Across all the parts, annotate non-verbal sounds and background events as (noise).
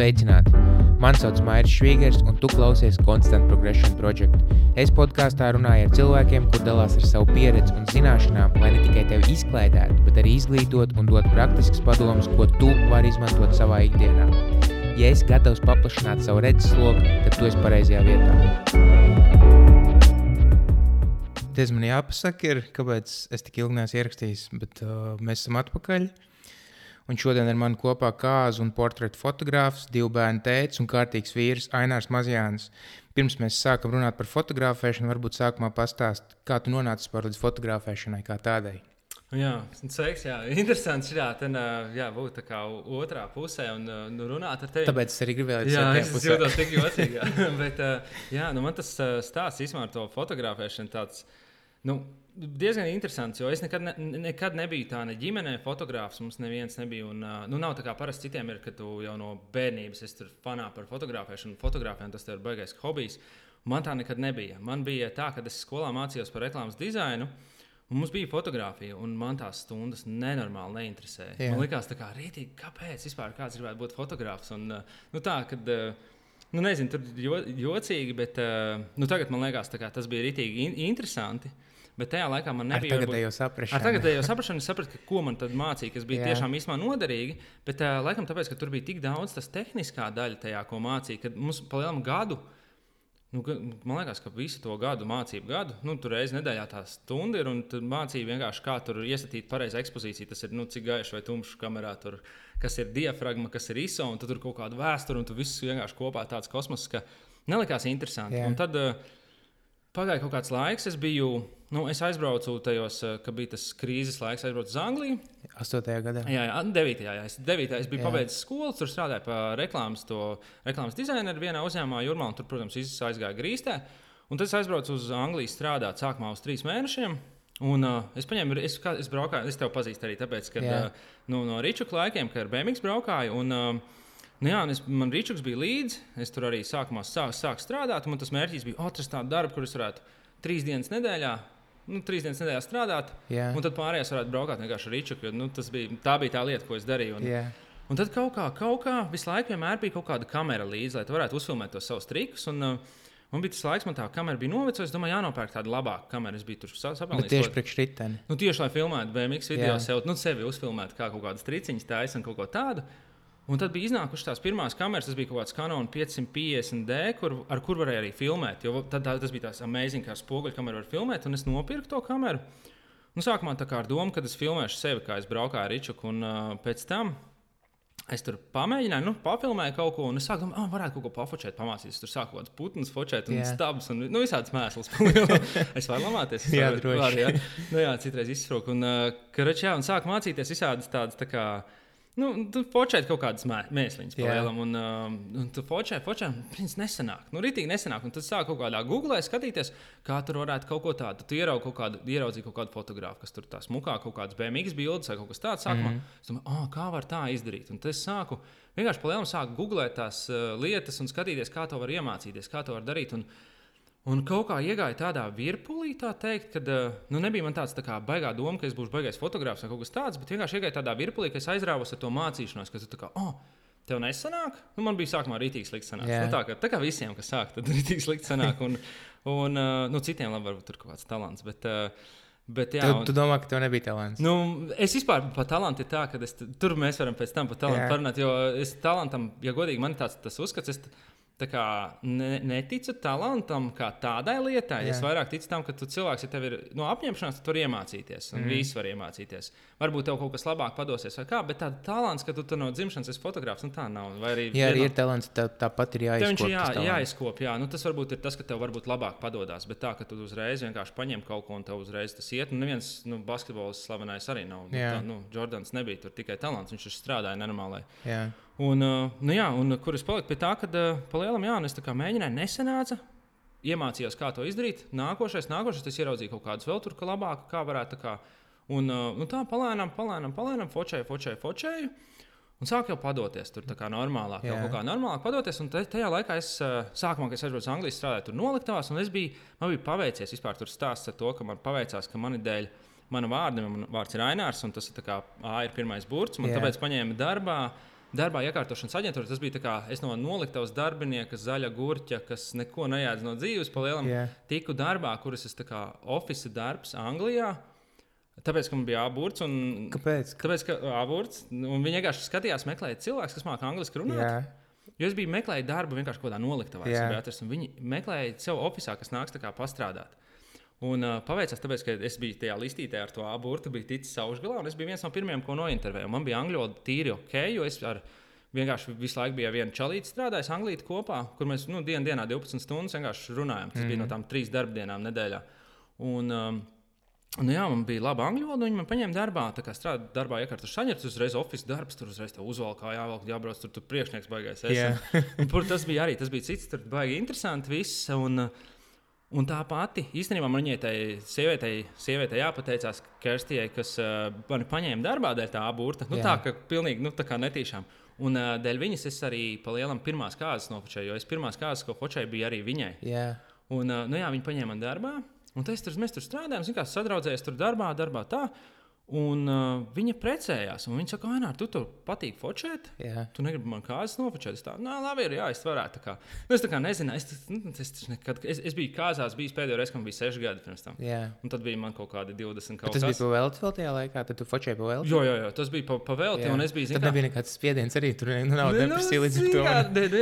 Sveicināti! Mani sauc Mairis Švīgers, un tu klausies Constant Progression Project. Es podkāstā runāju ar cilvēkiem, kur dalās ar savu pieredzi un zināšanām, lai ne tikai tevi izklaidētu, bet arī izglītot un dot praktiskas padomus, ko tu vari izmantot savā ikdienā. Ja esi gatavs paplašināt savu redzesloku, tad tu esi pareizajā vietā. Tas man jāpasaka, ir, kāpēc es tik ilgi neesmu ierakstījis, bet uh, mēs esam atpakaļ. Un šodien ir man kopā kāzu un portretu fotogrāfs, divu bērnu tēvs un kārtīgs vīrs Ainārs Mazjāns. Pirms mēs sākam runāt par fotografēšanu, varbūt sākumā pastāst, kā tu nonāci par līdz fotografēšanai kā tādai. Jā, sveiks. Jā, interesants. Jā, ten, jā būt tā kā otrā pusē un nu, runāt ar tevi. Tāpēc es arī gribēju Jā, es jūtos tik jocīgi. (laughs) Bet, jā, nu, man tas stāsts īstenībā ar to fotografēšanu tāds. Nu, diezgan interesants, jo es nekad, ne, nekad nebiju tā ne ģimenē, fotografs. Mums neviens nebija. Un, nu, nav tā kā parasti citiem ir, ka tu jau no bērnības esi fanā par fotografēšanu, fotografēšanu, tas ir baigais hobijs. Man tā nekad nebija. Man bija tā, ka es skolā mācījos par reklāmas dizainu. Mums bija fotografija, un man tās stundas nenormāli neinteresēja. Jā. Man liekas, kā rītīgi, kāpēc vispār kāds gribētu būt fotografs. Un, nu, tā, kad, nu, nezinu, tur jo, jocīgi, bet nu, tagad man liekas, kā, tas bija rītīgi in interesanti. Uh, Bet tajā laikā man nebija tāda tagadējo saprāšana. Ar tagadējo saprāšanu es sapratu, ka, ko man tad mācīja, kas bija Jā. tiešām īstenībā noderīgi. Bet uh, laikam tāpēc, ka tur bija tik daudz tas tehniskā daļa tajā, ko mācīja, kad mums pa lielam gadu. Nu, man liekas, ka visu to gadu, mācību gadu, nu, tur reizē nedēļā tā stunda ir. Un tur mācīja vienkārši, kā tur iestatīt pareizi ekspozīciju. Tas ir, nu, cik gaišs vai tumšs kamerā tur, kas ir diafragma, kas ir ISO, un tur kaut kāda vēsture, un tu viss vienkārši kopā tāds kosmos, ka nelikās interesanti. Tad uh, pagāja kaut kāds laiks, es biju Nu, es aizbraucu tajos, eh, kad bija tas krīzes laiks, aizbraucu uz Angliju. 8. gadā. Jā, jā 9. Jā, es, 9. es biju jā. pabeidzis skolu, tur strādāju pie reklāmas, reklāmas dizaineru vienā uzņēmumā, Jurmā, un tur, protams, aizgāja grīstē. Un tad es aizbraucu uz Angliju strādāt sākumā uz trīs mēnešiem. Un, uh, es paņēmu, es, es braukāju, es tevi pazīstu arī tāpēc, ka uh, nu, no Rīčuka laikiem, kad ar BMW braukāju. Un, uh, Nu jā, es, man Rīčuks bija līdzi. Es tur arī sākumā sāku sāk strādāt. Man tas mērķis bija atrast tādu darbu, kur es varētu trīs dienas nedēļā nu, trīs dienas nedēļā strādāt, yeah. un tad pārējās varētu braukt vienkārši ar rīčuku. Nu, bija, tā bija tā lieta, ko es darīju. Un, yeah. un tad kaut kā, kaut kā visu laiku bija kaut kāda kamera līdzi, lai varētu uzfilmēt tos savus trikus. Un, uh, Man bija tas laiks, man tā kamera bija novecojusi. Es domāju, jānopērk tāda labāka kamera. Es biju tur sapņojis. Tieši priekš riteni. Nu, tieši lai filmētu BMX video, sev, nu, sevi uzfilmētu kā kaut kādas triciņas, taisa un kaut ko tādu. Un tad bija iznākušas tās pirmās kameras, tas bija kaut kāds Canon 550D, kur, ar kur varēja arī filmēt. Jo tad, tā, tas bija tāds amazing, kā spoguļkamera var filmēt, un es nopirku to kameru. Nu, sākumā tā kā ar domu, ka es filmēšu sevi, kā es braukāju ar Ričuku, un uh, pēc tam es tur pamēģināju, nu, papilmēju kaut ko, un es sāku domāt, ah, varētu kaut ko pafočēt, pamācīties. Tur sāku kaut kādas putnas fočēt, un yeah. stabs, un nu, visādas mēslas. (laughs) es varu lamāties. Es jā, droši. Var, jā. Nu, jā, citreiz izsroku. Un, uh, karač, jā, un sāku mācīties visādas tādas. Tā kā, Nu, tu fočēji kaut kādas mēsliņas palielam, un, uh, un tu fočēji, fočēji, viņas nesanāk. Nu, rītīgi nesanāk. Un tad sāk kaut kādā googlē skatīties, kā tur varētu kaut ko tādu. Tu ieraugi kaut kādu, ieraudzīji kaut kādu fotografu, kas tur tā smukā, kaut kādas BMX bildes vai kaut kas tāds. Sākumā, mm es domāju, oh, kā var tā izdarīt. Un tad es sāku vienkārši palielam, sāku googlēt tās uh, lietas un skatīties, kā to var iemācīties, kā to var darīt. Un, Un kaut kā iegāja tādā virpulī, tā teikt, ka nu, nebija man tāds tā kā baigā doma, ka es būšu baigais fotogrāfs vai kaut kas tāds, bet vienkārši iegāja tādā virpulī, ka es aizrāvos ar to mācīšanos, ka tu tā kā, oh, tev nesanāk. Nu, man bija sākumā rītīgi slikti sanāk. Yeah. Nu, tā, kā, tā kā visiem, kas sāk, tad (laughs) rītīgi slikti sanāk. Un, un nu, citiem labi, varbūt tur kaut kāds talants. Bet, Bet, jā, tu, tu domā, ka tev nebija talants? Nu, es vispār par talantu tā, ka es, tur mēs varam pēc tam par talantu parunāt. Jo es talantam, ja godīgi man ir tāds uzskats, es kā, ne, neticu talantam kā tādai lietai. Jā. Es vairāk ticu tam, ka tu cilvēks, ja tev ir no apņemšanās, tad tu vari iemācīties. Un mm. viss var iemācīties. Varbūt tev kaut kas labāk padosies, vai kā, bet tāds talants, ka tu no dzimšanas esi fotografs, nu tā nav. Vai arī, jā, arī ir talants, tā, tāpat ir jāizkop. Jā, jāizkop, jā. Nu, tas varbūt ir tas, ka tev varbūt labāk padodas, bet tā, ka tu uzreiz vienkārši paņem kaut ko un tev uzreiz tas iet. Nu, neviens nu, basketbols slavenais arī nav. Nu, tā, nu, Jordans nebija tur tikai talants, viņš strādāja nenormālai. Jā. Un, uh, nu jā, un kur es paliku pie tā, ka uh, palielam, jā, es mēģināju, nesenāca. Iemācījos, kā to izdarīt. Nākošais, nākošais es ieraudzīju kaut kādus vēl tur, ka labāk, kā varētu. Tā kā, un uh, nu tā palēnām, palēnām, palēnām, fočēju, fočēju, fočēju. Un sāk jau padoties tur kā normālāk, jau kaut kā normālāk padoties. Un tajā laikā es sākumā, kad es aizbraucu uz Angliju, strādāju tur noliktavās, un es biju, man bija paveicies vispār tur stāsts ar to, ka man paveicās, ka mani dēļ, mana vārda, man vārds ir Ainārs, un tas ir, kā, A ir pirmais burts. Man Jā. tāpēc paņēma darbā darbā iekārtošanas aģentūra. Tas bija kā no noliktavas darbinieka, zaļa gurķa, kas neko nejēdz no dzīves, pa lielam Jā. tiku darbā, kuras es kā oficiāls darbs Anglijā. Tāpēc, ka man bija aburts un. Kāpēc? Tāpēc, ka aburts, un viņi vienkārši skatījās, meklēja cilvēku, kas māca angliski runāt. Jā, Jo es biju meklējis darbu vienkārši kaut kādā noliktavā. gribēju atrast, un Viņi meklēja sev oficiālā, kas nāks tā kā pastrādāt. Un uh, paveicās, tāpēc, ka es biju tajā listītē ar to aburtu, biju ticis augšgalā, un es biju viens no pirmajiem, ko nointervēju. Man bija angļu valoda tīri ok, jo es ar vienkārši visu laiku biju ar vienu čalīti strādājis Anglijā kopā, kur mēs nu, dienā, dienā 12 stundas vienkārši runājam. Tas mm. bija no tām trīs darbdienām nedēļā. Un, um, Nu jā, man bija laba angļu valoda. Viņi man paņēma darbā, tā kā strādāja darbā, iekārtot saņemts, uzreiz oficiālais darbs, tur uzreiz tā uzvalk, kā jāvelk, jābrauc, tur, tur priekšnieks baigais. Jā. Un, Tur tas bija arī tas bija cits, tur baigi interesanti viss. Un, un tā pati īstenībā man viņai tai sievietei, sievietei jāpateicās Kerstijai, kas uh, mani paņēma darbā dēļ tā aburta. Nu, Jā. tā kā pilnīgi nu, tā kā netīšām. Un uh, dēļ viņas es arī pa lielam pirmās kārtas nofočēju, jo es pirmās kārtas, ko fočēju, bija arī viņai. jā. Un, uh, nu, jā, viņi paņēma mani darbā. Un tas tur mēs tur strādājām, kā sadraudzējies tur darbā, darbā tā. Un uh, viņa precējās. un Viņa saka, Ainār, tu tur patīk fočēt. jā. Tu negribi man kāzas nofočēt. Es tā, nē, labi, ir, jā, es varētu. tā kā." Nu, es tā kā nezināju, es, nu, es, nekad, es, es biju kāzās, bijis pēdējo reizi, kad man bija seši gadi pirms tam. jā. Un tad bija man kaut kādi 20 kaut Bet tas kas. bija pa velti vēl tajā laikā, tad tu fočēji pa velti. Jo, jo, jo, tas bija pa, pa velti, Jā. un es biju Tad zin kā- nebija nekāds spiediens arī. Tur nu, nav depresija līdz nu,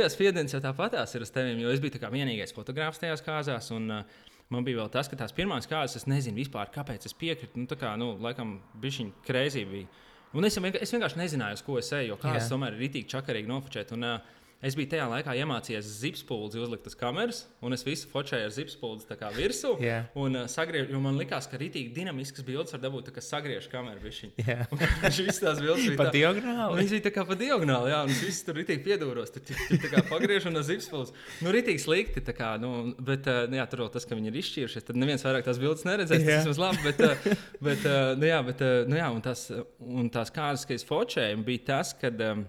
jā, spiediens jau tāpatās ir uz tevis, jo es biju tā kā vienīgais fotogrāfs tajās kāzās. Un, uh, Man bija vēl tas, ka tās pirmās kārtas, es nezinu vispār, kāpēc es piekrītu. Nu, tā kā, nu, laikam, bija šī krēsī. Bija. Un es, jau vienkār- es vienkārši nezināju, uz ko es eju, jo kādas Jā. tomēr ir rītīgi čakarīgi nofočēt. Un, uh, es biju tajā laikā iemācījies zipspūli uzlikt uz kameras, un es visu fočēju ar zipspūli tā kā virsū. Jā. Un uh, sagriež, man likās, ka rītīgi dinamisks bildes var dabūt, tā, ka sagriež kameru. Jā. (laughs) Viņš visas tās bildes bija Pa tā- diagonāli? Viņš bija tā kā pa diagonāli, jā, un es visu tur rītīgi piedūros. Tur bija pagriežta no zipspūles. Nu, rītīgi slikti, tā kā, nu, bet, uh, jā, tur vēl tas, ka viņi ir izšķīrušies, tad neviens vairāk tās bildes neredzēs. Jā. Tas vismaz labi, bet, uh, bet, uh, nu, jā, bet, uh, nu, jā, un tās, un tās kārtas, ka es fočēju, bija tas, kad. Um,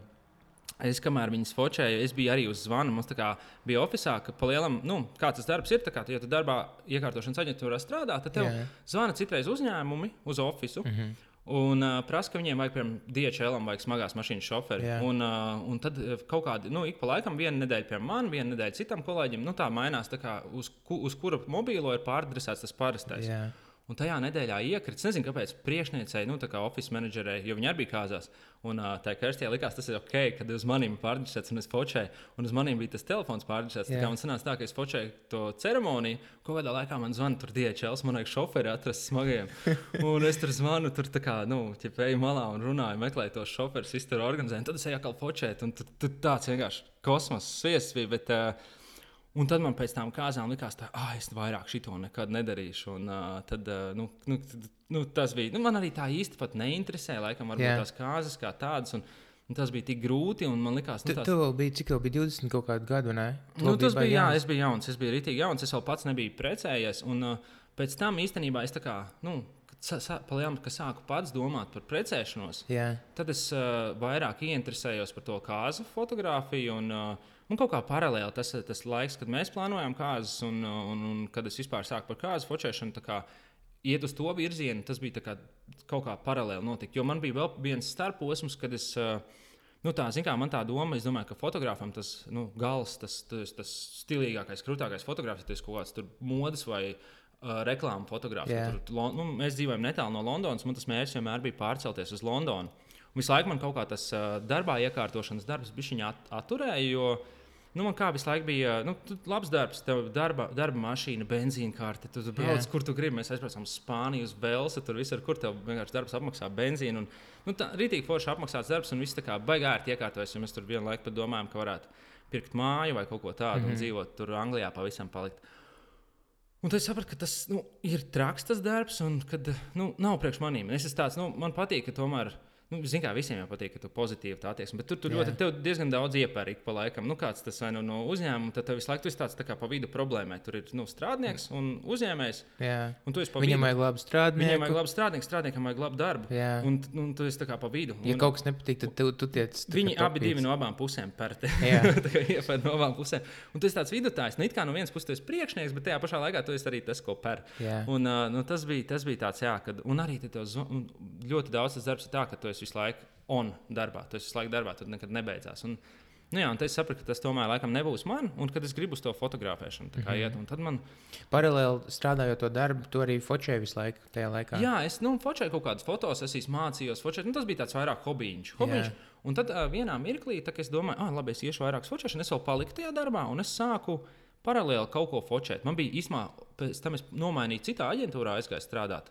Es, kamēr viņas focēju, es biju arī uz zvanu. Mums bija oficiālā, ka palielam, nu, kāds tas darbs ir. Kā, ja tu darbā iekārtošanas aģentūrā strādā, tad tev Jā. zvana citreiz uzņēmumi uz oficiālu. Mm -hmm. Un uh, prasa, ka viņiem vajag, piemēram, DHL vajag smagās mašīnas šoferi. Jā. Un, uh, un tad kaut kādi, nu, ik pa laikam, viena nedēļa pie manis, viena nedēļa citam kolēģim. Nu, tā mainās, tā kā, uz, ku, uz kura mobilo ir pārdresēts tas parastais. Jā. Un tajā nedēļā iekrita, nezinu, kāpēc priekšniecei, nu, tā kā oficiālajai menedžerei, jo viņi arī bija kāzās. Un uh, tā karstē likās, tas ir ok, kad uz maniem pārdzīvot, un es focēju, un uz maniem bija tas telefons pārdzīvots. Jā. Man sanāca tā, ka es focēju to ceremoniju, ko kādā laikā man zvana tur DHL, man vajag šoferi atrast smagajiem. (laughs) Un es tur zvanu, tur tā kā, nu, eju malā un runāju, meklēju tos šoferus, tur organizēju, tad es eju atkal focēt, un tur, tāds vienkārši kosmos sviests bija. Bet, uh, Un tad man pēc tam kāzām likās, ka ah, es vairāk šito nekad nedarīšu. Un, uh, tad, uh, nu, nu, nu, tas bija. Nu, man arī tā īsti pat neinteresē, laikam, varbūt Jā. tās kāzas kā tādas. Un, un tas bija tik grūti, un man likās, Tu, nu, tās, vēl biji, cik tev bija 20 kaut kādu gadu? Tu nu, tas bija, jā, jauns. es biju jauns, es biju rītīgi jauns, es vēl pats nebiju precējies. Un, uh, pēc tam īstenībā es tā kā, nu, palielam, ka sāku pats domāt par precēšanos. Jā, Tad es uh, vairāk ieinteresējos par to kāzu fotografiju. Un, uh, un kaut kā paralēli tas, tas laiks, kad mēs plānojām kāzas, un, un, un kad es vispār sāku par fotografēšanu, tā kā iet uz to virzienu, tas bija kā, kaut kā paralēli notikt. Jo man bija vēl viens starposms, kad es. Nu, tā, kā, man tā doma, es domāju, ka fotografam tas nu, gals, tas, tas, tas stilīgākais, krūtākais fotografs, tas kaut kāds modes vai uh, reklāmas fotografs. Jā. Tur, nu, mēs dzīvojam netālu no Londonas, man tas mērķis vienmēr bija pārcelties uz Londonu. Un visu laiku man kaut kā tas uh, darbā iekārtošanas darbs bija viņa at atturēja. Jo, Nu, man kā visu laiku bija nu, labs darbs, darba, darba mašīna, benzīna karte. Tu, tu brauc, Jā. kur tu gribi. Mēs aizbraucām uz Spāniju, uz Velsu. Tur visur, kur tev vienkārši darbs apmaksā benzīnu. Un, nu, tā rītīgi forši apmaksāts darbs, un viss tā kā baigā ir iekārtojas. Mēs tur vienu laiku domājām, ka varētu pirkt māju vai kaut ko tādu mm -hmm. un dzīvot tur Anglijā pavisam palikt. Un tad es sapratu, ka tas nu, ir traks tas darbs, un ka nu, nav priekš maniem. Es esmu tāds, nu, man patīk, ka tomēr. Nu, Ziniet, kā visiem jau patīk, ka tu pozitīvi tā attieksme, bet tur, tur ļoti tev diezgan daudz iepērīt pa laikam. Nu, kāds tas vai nu no uzņēmuma, tad tev visu laiku tu esi tāds tā kā pa vidu problēmai. Tur ir nu, strādnieks un uzņēmējs, jā. un tu esi pa Viņam vidu. vajag labu strādnieku. Viņam vajag labu strādnieku, strādniekam vajag labu darbu. Jā. Un, un tu esi tā kā pa vidu. Ja Un- kaut kas nepatīk, tad tu, tu tiec. Viņi abi divi no abām pusēm pērta. Jā. (laughs) Iepērta no abām pusēm. Un tas ir tāds vidutājs. Nu, it kā no vienas puses tu esi priekšnieks, bet tajā pašā laikā tu esi arī tas, ko pēr. Un, uh, nu, tas, bija, tas bija tāds, jā, kad, un arī te tev zvan- un ļoti daudz tas darbs ir tā, ka tu esi visu laiku on darbā. Tu esi visu laiku darbā, tad nekad nebeidzās. Un, Nu jā, un es sapratu, ka tas tomēr laikam nebūs man, un kad es gribu uz to fotografēšanu, mm -hmm. iet, tad man. Paralēli strādājot to darbu, tu arī focēji visu laiku tajā laikā. Jā, es nu, focēju kaut kādas fotos, es mācījos focēt. Nu, tas bija tāds vairāk hobijs. hobijs. Un tad uh, vienā mirklī, kad es domāju, ah, labi, es iešu vairāk focēšanu, es vēl paliku tajā darbā, un es sāku paralēli kaut ko focēt. Man bija īstenībā, pēc tam es nomainīju citā aģentūrā, aizgāju strādāt.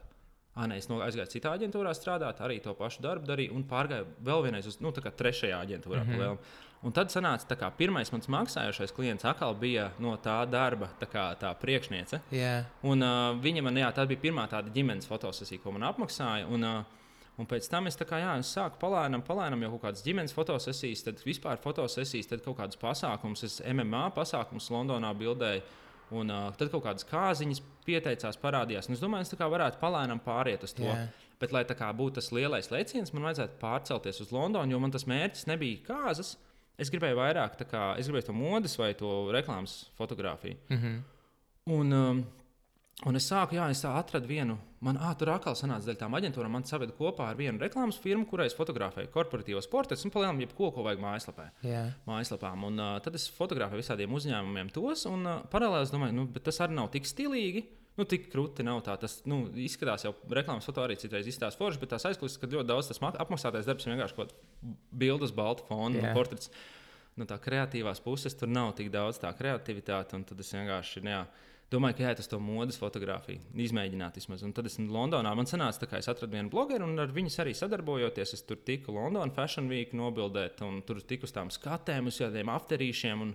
Ah, nē, es aizgāju citā aģentūrā strādāt, arī to pašu darbu darīju, un pārgāju vēl vienreiz uz nu, trešajā aģentūrā. Mm -hmm. Un tad sanāca, ka pirmais mans maksājošais klients atkal bija no tā darba, tā kā tā priekšniece. Yeah. Un, uh, viņa man, jā, tā bija pirmā tāda ģimenes fotosesija, ko man apmaksāja. Un, uh, Un pēc tam es, kā, jā, es sāku palēnām, palēnām jau kaut kādas ģimenes fotosesijas, tad vispār fotosesijas, tad kaut kādas pasākumus. Es MMA pasākumus Londonā bildēju, un uh, tad kaut kādas kāziņas pieteicās, parādījās. Un es domāju, es varētu palēnām pāriet uz to. Yeah. Bet, lai tā kā būtu tas lielais lēciens, man vajadzētu pārcelties uz Londonu, jo man tas mērķis nebija kāzas. Es gribēju vairāk, kā, es gribēju to modes vai to reklāmas fotografiju. Mm -hmm. un, um, un es sāku, jā, es atradu vienu, man, tur atkal sanāca daļa tām aģentūrām, man saveda kopā ar vienu reklāmas firmu, kurai es fotografēju korporatīvos sportus un palielinām jebko, ko vajag mājaslapē. Yeah. Mājaslapām. Un uh, tad es fotografēju visādiem uzņēmumiem tos, un uh, paralēli es domāju, nu, tas arī nav tik stilīgi. Nu, tik krūti nav tā. Tas nu, izskatās jau reklāmas foto arī citreiz izstāsta forši, bet tās aizklausās, ka ļoti daudz tas apmaksātais darbs ir vienkārši kaut kāds bildes, balta fona, yeah. portrets. No tā kreatīvās puses tur nav tik daudz tā kreativitāte, un tad es vienkārši. Nu, jā, domāju, ka jāiet uz to modes fotografiju, izmēģināt vismaz. Un tad es Londonā man sanāca, ka es atradu vienu blogeru, un ar viņu arī sadarbojoties. Es tur tiku Londonā Fashion Week nobildēt, un tur tiku uz tām skatēm, uz kādiem afterīšiem. Un,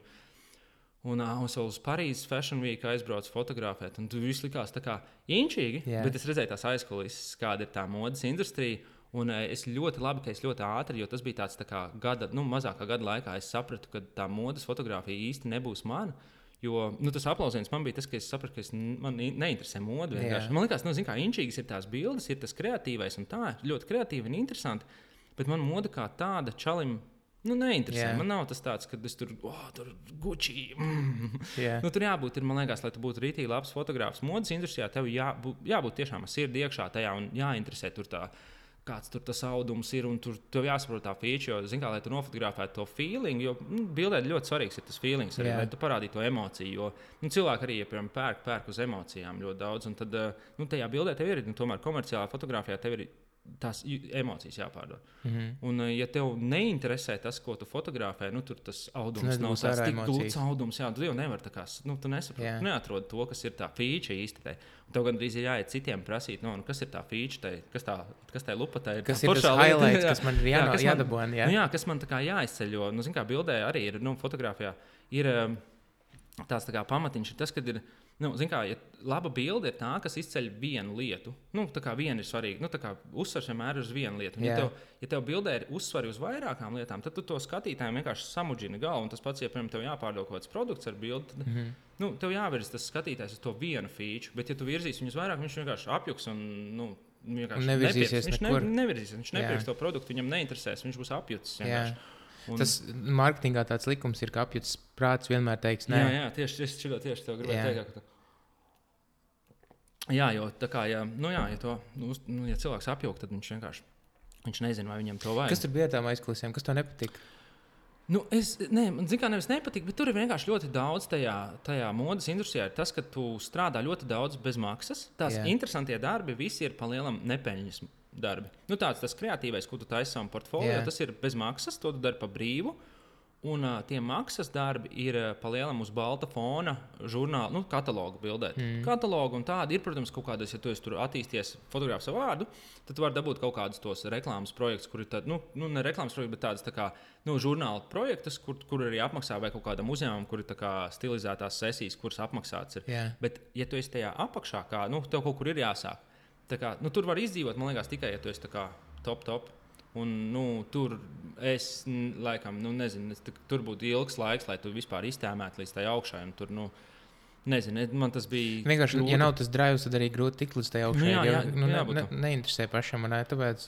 Un es vēl uz Parīzes Fashion Week aizbraucu fotografēt. Tur viss likās tā kā inčīgi, yeah. bet es redzēju tās aizkulisēs, kāda ir tā modes industrija. Un es ļoti labi, ka es ļoti ātri, jo tas bija tāds tā kā gada, nu, mazākā gada laikā, es sapratu, ka tā modes fotografija īsti nebūs mana. Jo nu, tas aplausiens man bija tas, ka es sapratu, ka es, man neinteresē mode. Man liekas, nu, kā inčīgas ir tās bildes, ir tas kreatīvais, un tā ir ļoti kreatīva un interesanti. Bet man mode kā tāda čalim Nu, neinteresē. Yeah. Man nav tas tāds, ka es tur, oh, tur guči. Mm. Yeah. Nu, tur jābūt, ir, man liekas, lai tu būtu rītīgi labs fotogrāfs modes industrijā, tev jābūt, jābūt tiešām ar sirdi iekšā tajā un jāinteresē tur tā. Kāds tur tas audums ir, tur tev jāsaprot tā feature, jo, zināmā mērā, lai tu nofotografētu to feeling, jo nu, bildē ļoti svarīgs ir tas feelings, arī, yeah. lai tu parādītu to emociju. Jo nu, cilvēki arī, ja, piemēram, pērk, pērk uz emocijām ļoti daudz, un tad eh, nu, tajā bildē tev ir, nu, tomēr komerciālā fotografijā tev ir tās emocijas jāpārdod. Mm -hmm. Un, ja tev neinteresē tas, ko tu fotografē, nu, tur tas audums nav tāds glūts audums. Jā, tu jau nevari tā kā, nu, tu nesaproti, yeah. neatrod to, kas ir tā feature. Tai. Tev gandrīz ir jāiet citiem prasīt, no, nu, kas ir tā feature, kas tā, kas tā lupa, ir. Kas ir tas highlights, (laughs) jā, kas man ir jā, jādabūna? Jā. Nu, jā, kas man tā kā jāizceļ, jo, nu, zin kā bildē arī ir, nu, fotografijā ir um, tāds tā kā pamatiņš, ir tas, kad ir Nu, kā, ja laba bilde ir tā, kas izceļ vienu lietu. Nu, tā kā viena ir svarīga. Nu, uzsvars vienmēr ir uz vienu lietu. Un, ja, tev, ja tev bildē ir uzsvari uz vairākām lietām, tad tu to skatītājiem vienkārši samudžini galvu. Tas pats, ja piemēram tev jāpārdod kaut kāds produkts ar bildi, tad mm -hmm. nu, tev jāvirza tas skatītājs uz to vienu feature. Bet, ja tu virzīsi viņus vairāk, viņš vienkārši apjuks un nu, nevirzīsies. Viņš ne, nevirzīsies, viņš nepirks to produktu, viņam neinteresēs, viņš būs apjucis. Vienkārši. Un... Tas mārketingā tāds likums ir, ka apjūts prāts vienmēr teiks, nē, jā, jā tieši, tieši, tieši, tieši tā gribēju teikt. Ka... Jā, jo tā kā, ja, nu jā, ja, to, nu, nu, ja cilvēks apjūg, tad viņš vienkārši viņš nezina, vai viņam to vajag. Kas tur bija tām aizkulisēm, kas tev nepatika? Nu, es ne, zinu, kā nevis nepatīk, bet tur ir vienkārši ļoti daudz tajā, tajā modes industrijā. Tas, ka tu strādā ļoti daudz bez maksas. Tās Jā. interesantie darbi visi ir palielam nepeļņas darbi. Nu, tāds tas kreatīvais, ko tu taisīji savam portfolio, Jā. tas ir bez maksas, to tu dari pa brīvu. Un uh, tie maksas darbi ir uh, palielam uz balta fona žurnāla, nu, katalogu bildēt. Mm. Katalogu un tādi ir, protams, kaut kādas, ja tu tur attīsties fotogrāfs ar vārdu, tad tu vari dabūt kaut kādus tos reklāmas projektus, kur ir tādi, nu, nu, ne reklāmas projekti, bet tādas tā kā, nu, žurnāla projektus, kur, kur arī apmaksā vai kaut kādam uzņēmumam, kur ir kā, stilizētās sesijas, kuras apmaksāts. Ir. Yeah. Bet, ja tu esi tajā apakšā, kā, nu, tev kaut kur ir jāsāk. Kā, nu, tur var izdzīvot, man liekas, tikai, ja tu esi top, top. Un, nu, tur es laikam, nu, nezinu, es, tur būtu ilgs laiks, lai tu vispār iztēmētu līdz tai augšai. Tur, nu, Nezinu, man tas bija. Vienkārši, grūti. ja nav tas drives, tad arī grūti tikt līdz tai augšai. Nu, jā, jā, nu, jā, ne, ne, neinteresē pašam, man tāpēc.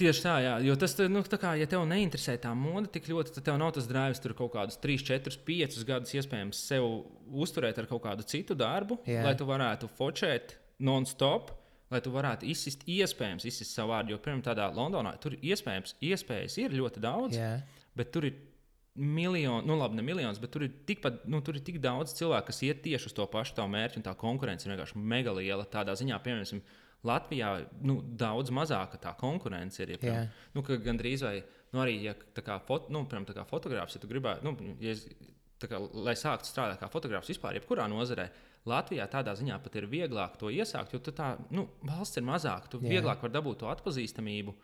Tieši tā, jā. Jo tas, nu, tā kā, ja tev neinteresē tā mode tik ļoti, tad tev nav tas drives tur kaut kādus 3, 4, 5 gadus iespējams sev uzturēt ar kaut kādu citu darbu, jā. lai tu varētu focēt non-stop lai tu varētu izsist, iespējams, izsist savu vārdu. Jo, piemēram, tādā Londonā tur iespējams, iespējas ir ļoti daudz, Jā. bet tur ir miljoni, nu labi, ne miljonus, bet tur ir, tikpat, nu, tur ir tik daudz cilvēku, kas iet tieši uz to pašu tavu mērķi, un tā konkurence ir vienkārši mega liela. Tādā ziņā, piemēram, Latvijā nu, daudz mazāka tā konkurence ir. Ja, Jā. nu, ka gandrīz vai nu, arī, ja tā kā, fot, nu, piemēram, tā kā fotogrāfs, ja tu gribētu, nu, ja es, kā, lai sāktu strādāt kā fotogrāfs vispār, jebkurā nozarē, Latvijā tādā ziņā pat ir vieglāk to iesākt, jo tā nu, valsts ir mazāka, tu Jā. vieglāk vari dabūt to atpazīstamību.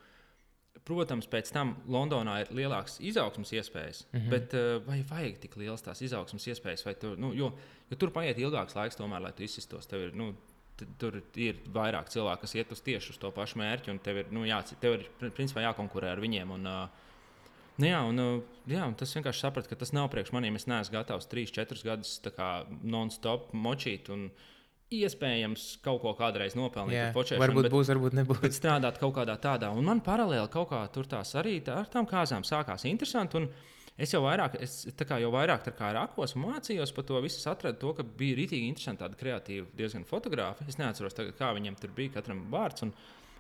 Protams, pēc tam Londonā ir lielākas izaugsmas iespējas, mm -hmm. bet uh, vai vajag tik lielas tās izaugsmas iespējas? Tu, nu, jo, jo tur paiet ilgāks laiks, tomēr, lai tu izsistos. Tev ir, nu, tur ir vairāk cilvēku, kas iet uz tieši uz to pašu mērķi, un tev ir, nu, jā, tev ir pr- principā jākonkurē ar viņiem. Un, uh, Nu, jā, un, uh, jā, un tas vienkārši sapratu, ka tas nav priekš maniem. Es neesmu gatavs 3, 4 gadus non-stop močīt. Un, iespējams, kaut ko kādreiz nopelnīt. Jā. Varbūt bet- būs, varbūt nebūs. bet strādāt kaut kādā tādā. Un man paralēli kaut kā tur tās arī tā, ar tām kāzām sākās interesanti. Un es jau vairāk, es, kā jau vairāk kā rakos un mācījos par to visu, atradu to, ka bija rītīgi interesanti tādi kreatīvi, diezgan fotografi. Es neatceros, tagad, kā viņiem tur bija katram vārds. Un,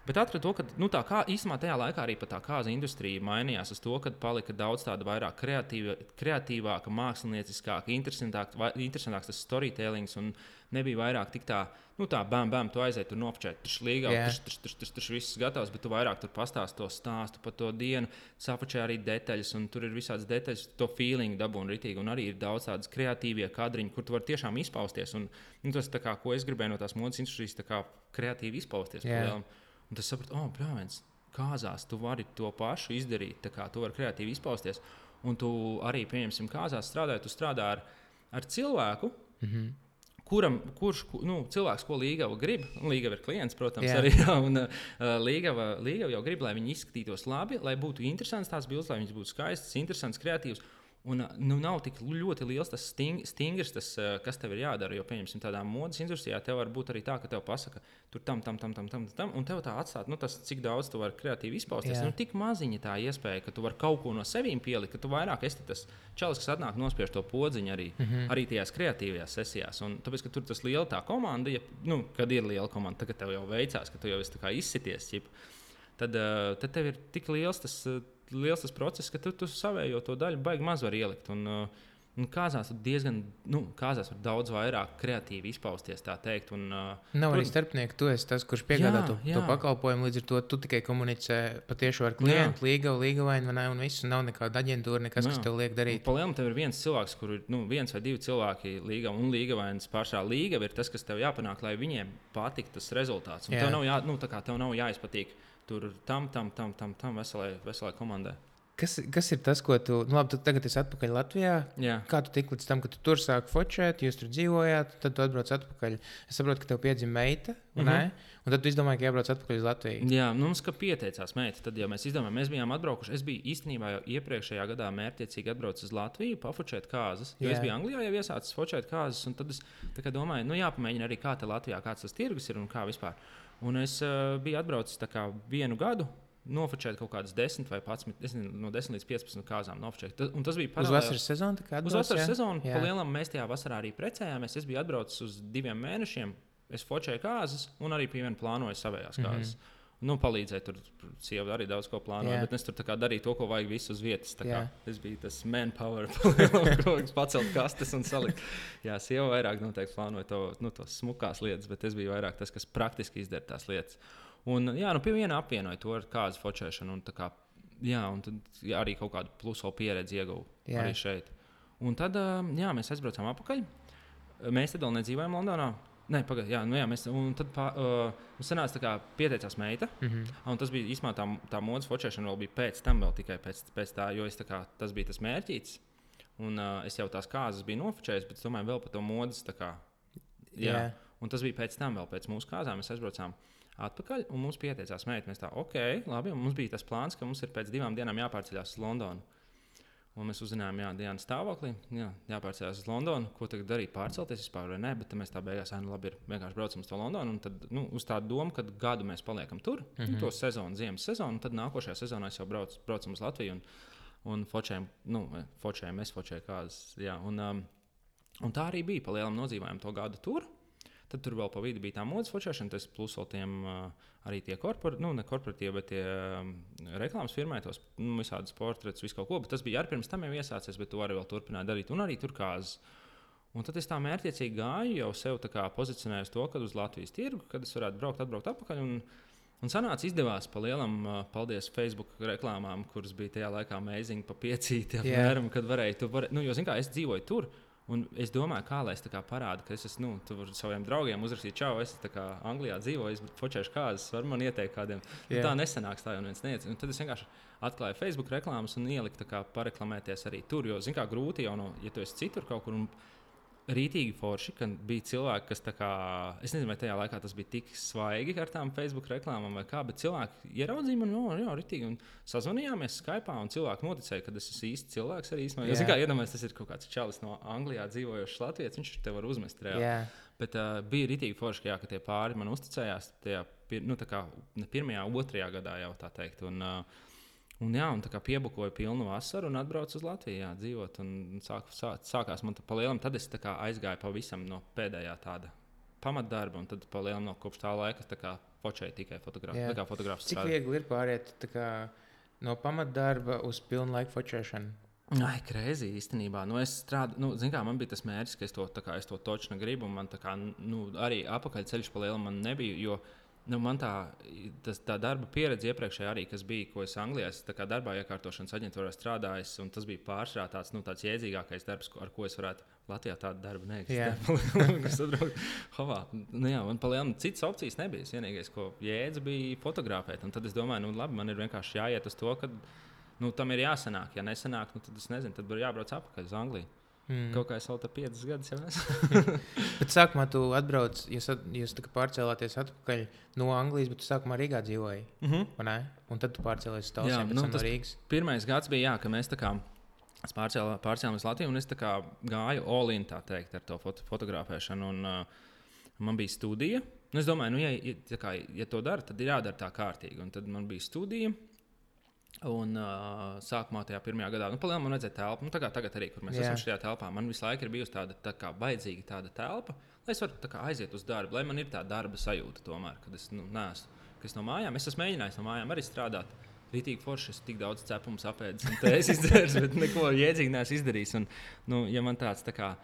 Bet atradu to, ka nu, tā kā īstenībā tajā laikā arī tā kāza industrija mainījās uz to, ka palika daudz tāda vairāk kreatīva, kreatīvāka, mākslinieckāka, interesantāka, interesantāks tas storytellings. Un nebija vairāk tik tā, nu tā, bam, bam, tu aizēji tur nopčēt, tur slīgā, Jā. tur tur tur tur viss gatavs, bet tu vairāk tur pastāsti to stāstu par to dienu, sapačē arī detaļas, un tur ir visādas detaļas, to feeling dabūni ritīgi, un arī ir daudz tādas kreatīvie kadriņi, kur tu vari tiešām izpausties. Un, nu, tas, kā, ko es gribēju no tās modes industrijas, tā kā kreatīvi izpausties. Jā. palielam. Un tas sapratu, oh, brāļs, kāzās tu vari to pašu izdarīt, tā kā tu vari kreatīvi izpausties. Un tu arī, pieņemsim, kāzās strādājot, tu strādā ar, ar cilvēku, Mm -hmm. kuram, kurš, ku- nu, cilvēks, ko Līgava grib, un Līgava ir klients, protams, Jā. arī. (laughs) Un, uh, Līgava, Līgava jau grib, lai viņi izskatītos labi, lai būtu interesants tās bildes, lai viņas būtu skaistas, interesants, kreatīvs. Un nu, nav tik ļoti liels tas sting, stingrs, tas, kas tev ir jādara. Jo, pieņemsim, tādā modes industrijā tev var būt arī tā, ka tev pasaka, tur tam, tam, tam, tam, tam, tam un tev tā atstāt, nu, tas, cik daudz tu vari kreatīvi izpausties. Jā. Nu, tik maziņa tā iespēja, ka tu vari kaut ko no sevis pielikt, ka tu vairāk esi tas čalis, kas atnāk nospiež to podziņu arī, mm -hmm. arī tajās kreatīvajās sesijās. Un tāpēc, ka tur tas liela tā komanda, ja, nu, kad ir liela komanda, tagad tev jau veicās, ka tu jau esi izsities. Ķip, tad, tad tev ir tik liels tas, liels tas process, ka tu, tu savējo to daļu baigi maz var ielikt. Un, uh, un kāzās tu diezgan, nu, kāzās var daudz vairāk kreatīvi izpausties, tā teikt. Un, uh, Nav arī starpnieku, tu esi tas, kurš piegādā Jā, to, to jā. pakalpojumu. Līdz ar to tu tikai komunicē patiešām ar klientu, līgavu, līgavainu, vai ne? Un viss nav nekāda aģentūra, nekas, kas Jā. tev liek darīt. Palielināt, tev ir viens cilvēks, kur ir nu, viens vai divi cilvēki līga un līga vai pašā līga. Ir tas, kas tev jāpanāk, lai viņiem patiktu tas rezultāts. Un Jā. tev nav, jā, nu, tev nav jāizpatīk tur tam, tam, tam, tam, tam veselai, veselai komandai. Kas, kas ir tas, ko tu, nu, labi, tu tagad esi atpakaļ Latvijā? Jā. Kā tu tiki līdz tam, ka tu tur sāki focēt, jūs tur dzīvojāt, tad tu atbrauc atpakaļ. Es saprotu, ka tev piedzima meita, mm. -hmm. un tad tu izdomāji, ka jābrauc atpakaļ uz Latviju. Jā, nu, mums kā pieteicās meita. Tad, ja mēs izdomājām, mēs bijām atbraukuši. Es biju īstenībā jau iepriekšējā gadā mērķiecīgi atbraucis uz Latviju, pafučēt kāzas. Jo Jā. es biju Anglijā jau iesācis focēt kāzas, un tad es kā domāju, nu jāpamēģina arī kā te Latvijā, kāds tas tirgus ir un kā vispār. Un es uh, biju atbraucis kā vienu gadu. Nofočēt kaut kādas 10 vai 11, es nezinu, no 10 līdz 15 kāzām. Nofočēt. Tas, un tas bija Uz paralēli- vasaras sezonu kā Uz atbrauc, vasaras jā? sezonu Jā. palielam mēs tajā vasarā arī precējāmies. Es biju atbraucis uz diviem mēnešiem. Es focēju kāzas un arī pie viena plānoju savējās Mhm. kāzas. Mm -hmm. Nu, palīdzēja tur. Sieva arī daudz ko plānoja, Jā. bet es tur darīju to, ko vajag visu uz vietas. Jā. Es biju tas manpower, (laughs) kas pacelt kastes un salikt. Jā, sieva vairāk noteikti plānoja to, nu, tos smukās lietas, bet es biju vairāk tas, kas praktiski izdara tās lietas. Un, jā, nu, pie viena apvienoja to ar kāzu focēšanu. Un, kā, jā, un tad jā, arī kaut kādu pluso pieredzi ieguvu arī šeit. Un tad jā, mēs aizbraucām atpakaļ. Mēs tad vēl nedzīvojam Londonā. Nē, pagaidiet, jā, nu jā, mēs. Pā, uh, sanāca, kā pieteicās meita. Mm -hmm. Tas bija īstenībā tā, tā modes focēšana, vēl bija pēc tam, vēl tikai pēc, pēc tā, jo tā kā, tas bija tas mērķis. Un uh, es jau tās kāzas biju nofočējis, bet domāju, vēl par to modes. Kā, jā. Jā. Un tas bija pēc tam, vēl pēc mūsu kāzām. Mēs aizbraucām atpakaļ, un mums pieteicās meita. Mēs tā, ok, labi. Mums bija tas plāns, ka mums ir pēc divām dienām jāpārceļās uz Londonu. Un mēs uzzinājām, jā, dienas stāvoklī, jā, jāpārceļās uz Londonu. Ko tagad darīt? Pārcelties vispār vai nē, bet mēs tā beigās, "Ai, nu, labi, ir vienkārši braucam uz Londonu. Un tad, nu, uz tādu domu, ka gadu mēs paliekam tur, mm -hmm. to sezonu, ziemas sezonu, un tad nākošajā sezonā jau brauc, braucam uz Latviju. Un, un fočējam, nu, fočējam, es fočēju kādas. Jā, un, um, un tā arī bija. Palielam nodzīvojām to gadu tur. Tad tur vēl pa vidu bija tā modes focēšana, tas plus vēl tiem arī tie korporatīvi, nu, ne korporatīvi, bet tie reklāmas firmai, tos nu, visādus portretus, visu kaut ko. Bet tas bija arī pirms tam jau iesācies, bet to arī vēl turpināja darīt. Un arī tur kāzas. Un tad es tā mērķiecīgi gāju, jau sev pozicionēju uz to, ka uz Latvijas tirgu, kad es varētu braukt, atbraukt atpakaļ. Un, Un sanāca, izdevās pa lielam, paldies Facebook reklāmām, kuras bija tajā laikā amazing, pa piecīti apmēram, yeah. kad varēja. Var, nu, jo, zin kā, es dzīvoju tur, Un es domāju, kā lai es parādītu, ka es esmu nu, saviem draugiem uzrakstījis, čau, es kā Anglijā dzīvoju, es fočēšu kādas, var man ieteikt kādiem. Yeah. Nu, tā nesanāks, tā jau neviens neiet. Un tad es vienkārši atklāju Facebook reklāmas un ieliku pareklamēties arī tur. Jo, zināmā mērā, grūti jau no, ja tu esi citur kaut kur. Un, rītīgi forši, ka bija cilvēki, kas, kā, es nezinu, vai tajā laikā tas bija tik svaigi ar tām Facebook reklāmām vai kā, bet cilvēki ieraudzīja mani, no, jā, rītīgi, un sazvanījāmies Skype, un cilvēki noticēja, ka es esmu īsts cilvēks arī. Yeah. Es kā iedomājos, tas ir kaut kāds čalis no Anglijā dzīvojošs Latvijas, viņš te var uzmest reāli. Bet uh, bija rītīgi forši, ka, jā, ka tie pāri man uzticējās tajā, nu, tā kā ne pirmajā, otrajā gadā jau tā teikt. Un, uh, Un, jā, un tā kā piebukoju pilnu vasaru un atbraucu uz Latviju, jā, dzīvot. Sāk, sāk, sākās man tā palielam, tad es tā aizgāju pavisam no pēdējā tāda pamatdarba, un tad palielam no kopš tā laika tā počēju tikai fotografiju. Cik viegli ir pāriet kā, no pamatdarba uz pilnu laiku fotografēšanu? Ai, krēsī īstenībā. Nu, es strādāju, nu, kā, man bija tas mērķis, ka es to, kā, es to točnu gribu. Man kā, nu, arī apakaļceļš pa lielam man nebija. Jo, uh, Nu, man tā, tas, tā darba pieredze iepriekšējā arī, kas bija, ko es Anglijā es darbā iekārtošanas aģentūrā strādājis, tas bija pārsvarā tāds, nu, tāds iedzīgākais darbs, ar ko es varētu Latvijā tādu darbu neeksistēt. (laughs) nu, jā, man palielināt, citas opcijas nebija. Vienīgais, ko jēdza, bija fotografēt. Un tad es domāju, nu, labi, man ir vienkārši jāiet uz to, ka nu, tam ir jāsanāk. Ja nesanāk, nu, tad es nezinu, tad būtu jābrauc atpakaļ uz Angliju. Mm. Kaut kā es vēl tam piecus gadus jau esmu. (laughs) bet sākumā tu atbrauc, jūs, jūs pārcēlāties atpakaļ no Anglijas, bet tu sākumā Rīgā dzīvoji. Mm -hmm. Un tad tu pārcēlies uz Talsiem, nu, no Rīgas. Pirmais gads bija, jā, ka mēs tā kā. Es pārcēlu, pārcēlu uz Latviju, un es gāju all-in, tā teikt, ar to foto, fotografēšanu. Un, uh, man bija studija. Nu, es domāju, nu, ja, ja, kā, ja to dara, tad ir jādara tā kārtīgi. Un tad man bija studija. Un uh, sākumā tajā pirmajā gadā, nu, palielinājumā man vajadzēja telpu. Nu, tagad, tagad arī, kur mēs yeah. esam šajā telpā, man visu laiku ir bijusi tāda tā kā baidzīga tāda telpa, lai es varu kā, aiziet uz darbu, lai man ir tā darba sajūta tomēr, kad es nu, neesmu kas no mājām. Es esmu mēģinājis no mājām arī strādāt. Rītīgi forši, es tik daudz cepumu apēdu, un es izdarīju, bet neko jēdzīgi neesmu izdarījis. Un, nu, ja man tāds tā kā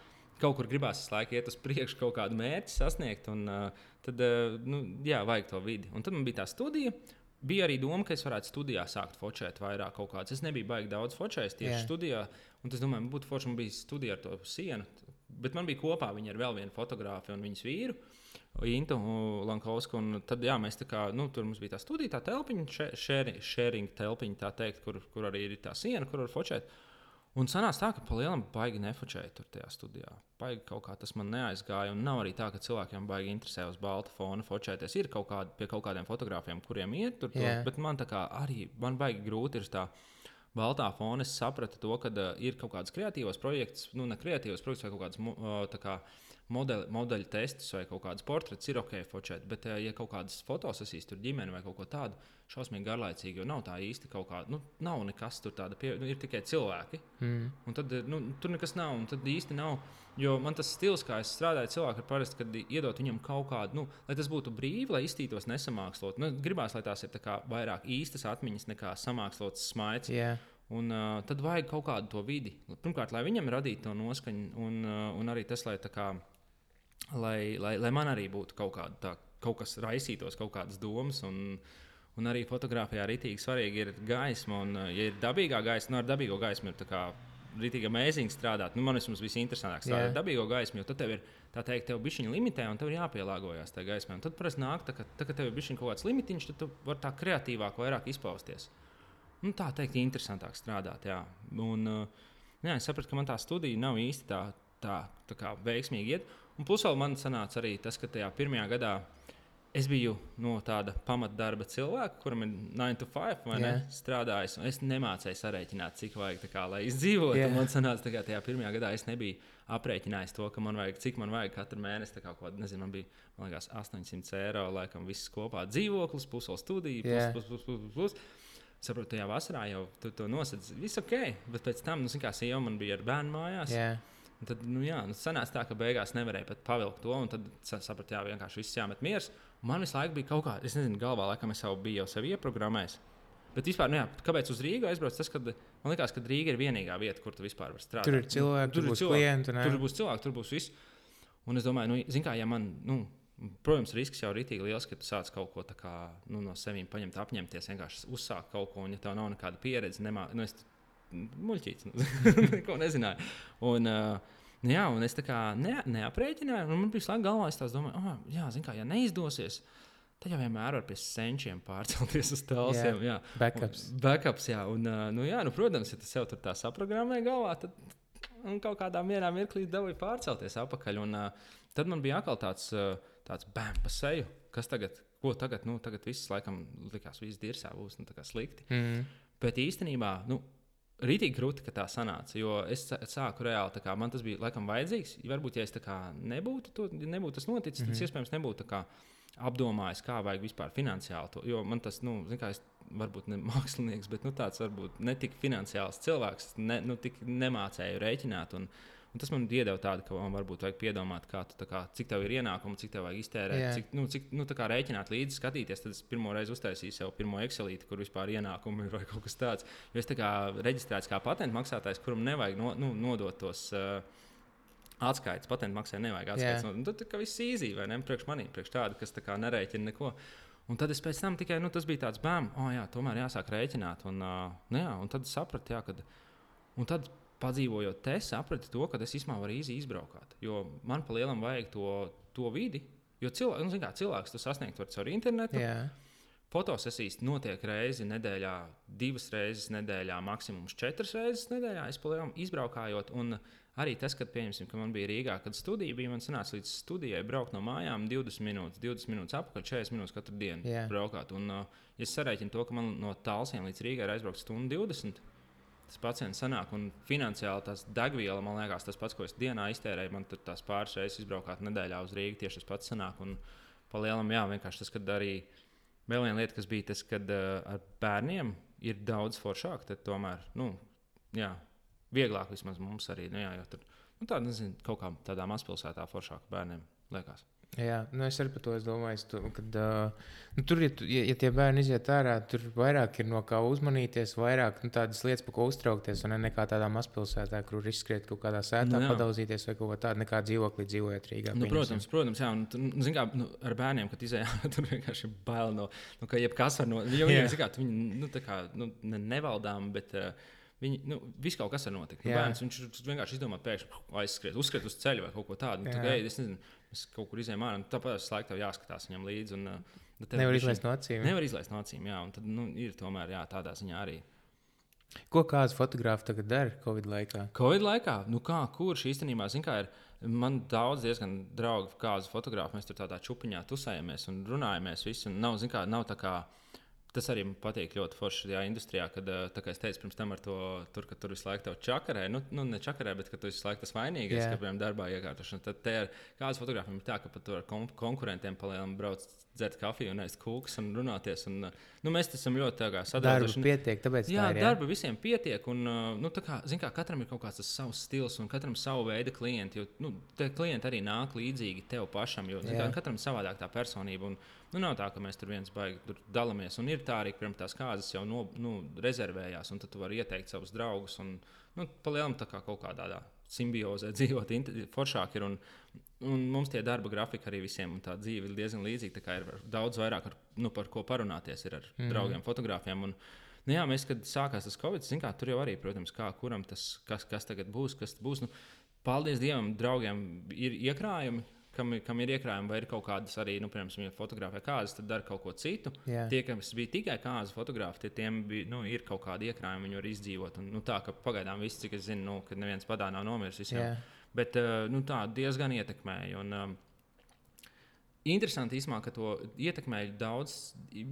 kaut kur gribās visu laiku iet uz priekšu, kaut kādu mērķi sasniegt, un, uh, tad, uh, nu, jā, vajag to vidi. Un tad man bija tā studija, bija arī doma, ka es varētu studijā sākt focēt vairāk kaut kādas. Es nebiju baigi daudz focējis tieši yeah. studijā. Un es domāju, būtu forši, man bija studija ar to sienu. Bet man bija kopā viņa ar vēl vienu fotografu un viņas vīru. Intu Lankausku. Tad, jā, mēs tā kā, nu, tur mums bija tā studija, tā telpiņa, sharing telpiņa, tā teikt, kur, kur arī ir tā siena, kur var focēt. Un sanāca tā, ka pa lielam baigi nefočēja tur tajā studijā. Baigi kaut kā tas man neaizgāja. Un nav arī tā, ka cilvēkiem baigi interesē uz balta fona fočēties. Ir kaut kādi pie kaut kādiem fotografiem, kuriem iet tur, yeah. tur bet man tā kā arī man baigi grūti ir tā. Baltā fona es sapratu to, ka uh, ir kaut kāds kreatīvs projekts, nu, ne kreatīvs projekts vai kaut kāds uh, kā, modeli, modeļu testus vai kaut kādas portretus ir ok, fočēt. Bet, uh, ja kaut kādas fotosesijas tur ģimene vai kaut ko tādu, šausmīgi garlaicīgi, jo nav tā īsti kaut kāda, nu, nav nekas tur tāda, pie, nu, ir tikai cilvēki. Mm. Un tad nu, tur nekas nav, un tad īsti nav. Jo man tas stils, kā es strādāju, cilvēki ir parasti, kad iedot viņam kaut kādu, nu, lai tas būtu brīvi, lai iztītos nesamākslot. Nu, gribās, lai tās ir tā vairāk īstas atmiņas nekā samākslots smaids. Yeah. Un, uh, tad vajag kaut kādu to vidi. Pirmkārt, lai viņam radītu to noskaņu, un, uh, un arī tas, lai, kā, lai, lai, lai man arī būtu kaut, kāda, tā, kaut kas raisītos, kaut kādas domas. Un, Un arī fotografijā rītīgi svarīgi ir gaisma. Un, ja ir dabīgā gaisma, nu, ar dabīgo gaismu ir rītīgi amazing strādāt. Nu, man tas visinteresantākāk strādāt ar dabīgo gaismu, jo tad tev ir tā teikt, tev bišķiņa limitē, un tev ir jāpielāgojas tajā gaismā. Un tad parasti nāk, tā, ka, tā, kad tev ir bišķiņa kaut kāds limitiņš, tad tu vari tā kreatīvāk, vairāk izpausties. Nu, tā teikt, interesantāk strādāt. Jā. Un, uh, jā, es sapratu, ka man tā studija nav īsti tā, tā, tā kā veiksmīgi iet. Un plus vēl man sanāca arī tas, ka tajā pirmajā gadā es biju no tāda pamatdarba cilvēka, kuram ir 9 to 5 vai yeah. ne, strādājis. Es nemācīju sarēķināt, cik vajag, kā, lai izdzīvotu. Yeah. Man sanāca, ka tajā pirmajā gadā es nebiju aprēķinājis to, man vajag, cik man vajag katru mēnesi. Kā, ko, nezinu, man bija man liekas, 800 eiro, laikam, viss kopā dzīvoklis, pusotru studiju, plus, yeah. plus, plus, plus, plus, plus. Saprotu, tajā vasarā jau tu to nosedzi. Viss ok, bet pēc tam, nu, kā sieva man bija ar bērnu mājās. Yeah tad, nu, jā, nu, sanāca tā, ka beigās nevarēja pat pavilkt to, un tad sapratu, jā, vienkārši viss jāmet miers. Man visu laiku bija kaut kā, es nezinu, galvā, laikam es jau biju jau sevi ieprogrammējis. Bet vispār, nu, jā, kāpēc uz Rīgā aizbraukt? Tas, kad man liekas, ka Rīga ir vienīgā vieta, kur tu vispār vari strādāt. Tur ir cilvēki, tur, tur būs klienti. Tur būs cilvēki, tur būs viss. Un es domāju, nu, zin kā, ja man, nu, protams, risks jau ir rītīgi liels, ka tu sāc kaut ko kā, nu, no sevis paņemt, apņemties, vienkārši uzsākt kaut ko, un ja tev nav nekāda pieredze, nemā, nu, es muļķīts, (laughs) neko nezināju. Un, uh, Nu, jā, un es tā kā ne, neaprēķināju, un man bija slēgta galvā, es domāju, oh, jā, zin kā, ja neizdosies, tad jau vienmēr var pie senčiem pārcelties uz telsiem. Jā, jā. backups. Un, backups, jā, un, nu, jā, nu, protams, ja tas sev tur tā saprogrammē galvā, tad un kaut kādā mierā mirklī dabūju pārcelties atpakaļ. Un, uh, tad man bija atkal tāds, uh, tāds bēm pa seju, kas tagad, ko tagad, nu, tagad viss laikam likās, viss dirsā būs nu, slikti. Mm -hmm. Bet īstenībā, nu, Rītīgi grūti, ka tā sanāca, jo es sāku reāli, kā, man tas bija laikam vajadzīgs. Varbūt, ja es nebūtu, to, nebūtu tas noticis, mm -hmm. tad mhm. iespējams nebūtu kā, apdomājis, kā vajag vispār finansiāli to. Jo man tas, nu, kā es varbūt ne mākslinieks, bet nu, tāds varbūt ne tik finansiāls cilvēks, ne, nu, tik nemācēju rēķināt. Un, Un tas man iedeva tādu, ka man varbūt vajag piedomāt, kā tu, kā, cik tev ir ienākumi, cik tev vajag iztērēt, Jā. cik, nu, cik nu, rēķināt līdzi, skatīties. Tad es pirmo reizi uztaisīju sev pirmo Excelīti, kur vispār ienākumi ir (laughs) vai kaut kas tāds. Jo es tā kā reģistrēts kā patentu maksātājs, kuram nevajag no, nu, nodot tos. Uh, Atskaites, patentu maksai nevajag atskaites. Nu, tad tā viss īzī, vai ne? Priekš manī, priekš tāda, kas tā kā nerēķina neko. Un tad es pēc tam tikai, nu, tas bija tāds bēm, oh, jā, tomēr jāsāk rēķināt. Un, uh, nu, jā, un tad sapratu, jā, kad. Un tad padzīvojot te, sapratu to, ka es īstenībā varu īsi izbraukāt. Jo man pa lielam vajag to, to vidi. Jo cilvēks, nu, kā, cilvēks to sasniegt var caur internetu. Jā. Fotosesijas notiek reizi nedēļā, divas reizes nedēļā, maksimums četras reizes nedēļā. Es palielam izbraukājot. Un arī tas, kad, pieņemsim, ka man bija Rīgā, kad studija bija, man sanāca līdz studijai braukt no mājām 20 minūtes, 20 minūtes apakaļ, 40 minūtes katru dienu yeah. braukāt. Un, uh, es sarēķinu to, ka man no tālsiem līdz Rīgai ir aizbraukt stundu 20 tas pacients sanāk. Un finansiāli tas degviela, man liekas, tas pats, ko es dienā iztērēju, man tur tās pāris reizes izbraukāt nedēļā uz Rīgā, tieši tas pats sanāk. Un palielam, jā, vienkārši tas, kad arī vēl viena lieta, kas bija tas, kad uh, ar bērniem ir daudz foršāk, tad tomēr, nu, jā, vieglāk vismaz mums arī, nu, jā, jo tur, nu, tā, nezinu, kaut kā tādā mazpilsētā foršāk bērniem liekas. Jā, nu es arī par to domāju. Tu, kad, uh, nu, tur, ja, ja, ja tie bērni iziet ārā, tur vairāk ir no kā uzmanīties, vairāk nu, tādas lietas, par ko uztraukties. Ne nekā tādā mazpilsētā, kur izskriet kaut kādā sētā, nu, padauzīties vai kaut ko tādu, nekā dzīvoklī dzīvojot Rīgā. Nu, protams, protams, jā, un, nu, kā, nu, ar bērniem, kad izējām, (laughs) tur vienkārši bail no, nu, ka jebkas var no, jo viņi, kā, viņi nu, kā, nu, ne, nevaldām, bet. Uh, Viņi, nu, viss kaut kas var notikt. Nu, bērns, viņš vienkārši izdomā, pēkšņi aizskriet, uzskriet uz ceļa vai kaut ko tādu. Nu, tā, ej, es nezinu, es kaut kur izējām ārā, un tāpēc es laikam jāskatās viņam līdzi. Un, uh, nevar izlaist no acīm. Nevar izlaist no acīm, jā. Un tad nu, ir tomēr jā, tādā ziņā arī. Ko kāds fotogrāfs tagad dara Covid laikā? Covid laikā, nu kā, kurš īstenībā, zin kā, ir, man daudz diezgan draugi, kāds fotogrāfs, mēs tur tādā čupiņā tusējamies un runājamies visi, un nav, zin kā, nav tā kā, Tas arī man patīk ļoti forši šajā industrijā, kad, kā es teicu, pirms tam ar to, tur, ka tur visu laiku tev čakarē, nu, nu ne čakarē, bet ka tu visu laiku tas vainīgais, yeah. ka, piemēram, darbā iekārtošana. Tad te ar kādas fotogrāfiem ir tā, ka pat ar konkurentiem palielinām brauc dzert kafiju un ēst kūkus un runāties. Un, nu, mēs esam ļoti sadarbojušies. Darba pietiek, tāpēc jā, tā ir. Jā, darba visiem pietiek. Un, nu, kā, kā, katram ir kaut kāds savs stils un katram savu veidu klienti. Jo, nu, tie klienti arī nāk līdzīgi tev pašam. Jo, kā, katram savādāk tā personība. Un, nu, nav tā, ka mēs tur viens baigi tur dalāmies. Un ir tā arī, ka tās kārtas jau no, nu, rezervējās, un tad tu vari ieteikt savus draugus. Un, nu, palielam tā kā kaut kādā simbiozē (laughs) dzīvot, foršāk ir. Un, Un mums tie darba grafiki arī visiem, un tā dzīve ir diezgan līdzīga. Ir daudz vairāk, ar, nu, par ko parunāties ar mm. draugiem, fotografiem. Un, nu, jā, mēs, kad sākās tas Covid, kā, tur jau arī, protams, kā kuram tas, kas, kas tagad būs, kas būs. Nu, paldies Dievam, draugiem ir iekrājumi. Kam, kam ir iekrājumi, vai ir kaut kādas arī, nu, piemēram, ja fotografē kāzas, tad dara kaut ko citu. Jā. Tie, kas bija tikai kāzu fotografi, tie tiem bija, nu, ir kaut kādi iekrājumi, viņi var izdzīvot. Un, nu, tā, ka pagaidām viss, cik es zinu, nu, ka neviens padā nav nomiris. Visiem. Bet eh, nu, tā diezgan ietekmēja. Un, um, Interesanti īstenībā, ka to ietekmēja daudz,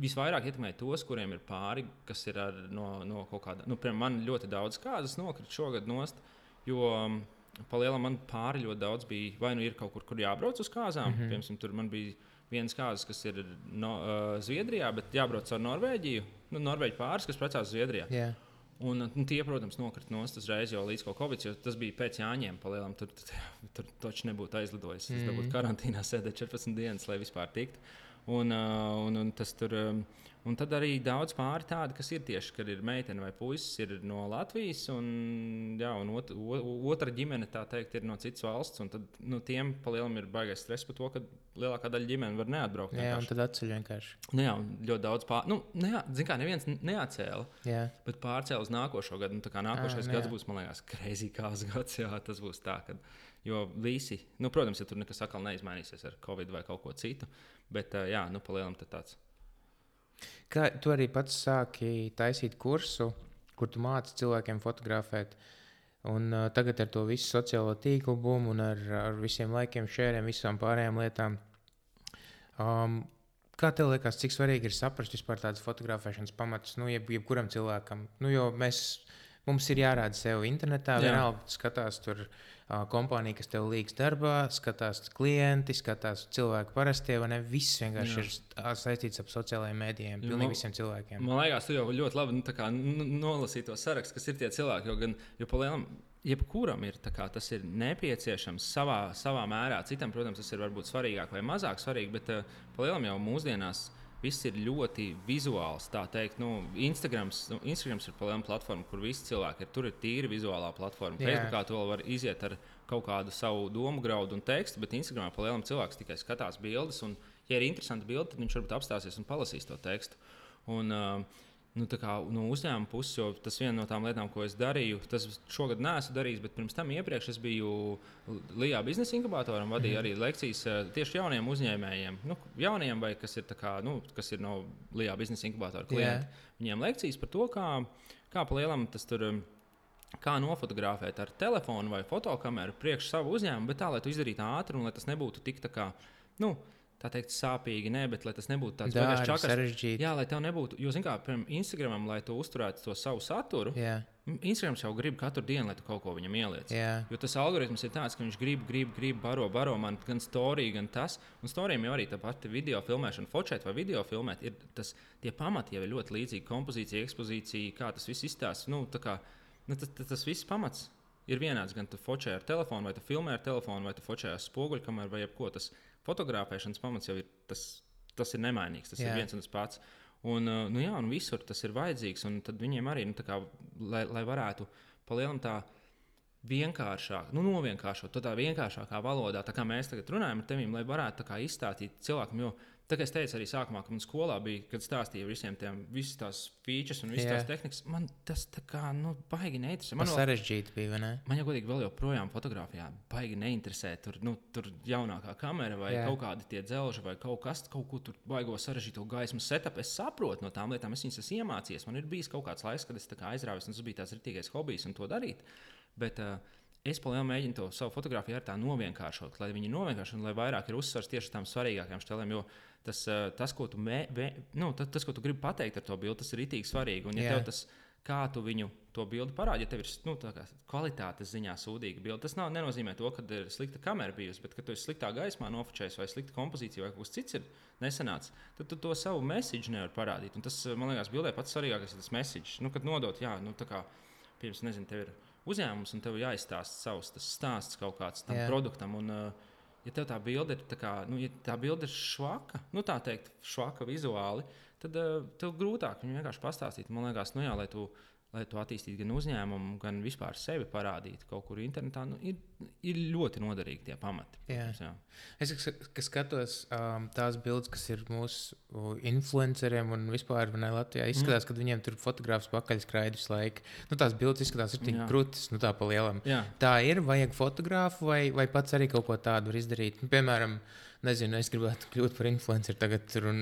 visvairāk ietekmēja tos, kuriem ir pāri, kas ir ar, no, no kaut kāda. Nu, piemēram, man ļoti daudz kārtas nokrita šogad nost, jo um, palielam man pāri ļoti daudz bija. Vai nu ir kaut kur, kur jābrauc uz kāzām, mm -hmm. piemēram, tur man bija viens kāzas, kas ir no, uh, Zviedrijā, bet jābrauc ar Norvēģiju. Nu, Norvēģi pāris, kas precās Zviedrijā. Yeah. Un, nu, tie, protams, nokrita nost uzreiz jau līdz Covid, jo tas bija pēc Jāņiem. Palielam, (laughs) tur tur taču nebūtu aizlidojis. Mm. -hmm. Būtu karantīnā sēdēt 14 dienas, lai vispār tiktu. Un, uh, un, un tas tur. Um, Un tad arī daudz pāri tādi, kas ir tieši, kad ir meitene vai puisis, ir no Latvijas, un, jā, un ot, otra ģimene teikt, ir no citas valsts. Tad nu, tiem palielam ir baigais stress par to, ka lielākā daļa ģimene var neatbraukt. Jā, vienkārši. un tad atceļ vienkārši. Nu, jā, ļoti daudz pāri. Nu, ne, nu zin kā, neviens neatcēla, jā. bet pārcēla uz nākošo gadu. Nu, nākošais jā, nu, gads jā. būs, man liekas, kreizī kāds (laughs) gads. Jā, tas būs tā, ka, jo visi, nu, protams, ja tur nekas atkal neizmainīsies ar Covid vai kaut ko citu, bet jā, nu, palielam tāds. Kā tu arī pats sāki taisīt kursu, kur tu māci cilvēkiem fotografēt. Un, uh, tagad ar to visu sociālo tīklu bumu un ar, ar visiem laikiem, šēriem, visām pārējām lietām. Um, kā tev liekas, cik svarīgi ir saprast vispār tādas fotografēšanas pamatus, nu, jeb, jebkuram cilvēkam? Nu, jo mēs, mums ir jārāda sev internetā, vienalga skatās tur kompānija, kas tev līdz darbā, skatās klienti, skatās cilvēki parastie, vai ne? Viss vienkārši Jā. ir saistīts ar sociālajiem mēdījiem, pilnīgi man, visiem cilvēkiem. Man liekas, tu jau ļoti labi nu, nolasīji to sarakstu, kas ir tie cilvēki, jo, gan, jo palielam, jebkuram ir, kā, tas ir nepieciešams savā, savā mērā. Citam, protams, tas ir varbūt svarīgāk vai mazāk svarīgi, bet uh, palielam jau mūsdienās viss ir ļoti vizuāls. Tā teikt, nu, Instagrams, nu, Instagrams ir liela platforma, kur visi cilvēki ir. Tur ir tīri vizuālā platforma. Yeah. Facebookā to var iziet ar kaut kādu savu domu graudu un tekstu, bet Instagramā pa lielam cilvēks tikai skatās bildes. Un, ja ir interesanti bilde, tad viņš varbūt apstāsies un palasīs to tekstu. Un, uh, nu, kā, no uzņēmuma puses, jo tas viena no tām lietām, ko es darīju, tas šogad neesmu darījis, bet pirms tam iepriekš es biju Lijā biznesa inkubatorā un vadīju mm. arī lekcijas eh, tieši jauniem uzņēmējiem, nu, jauniem vai kas ir, kā, nu, kas ir no Lijā biznesa inkubatora klienti. Yeah. Viņiem lekcijas par to, kā, kā pa lielam tas tur ir kā nofotografēt ar telefonu vai fotokameru priekš savu uzņēmumu, bet tā, lai tu izdarītu ātri un lai tas nebūtu tik tā kā. Nu, tā teikt, sāpīgi, ne, bet lai tas nebūtu tāds ļoti sarežģīts. Jā, lai tev nebūtu, jo, zināmā mērā, piemēram, Instagramam, lai tu uzturētu to savu saturu, jā. Instagrams jau grib katru dienu, lai tu kaut ko viņam ieliec. Jā. Jo tas algoritms ir tāds, ka viņš grib, grib, grib, baro, baro man gan storiju, gan tas. Un storijam jau arī tā pati video filmēšana, fotografēt vai video filmēt, ir tas, tie pamati jau ir ļoti līdzīgi. Kompozīcija, ekspozīcija, kā tas viss izstāsta. Nu, kā, nu, tas, tas, tas viss pamats ir vienāds. Gan tu fotografē ar telefonu, vai tu filmē ar telefonu, vai tu fotografē ar spoguļkameru vai jebko. Tas, fotografēšanas pamats jau ir tas, tas ir nemainīgs. Tas Jā. ir viens un tas pats. Un, uh, nu, jā, un visur tas ir vajadzīgs. Tad viņiem arī, nu, kā, lai, lai varētu palielināt tā vienkāršāk, nu, novienkāršot to tā vienkāršākā valodā, tā kā mēs tagad runājam ar tevi, lai varētu izstāstīt cilvēkam. Jo Tā kā es teicu arī sākumā, ka manā skolā bija, kad stāstīja visiem tiem, visas tās features un visas Jā. tās tehnikas, man tas tā kā, nu, baigi neinteresē. Man sarežģīti bija, ne? Man jau godīgi vēl joprojām fotografijā baigi neinteresē. Tur, nu, tur jaunākā kamera vai Jā. kaut kādi tie dzelži vai kaut kas, kaut ko tur baigo sarežģīto gaismu setup. Es saprotu no tām lietām, es viņas esmu iemācījies. Man ir bijis kaut kāds laiks, kad es aizrāvis, un tas bija tāds rītīgais hobijs un to darīt. Bet, uh, es palielinām mēģinu to savu fotografiju ar tā novienkāršot, lai viņi novienkāršot un lai vairāk ir uzsvars tieši uz tām svarīgākajām šķelēm. Jo tas, tas, ko tu, mē, vē, nu, tas, tas, ko tu gribi pateikt ar to bildi, tas ir itīgi svarīgi. Un, ja tas, kā tu viņu to bildi parādi, ja tev ir nu, kvalitātes ziņā sūdīga bilde, tas nav, nenozīmē to, ka ir slikta kamera bijusi, bet ka tu esi sliktā gaismā nofočējis vai slikta kompozīcija vai kaut kas cits ir nesanācis, tad tu to savu message nevari parādīt. Un tas, man liekas, bildē pats svarīgākais ir tas message. Nu, kad nodot, jā, nu, tā kā, pirms, nezinu, tev ir uzņēmums un tev jāizstāsta savs stāsts kaut kāds tam yeah. produktam. Un, uh, ja tev tā bilde ir, kā, nu, ja tā bilde ir švaka, nu, tā teikt, švaka vizuāli, tad uh, tev grūtāk viņu vienkārši pastāstīt. Man liekas, nu, jā, lai tu lai to attīstītu gan uzņēmumu, gan vispār sevi parādītu kaut kur internetā, nu, ir, ir ļoti noderīgi tie pamati. Jā. Jā. Es kas skatos um, tās bildes, kas ir mūsu influenceriem un vispār ne, Latvijā, izskatās, mm. ka viņiem tur fotografs pakaļ skraida visu laiku. Nu, tās bildes izskatās tik krūtis, nu tā pa lielam. Jā. Tā ir, vajag fotografu vai, vai pats arī kaut ko tādu var izdarīt. Nu, piemēram, Nezinu, es gribētu kļūt par influenceru tagad, un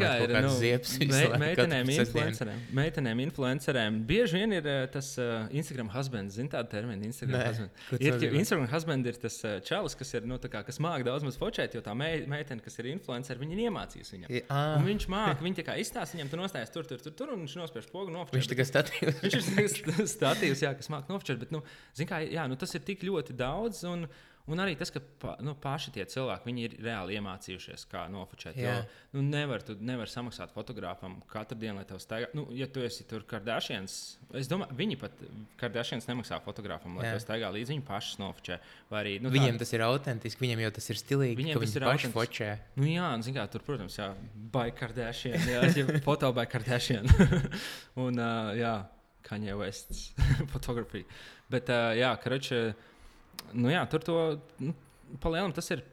kā ir nu, ziepes. Me, meitenēm, influencerēm, meitenēm, influencerēm. Bieži vien ir uh, tas uh, Instagram husband, zina tādu terminu. Instagram Nē, husband. Ir, ir, Instagram husband ir tas uh, čalis, kas ir, nu, kā, kas māk daudz maz fočēt, jo tā me, meitene, kas ir influencer, viņa ir iemācījusi viņam. Ja, viņš māk, viņa tā kā izstāsta viņam, tu nostājies tur, tur, tur, tur, un viņš nospiež pogu nofočēt. Viņš tikai statīvs. viņš ir (laughs) statīvs, jā, kas māk nofočēt, bet, nu, zin kā, jā, nu, tas ir tik ļoti daudz. Un, Un arī tas, ka pa, nu, paši tie cilvēki ir reāli iemācījušies, kā nofočēt. Jā. Jo nu, nevar, tu nevar samaksāt fotogrāfam katru dienu, lai tev staigā. Nu, ja tu esi tur Kardashians, es domāju, viņi pat Kardashians nemaksā fotogrāfam, lai Jā. tev staigā līdzi. Viņi paši nofočē. Arī nu, Viņiem tas ir autentiski, viņiem jau tas ir stilīgi, Viņiem tas viņi ir paši fočē. Nu, jā, un, kā, tur, protams, jā, by Kardashian. Jā, (laughs) foto by Kardashian. (laughs) un, uh, jā, Kanye West's (laughs) fotografija. Bet, uh, jā, karača, nu, jā, tur to, nu, palielam tas ir.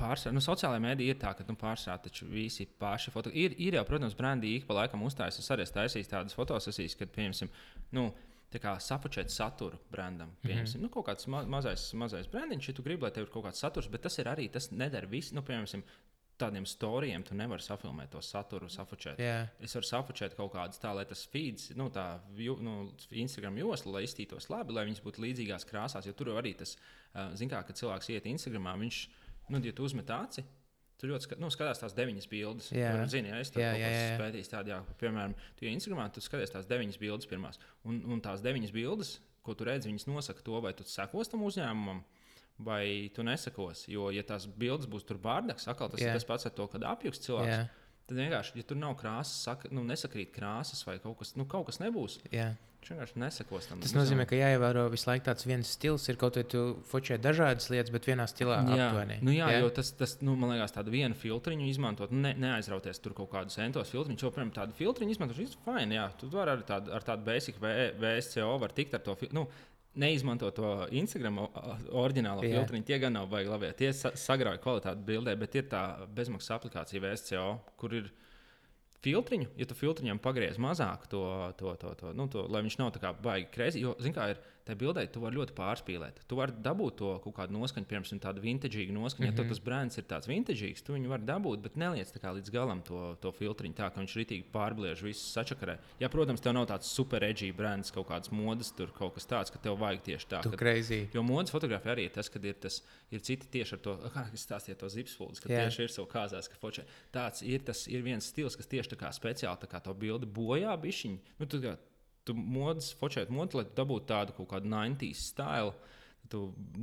Pārsvarā, nu, sociālajā mēdī ir tā, ka nu, pārsvarā taču visi paši foto. Ir, ir jau, protams, brandi ik pa laikam uzstājas. Es arī esmu taisījis tādas fotosesijas, kad, piemēram, nu, sapučēt saturu brandam. Piemēram, mm -hmm. nu, kaut kāds ma mazais, mazais brandiņš, ja tu gribi, lai tev ir kaut kāds saturs, bet tas ir arī, tas nedara viss. Nu, piemēram, tādiem storijiem tu nevari safilmēt to saturu, safučēt. Jā. Es varu safučēt kaut kādus tā, lai tas feeds, nu, tā nu, Instagram josla, lai iztītos labi, lai viņas būtu līdzīgās krāsās. Jo tur arī tas, uh, zin kā, kad cilvēks iet Instagramā, viņš, nu, ja tu uzmet aci. Tur ļoti skat, nu, skatās tās deviņas bildes. Jā. Tur, zini, ja es jā. pētījis tādu, jā, piemēram, tu ja Instagramā tu skaties tās deviņas bildes pirmās. Un, un tās deviņas bildes, ko tu redzi, viņas nosaka to, vai tu sekos tam uzņēmumam. Vai tu nesakos, jo, ja tās bildes būs tur bārdaks, atkal tas Jā. ir tas pats ar to, kad apjūgs cilvēks. Jā. Tad vienkārši, ja tur nav krāsas, saka, nu, nesakrīt krāsas vai kaut kas, nu, kaut kas nebūs. Jā. Viņš vienkārši nesakos tam. Tas nozīmē, ka jāievēro visu laiku tāds viens stils. Ir kaut kā tu fočē dažādas lietas, bet vienā stilā Jā, aptuveni. nu jā, jā, jo tas, tas nu, man liekas, tādu vienu filtriņu izmantot, ne, neaizrauties tur kaut kādus centos filtriņus. Jo, piemēram, tādu filtriņu izmantot, ir fini. Jā, tu vari arī tādu, ar tādu basic VSCO var tikt ar to. Nu, Neizmanto to Instagram oriģinālo Jā. filtriņu. Tie gan nav baigi labi. Tie sa sagrauj kvalitāti bildē, bet ir tā bezmaksas aplikācija VSCO, kur ir filtriņu. Ja tu filtriņam pagriez mazāk to, to, to, to, nu, to lai viņš nav tā kā baigi krēsli, jo, zināmā mērā, ir tajā bildē, tu vari ļoti pārspīlēt. Tu vari dabūt to kaut kādu noskaņu, piemēram, tādu vintageīgu noskaņu. Mm -hmm. Ja tev tas brands ir tāds vintageīgs, tu viņu vari dabūt, bet neliec līdz galam to, to filtriņu, tā ka viņš ritīgi pārbliež visu sačakarē. Ja, protams, tev nav tāds super edgy brands, kaut kādas modes, tur kaut kas tāds, ka tev vajag tieši tā. Tu ka- crazy. Jo modes fotografija arī ir tas, kad ir, tas, ir citi tieši ar to, kā es stāstīju, to zipspūli, ka Jā. tieši ir savu kāzās, ka fočē. Tāds ir, tas ir viens stils, kas tieši tā kā speciāli tā kā to bildi bojā bišķiņu. Nu, tu, kā, tu modes, fočēt modi, lai tu dabūtu tādu kaut kādu 90s stilu. Tu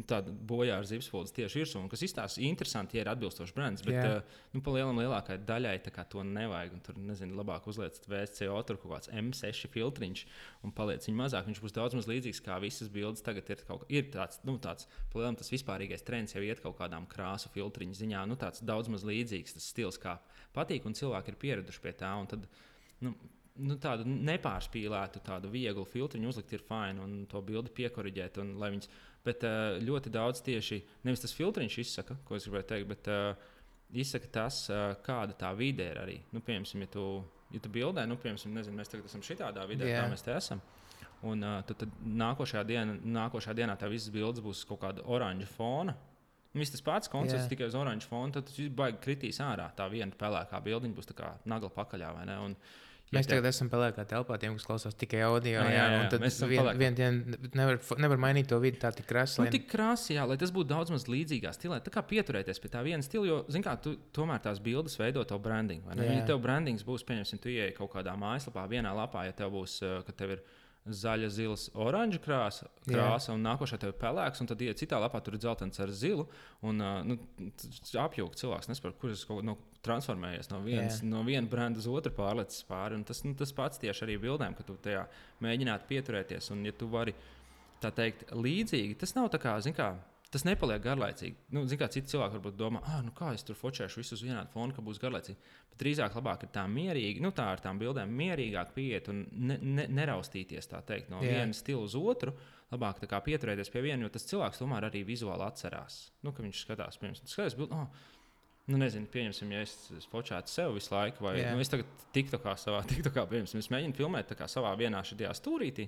tādu bojā ar zipspūli tieši ir. Kas izstāsta interesanti, ja ir atbilstošs brands. Bet, Jā. uh, nu, lielam lielākai daļai to nevajag. Un tur, nezinu, labāk uzliec VSCO, tur kaut kāds M6 filtriņš un paliec viņa mazāk. Viņš būs daudz maz līdzīgs kā visas bildes. Tagad ir, kaut, ir tāds, nu, tāds lielam tas vispārīgais trends jau iet kaut kādām krāsu filtriņu ziņā. Nu, tāds daudz maz līdzīgs tas stils, kā patīk, un cilvēki ir pieraduši pie tā. Tad, nu, nu, tādu nepārspīlētu, tādu vieglu filtriņu uzlikt ir fini un to bildi piekoriģēt. Un, viņas, bet uh, ļoti daudz tieši nevis tas filtriņš izsaka, ko es gribēju teikt, bet uh, izsaka tas, uh, kāda tā vide ir arī. Nu, piemēram, ja tu, ja tu bildē, nu, piemēram, nezinu, mēs tagad esam šitā vidē, Jā. kā mēs te esam. Un uh, tad, tad nākošajā, dienā, nākošajā dienā tā visas bildes būs kaut kāda oranža fona. Nu, Viss tas pats koncepts, Jā. tikai uz oranža fona. Tad tas viss baigi kritīs ārā. Tā viena pelēkā bildiņa būs tā kā nagla pakaļā. vai ne? Un, ja Mēs tev- tagad esam pelēkā telpā, tiem, kas klausās tikai audio. Jā, Jā, jā, jā, tad mēs vien, vien dienu nevar, nevar mainīt to vidi tā tik krasi. Nu, tik krāsā, jā, lai tas būtu daudz maz līdzīgā stilā. Tā kā pieturēties pie tā viena stila, jo, zināmā mērā, tu tomēr tās bildes veido to brandingu. Ja tev brandings būs, pieņemsim, tu ieej kaut kādā mājaslapā, vienā lapā, ja tev būs, ka tev ir zaļa, zila, oranža krāsa, krāsa un nākošais ir pelēks, un tad iet citā lapā, tur ir dzeltens ar zilu. Un, nu, apjūgt cilvēks, nesaprot, kurš kaut kā no, transformējies no, vienas, Jā. no viena brenda uz otru pārlecis pāri. Tas, nu, tas pats tieši arī bildēm, ka tu tajā mēģinātu pieturēties. Un, ja tu vari tā teikt, līdzīgi. Tas nav tā kā, zin kā, tas nepaliek garlaicīgi. Nu, zin kā citi cilvēki varbūt domā, ah, nu kā es tur focēšu visu uz vienādu fonu, ka būs garlaicīgi. Bet drīzāk labāk ir tā mierīgi, nu tā ar tām bildēm mierīgāk pieiet un ne, ne, neraustīties teikt no Jā. viena stila uz otru. Labāk pieturēties pie viena, jo tas cilvēks tomēr arī vizuāli atcerās. Nu, viņš skatās, piemēram, skatās bildi. Oh, Nu, nezinu, pieņemsim, ja es fočētu sev visu laiku, vai Jā. nu, es tagad tiktu kā savā, (laughs) tiktu kā, piemēram, es mēģinu filmēt savā vienā šajā stūrītī,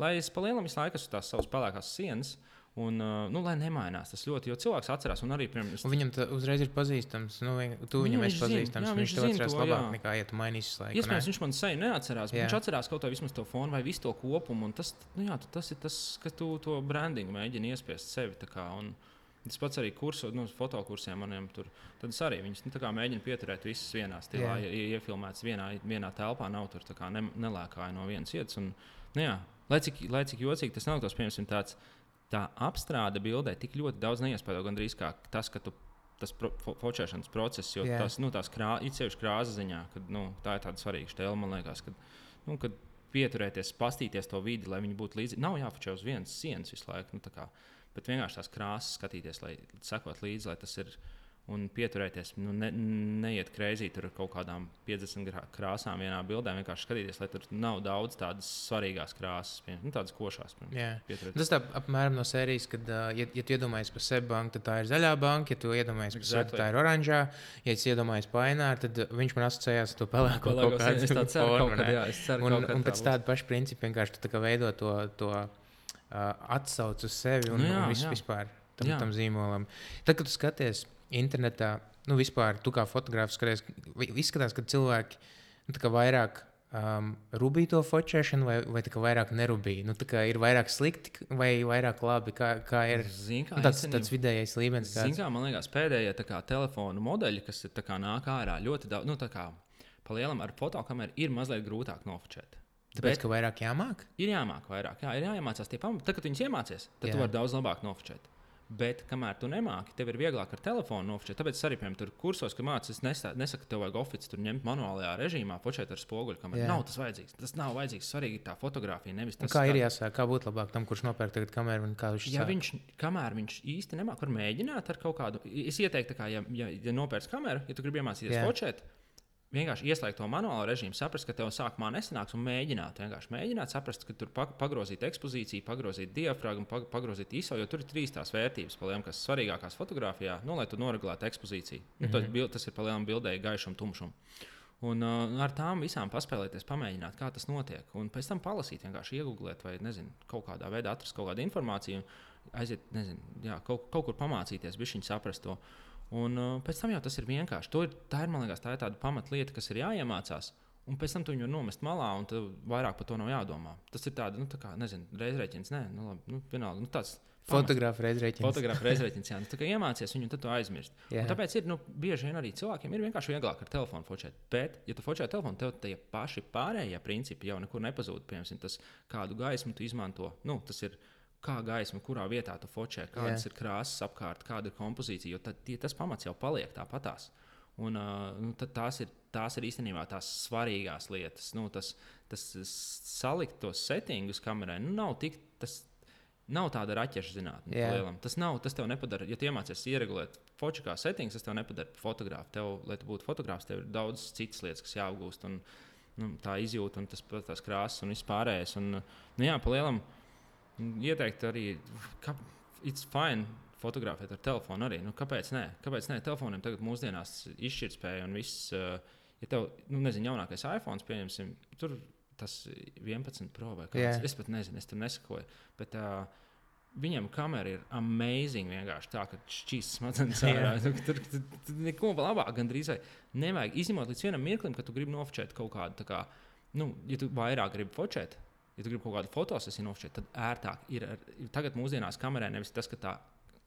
lai es palielinām visu laiku uz tās savas pelēkās sienas. Un, nu, lai nemainās tas ļoti, jo cilvēks atcerās, un arī, es- Un viņam uzreiz ir pazīstams. Nu, tu Nu, viņam esi pazīstams. jā, viņš viņš zina atcerās to, labāk jā. nekā, ja tu mainīsi laiku. Iespējams, viņš man seju neatcerās, bet viņš atcerās kaut ko vismaz to fonu vai visu to kopumu. Tas, nu, jā, tas ir tas, ka tu to brandingu mēģini iespiest sevi. Kā, un tas pats arī kursos, nu, fotokursiem maniem tur. Tad es arī viņus nu, kā mēģinu pieturēt visus vienā stilā, Jā. ja, iefilmēts vienā, vienā telpā, nav tur kā ne, nelēkāja no vienas vietas. Un, nu, jā, lai, cik, lai cik jocīgi tas nav, tas piemēram tāds. Tā apstrāde bildē tik ļoti daudz neiespējo gandrīz kā tas, ka tu. Tas pro, fo, fočēšanas process, jo Jā. tas, nu, krā, it sevišķi krāsa ziņā, kad, nu, tā ir tāda svarīga stēla, man liekas, kad, nu, kad pieturēties, pastīties to vidi, lai viņi būtu līdzi. Nav jāfočē uz vienas sienas visu laiku, nu, kā, bet vienkārši tās krāsas skatīties, lai sekot līdzi, lai tas ir un pieturēties. Nu, ne, neiet kreizī tur ar kaut kādām 50 grā- krāsām vienā bildē. Vienkārši skatīties, lai tur nav daudz tādas svarīgas krāsas, pie, nu, tādas košās. piemēram. Tas tā apmēram no sērijas, kad, ja, ja tu iedomājies par sebi banku, tad tā ir zaļā banka, ja tu iedomājies par sevi, Exactly. tad tā ir oranžā. Ja es iedomājos par aināru, tad viņš man asociējās ar to pelēko kaut kādu formu, Un, un tā pēc tāda paša principa vienkārši tu tā kā veido to, to uh, atsauci uz sevi un, Nu jā, un vis, jā. vispār tam, Jā. tam zīmolam. Tad, kad tu skaties internetā, nu vispār tu kā fotogrāfs skaties, izskatās, ka cilvēki nu, vairāk. Um, rubīja to focēšanu, vai, vai vairāk nerūpīja? Nu, ir vairāk slikti, vai vairāk labi, kā, kā ir Zini, kā nu, tāds, īstenībā- tāds vidējais līmenis. Kāds. kā man liekas, pēdējie kā, telefonu modeļi, kas ir kā, nāk ārā ļoti daudz, nu, kā palielam ar fotokameru, ir mazliet grūtāk nofočēt. Tāpēc, ka vairāk jāmāk. Ir jāmāk vairāk, jā, ir jāiemācās tie pamati. Tad, kad viņas iemācīsies, tad. Jā. tu vari daudz labāk nofočēt. Bet, kamēr tu nemāki, tev ir vieglāk ar telefonu nofočēt. Tāpēc es arī, piemēram, tur kursos, ka mācās, es nesaku, tev vajag oficiāli tur ņemt manuālajā režīmā, fočēt ar spoguļu. Kamēr Jā. nav tas vajadzīgs. Tas nav vajadzīgs. Svarīgi ir tā fotografija, nevis Un tas, Kā ir kā- jāsāk, kā būtu labāk tam, kurš nopērk tagad kameru un kā viņš Ja sāk? viņš, kamēr viņš īsti nemāķi, var mēģināt ar kaut kādu, es ieteiktu, ka, ja, ja, ja nopērci kameru, ja tu gribi iemācīties Jā. focēt, vienkārši ieslēgt to manuālo režīmu, saprast, ka tev sākumā nesanāks, un mēģināt, vienkārši mēģināt saprast, ka tur pa- pagrozīt ekspozīciju, pagrozīt diafragmu, pag- pagrozīt ISO, jo tur ir trīs tās vērtības, palielam, kas svarīgākās fotografijā, nu, lai tu noregulētu ekspozīciju. Nu, mm -hmm. Tas ir palielam bildēji gaišumu, tumšumu. Un uh, ar tām visām paspēlēties, pamēģināt, kā tas notiek. Un pēc tam palasīt, vienkārši iegūglēt, vai nezinu, kaut kādā veidā atrast kaut kādu informāciju, aiziet, nezinu, jā, kaut, kaut kur pamācīties, bija viņa saprast to. Un uh, pēc tam jau tas ir vienkārši. Ir, tā ir, man liekas, tā ir tāda pamatlieta, kas ir jāiemācās. Un pēc tam tu viņu nomest malā, un tev vairāk par to nav jādomā. Tas ir tāds, nu, tā kā, nezinu, reizreķins, nē, nu, labi, nu, vienalga, nu, tāds. Fotogrāfa reizreķins. Fotogrāfs reizreķins, jā, nu, iemācies viņu, tad tu aizmirsti. Un tāpēc ir nu, bieži vien arī cilvēkiem ir vienkārši vieglāk ar telefonu focēt. Bet, ja tu focē telefonu, tev tie paši pārējie principi jau nekur nepazūd. Piemēram, tas, kādu gaismu tu izmanto. Nu, tas ir kā gaisma, kurā vietā tu focē, kādas Jā. ir krāsas apkārt, kāda ir kompozīcija. Jo tad, tie, tas pamats jau paliek tāpatās. Un, uh, nu, tās, ir, tās ir īstenībā tās svarīgās lietas. Nu, tas, tas salikt tos settingus kamerai nu, nav tik. Tas, Nav tāda raķešu zinātne. Jā. palielam. Tas nav, tas tev nepadara. Ja tu iemācies ieregulēt foču kā settings, tas tev nepadara fotografu. Tev, lai tu būtu fotografs, tev ir daudz citas lietas, kas jāapgūst. Un, nu, tā izjūta un tas, tās krāsas un viss pārējais. Un, nu, jā, palielam, ieteikt arī, ka it's fine fotografēt ar telefonu arī. Nu, kāpēc nē? Kāpēc nē? Telefoniem tagad mūsdienās izšķirtspēja un viss. Uh, ja tev, nu, nezinu, jaunākais iPhone, pieņemsim, tur tas 11 Pro vai kāds. Jā. Es pat nezinu, es tam nesakoju. Bet, uh, Viņam kamera ir amazing. Vienkārši tā, ka šķīs smadzenes ārā. Nu, Tur tur- tur neko labāk gandrīz vai nevajag. Izņemot līdz vienam mirklim, kad tu gribi nofočēt kaut kādu, kā, nu, ja tu vairāk gribi fočēt, ja tu gribi kaut kādu fotosesiju nofočēt, tad ērtāk ir. Ar, tagad mūsdienās kamerai nevis tas, ka tā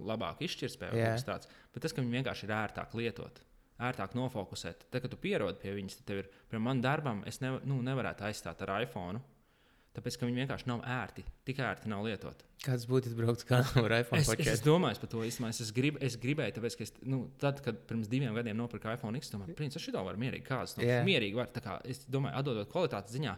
labāk izšķirtspēja vai Jā. kaut kas tāds, bet tas, ka viņi vienkārši ir ērtāk lietot. Ērtāk nofokusēt. Tad, kad tu pierodi pie viņas, tad ir, piemēram, man darbam, es nev, nu, nevarētu aizstāt ar iPhone. Tāpēc, ka viņi vienkārši nav ērti, tik ērti nav lietot. Kāds būtu izbraukts kā (laughs) ar iPhone Es, pačēs? es domāju par to īstenībā. Es, grib, es gribēju, tāpēc, ka es, nu, tad, kad pirms diviem gadiem nopirku iPhone X, domāju, principā, šī var mierīgi kāds. Nu, yeah. Mierīgi var, tā kā, es domāju, atdodot kvalitātes ziņā,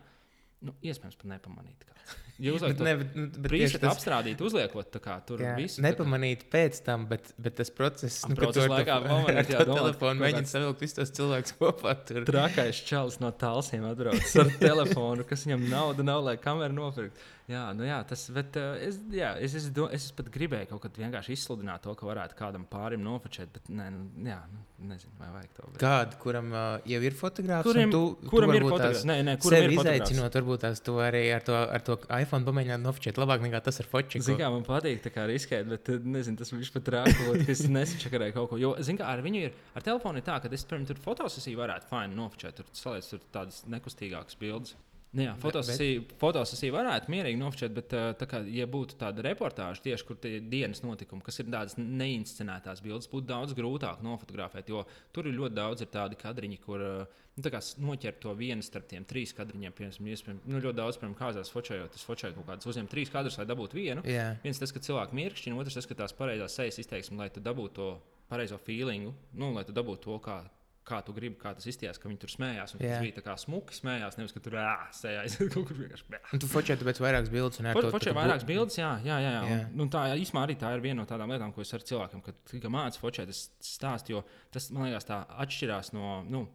nu, iespējams, pat nepamanīt. Kā. (laughs) Bet, uzliek ne, to nu, brīdi tas apstrādīt, uzliekot tā kā, tur jā, visu. nepamanīt pēc tam, bet, bet tas process, nu, kad tu procesa ar to- laikā (laughs) pamanīt, to domāt, telefonu kāds- savilkt visus tos cilvēkus kopā. Tur. Trakais čalis no tālsiem atbrauc ar (laughs) telefonu, kas viņam nauda nav, lai kameru nopirktu. Jā, nu jā, tas, bet uh, es, jā, es, es, do, es pat gribēju kaut kad vienkārši izsludināt to, ka varētu kādam pārim nofočēt, bet nē, nu, jā, nu, nezinu, vai vajag to. Bet... Kādu, kuram uh, jau ir fotogrāfs, un tu, kuram tu ir fotogrāfs? Nē, nē, kuram ir izaicinot, varbūt tās tu arī ar to, ar to iPhone pamēģināt nofočēt labāk nekā tas ar fočiku. Ziniet, kā man patīk tā kā riskēt, bet uh, nezinu, tas viņš pat rākot, ka es nesačakarēju kaut ko. Jo, ziniet, kā ar viņu ir, ar telefonu ir tā, ka es, piemēram, tur fotosesiju varētu fini nofočēt, tur saliec tur tādas nekustīgākas bildes. Nu jā, fotosesija, bet... fotosesija varētu mierīgi nofočēt, bet, kā, ja būtu tāda reportāža tieši, kur tie dienas notikumi, kas ir tādas neinscenētās bildes, būtu daudz grūtāk nofotografēt. Jo tur ir ļoti daudz ir tādi kadriņi, kur nu, noķert to vienu starp tiem trīs kadriņiem. Piemēram, iespējams, nu, ļoti daudz, piemēram, kāzās focējot, tas focēja kaut kādus uzņemt trīs kadrus, lai dabūtu vienu. Jā. Viens tas, ka cilvēki mirkšķina, otrs tas, ka tās pareizās sejas izteiksme, lai tu dabūtu to pareizo feelingu, nu, lai tu dabūtu to, kā kā tu gribi, kā tas izties, ka viņi tur smējās. Un tas bija tā kā smuki smējās, nevis ka tur sējās kaut kur vienkārši. Un tu fočēji tāpēc vairākas bildes. Fo, fočēji vairākas bildes, jā, jā, jā. jā. jā. Un, un tā īstenībā arī tā ir viena no tādām lietām, ko es ar cilvēkiem, kad tikai mācos fočēt, es stāstu, jo tas man liekas tā atšķirās no. Nu,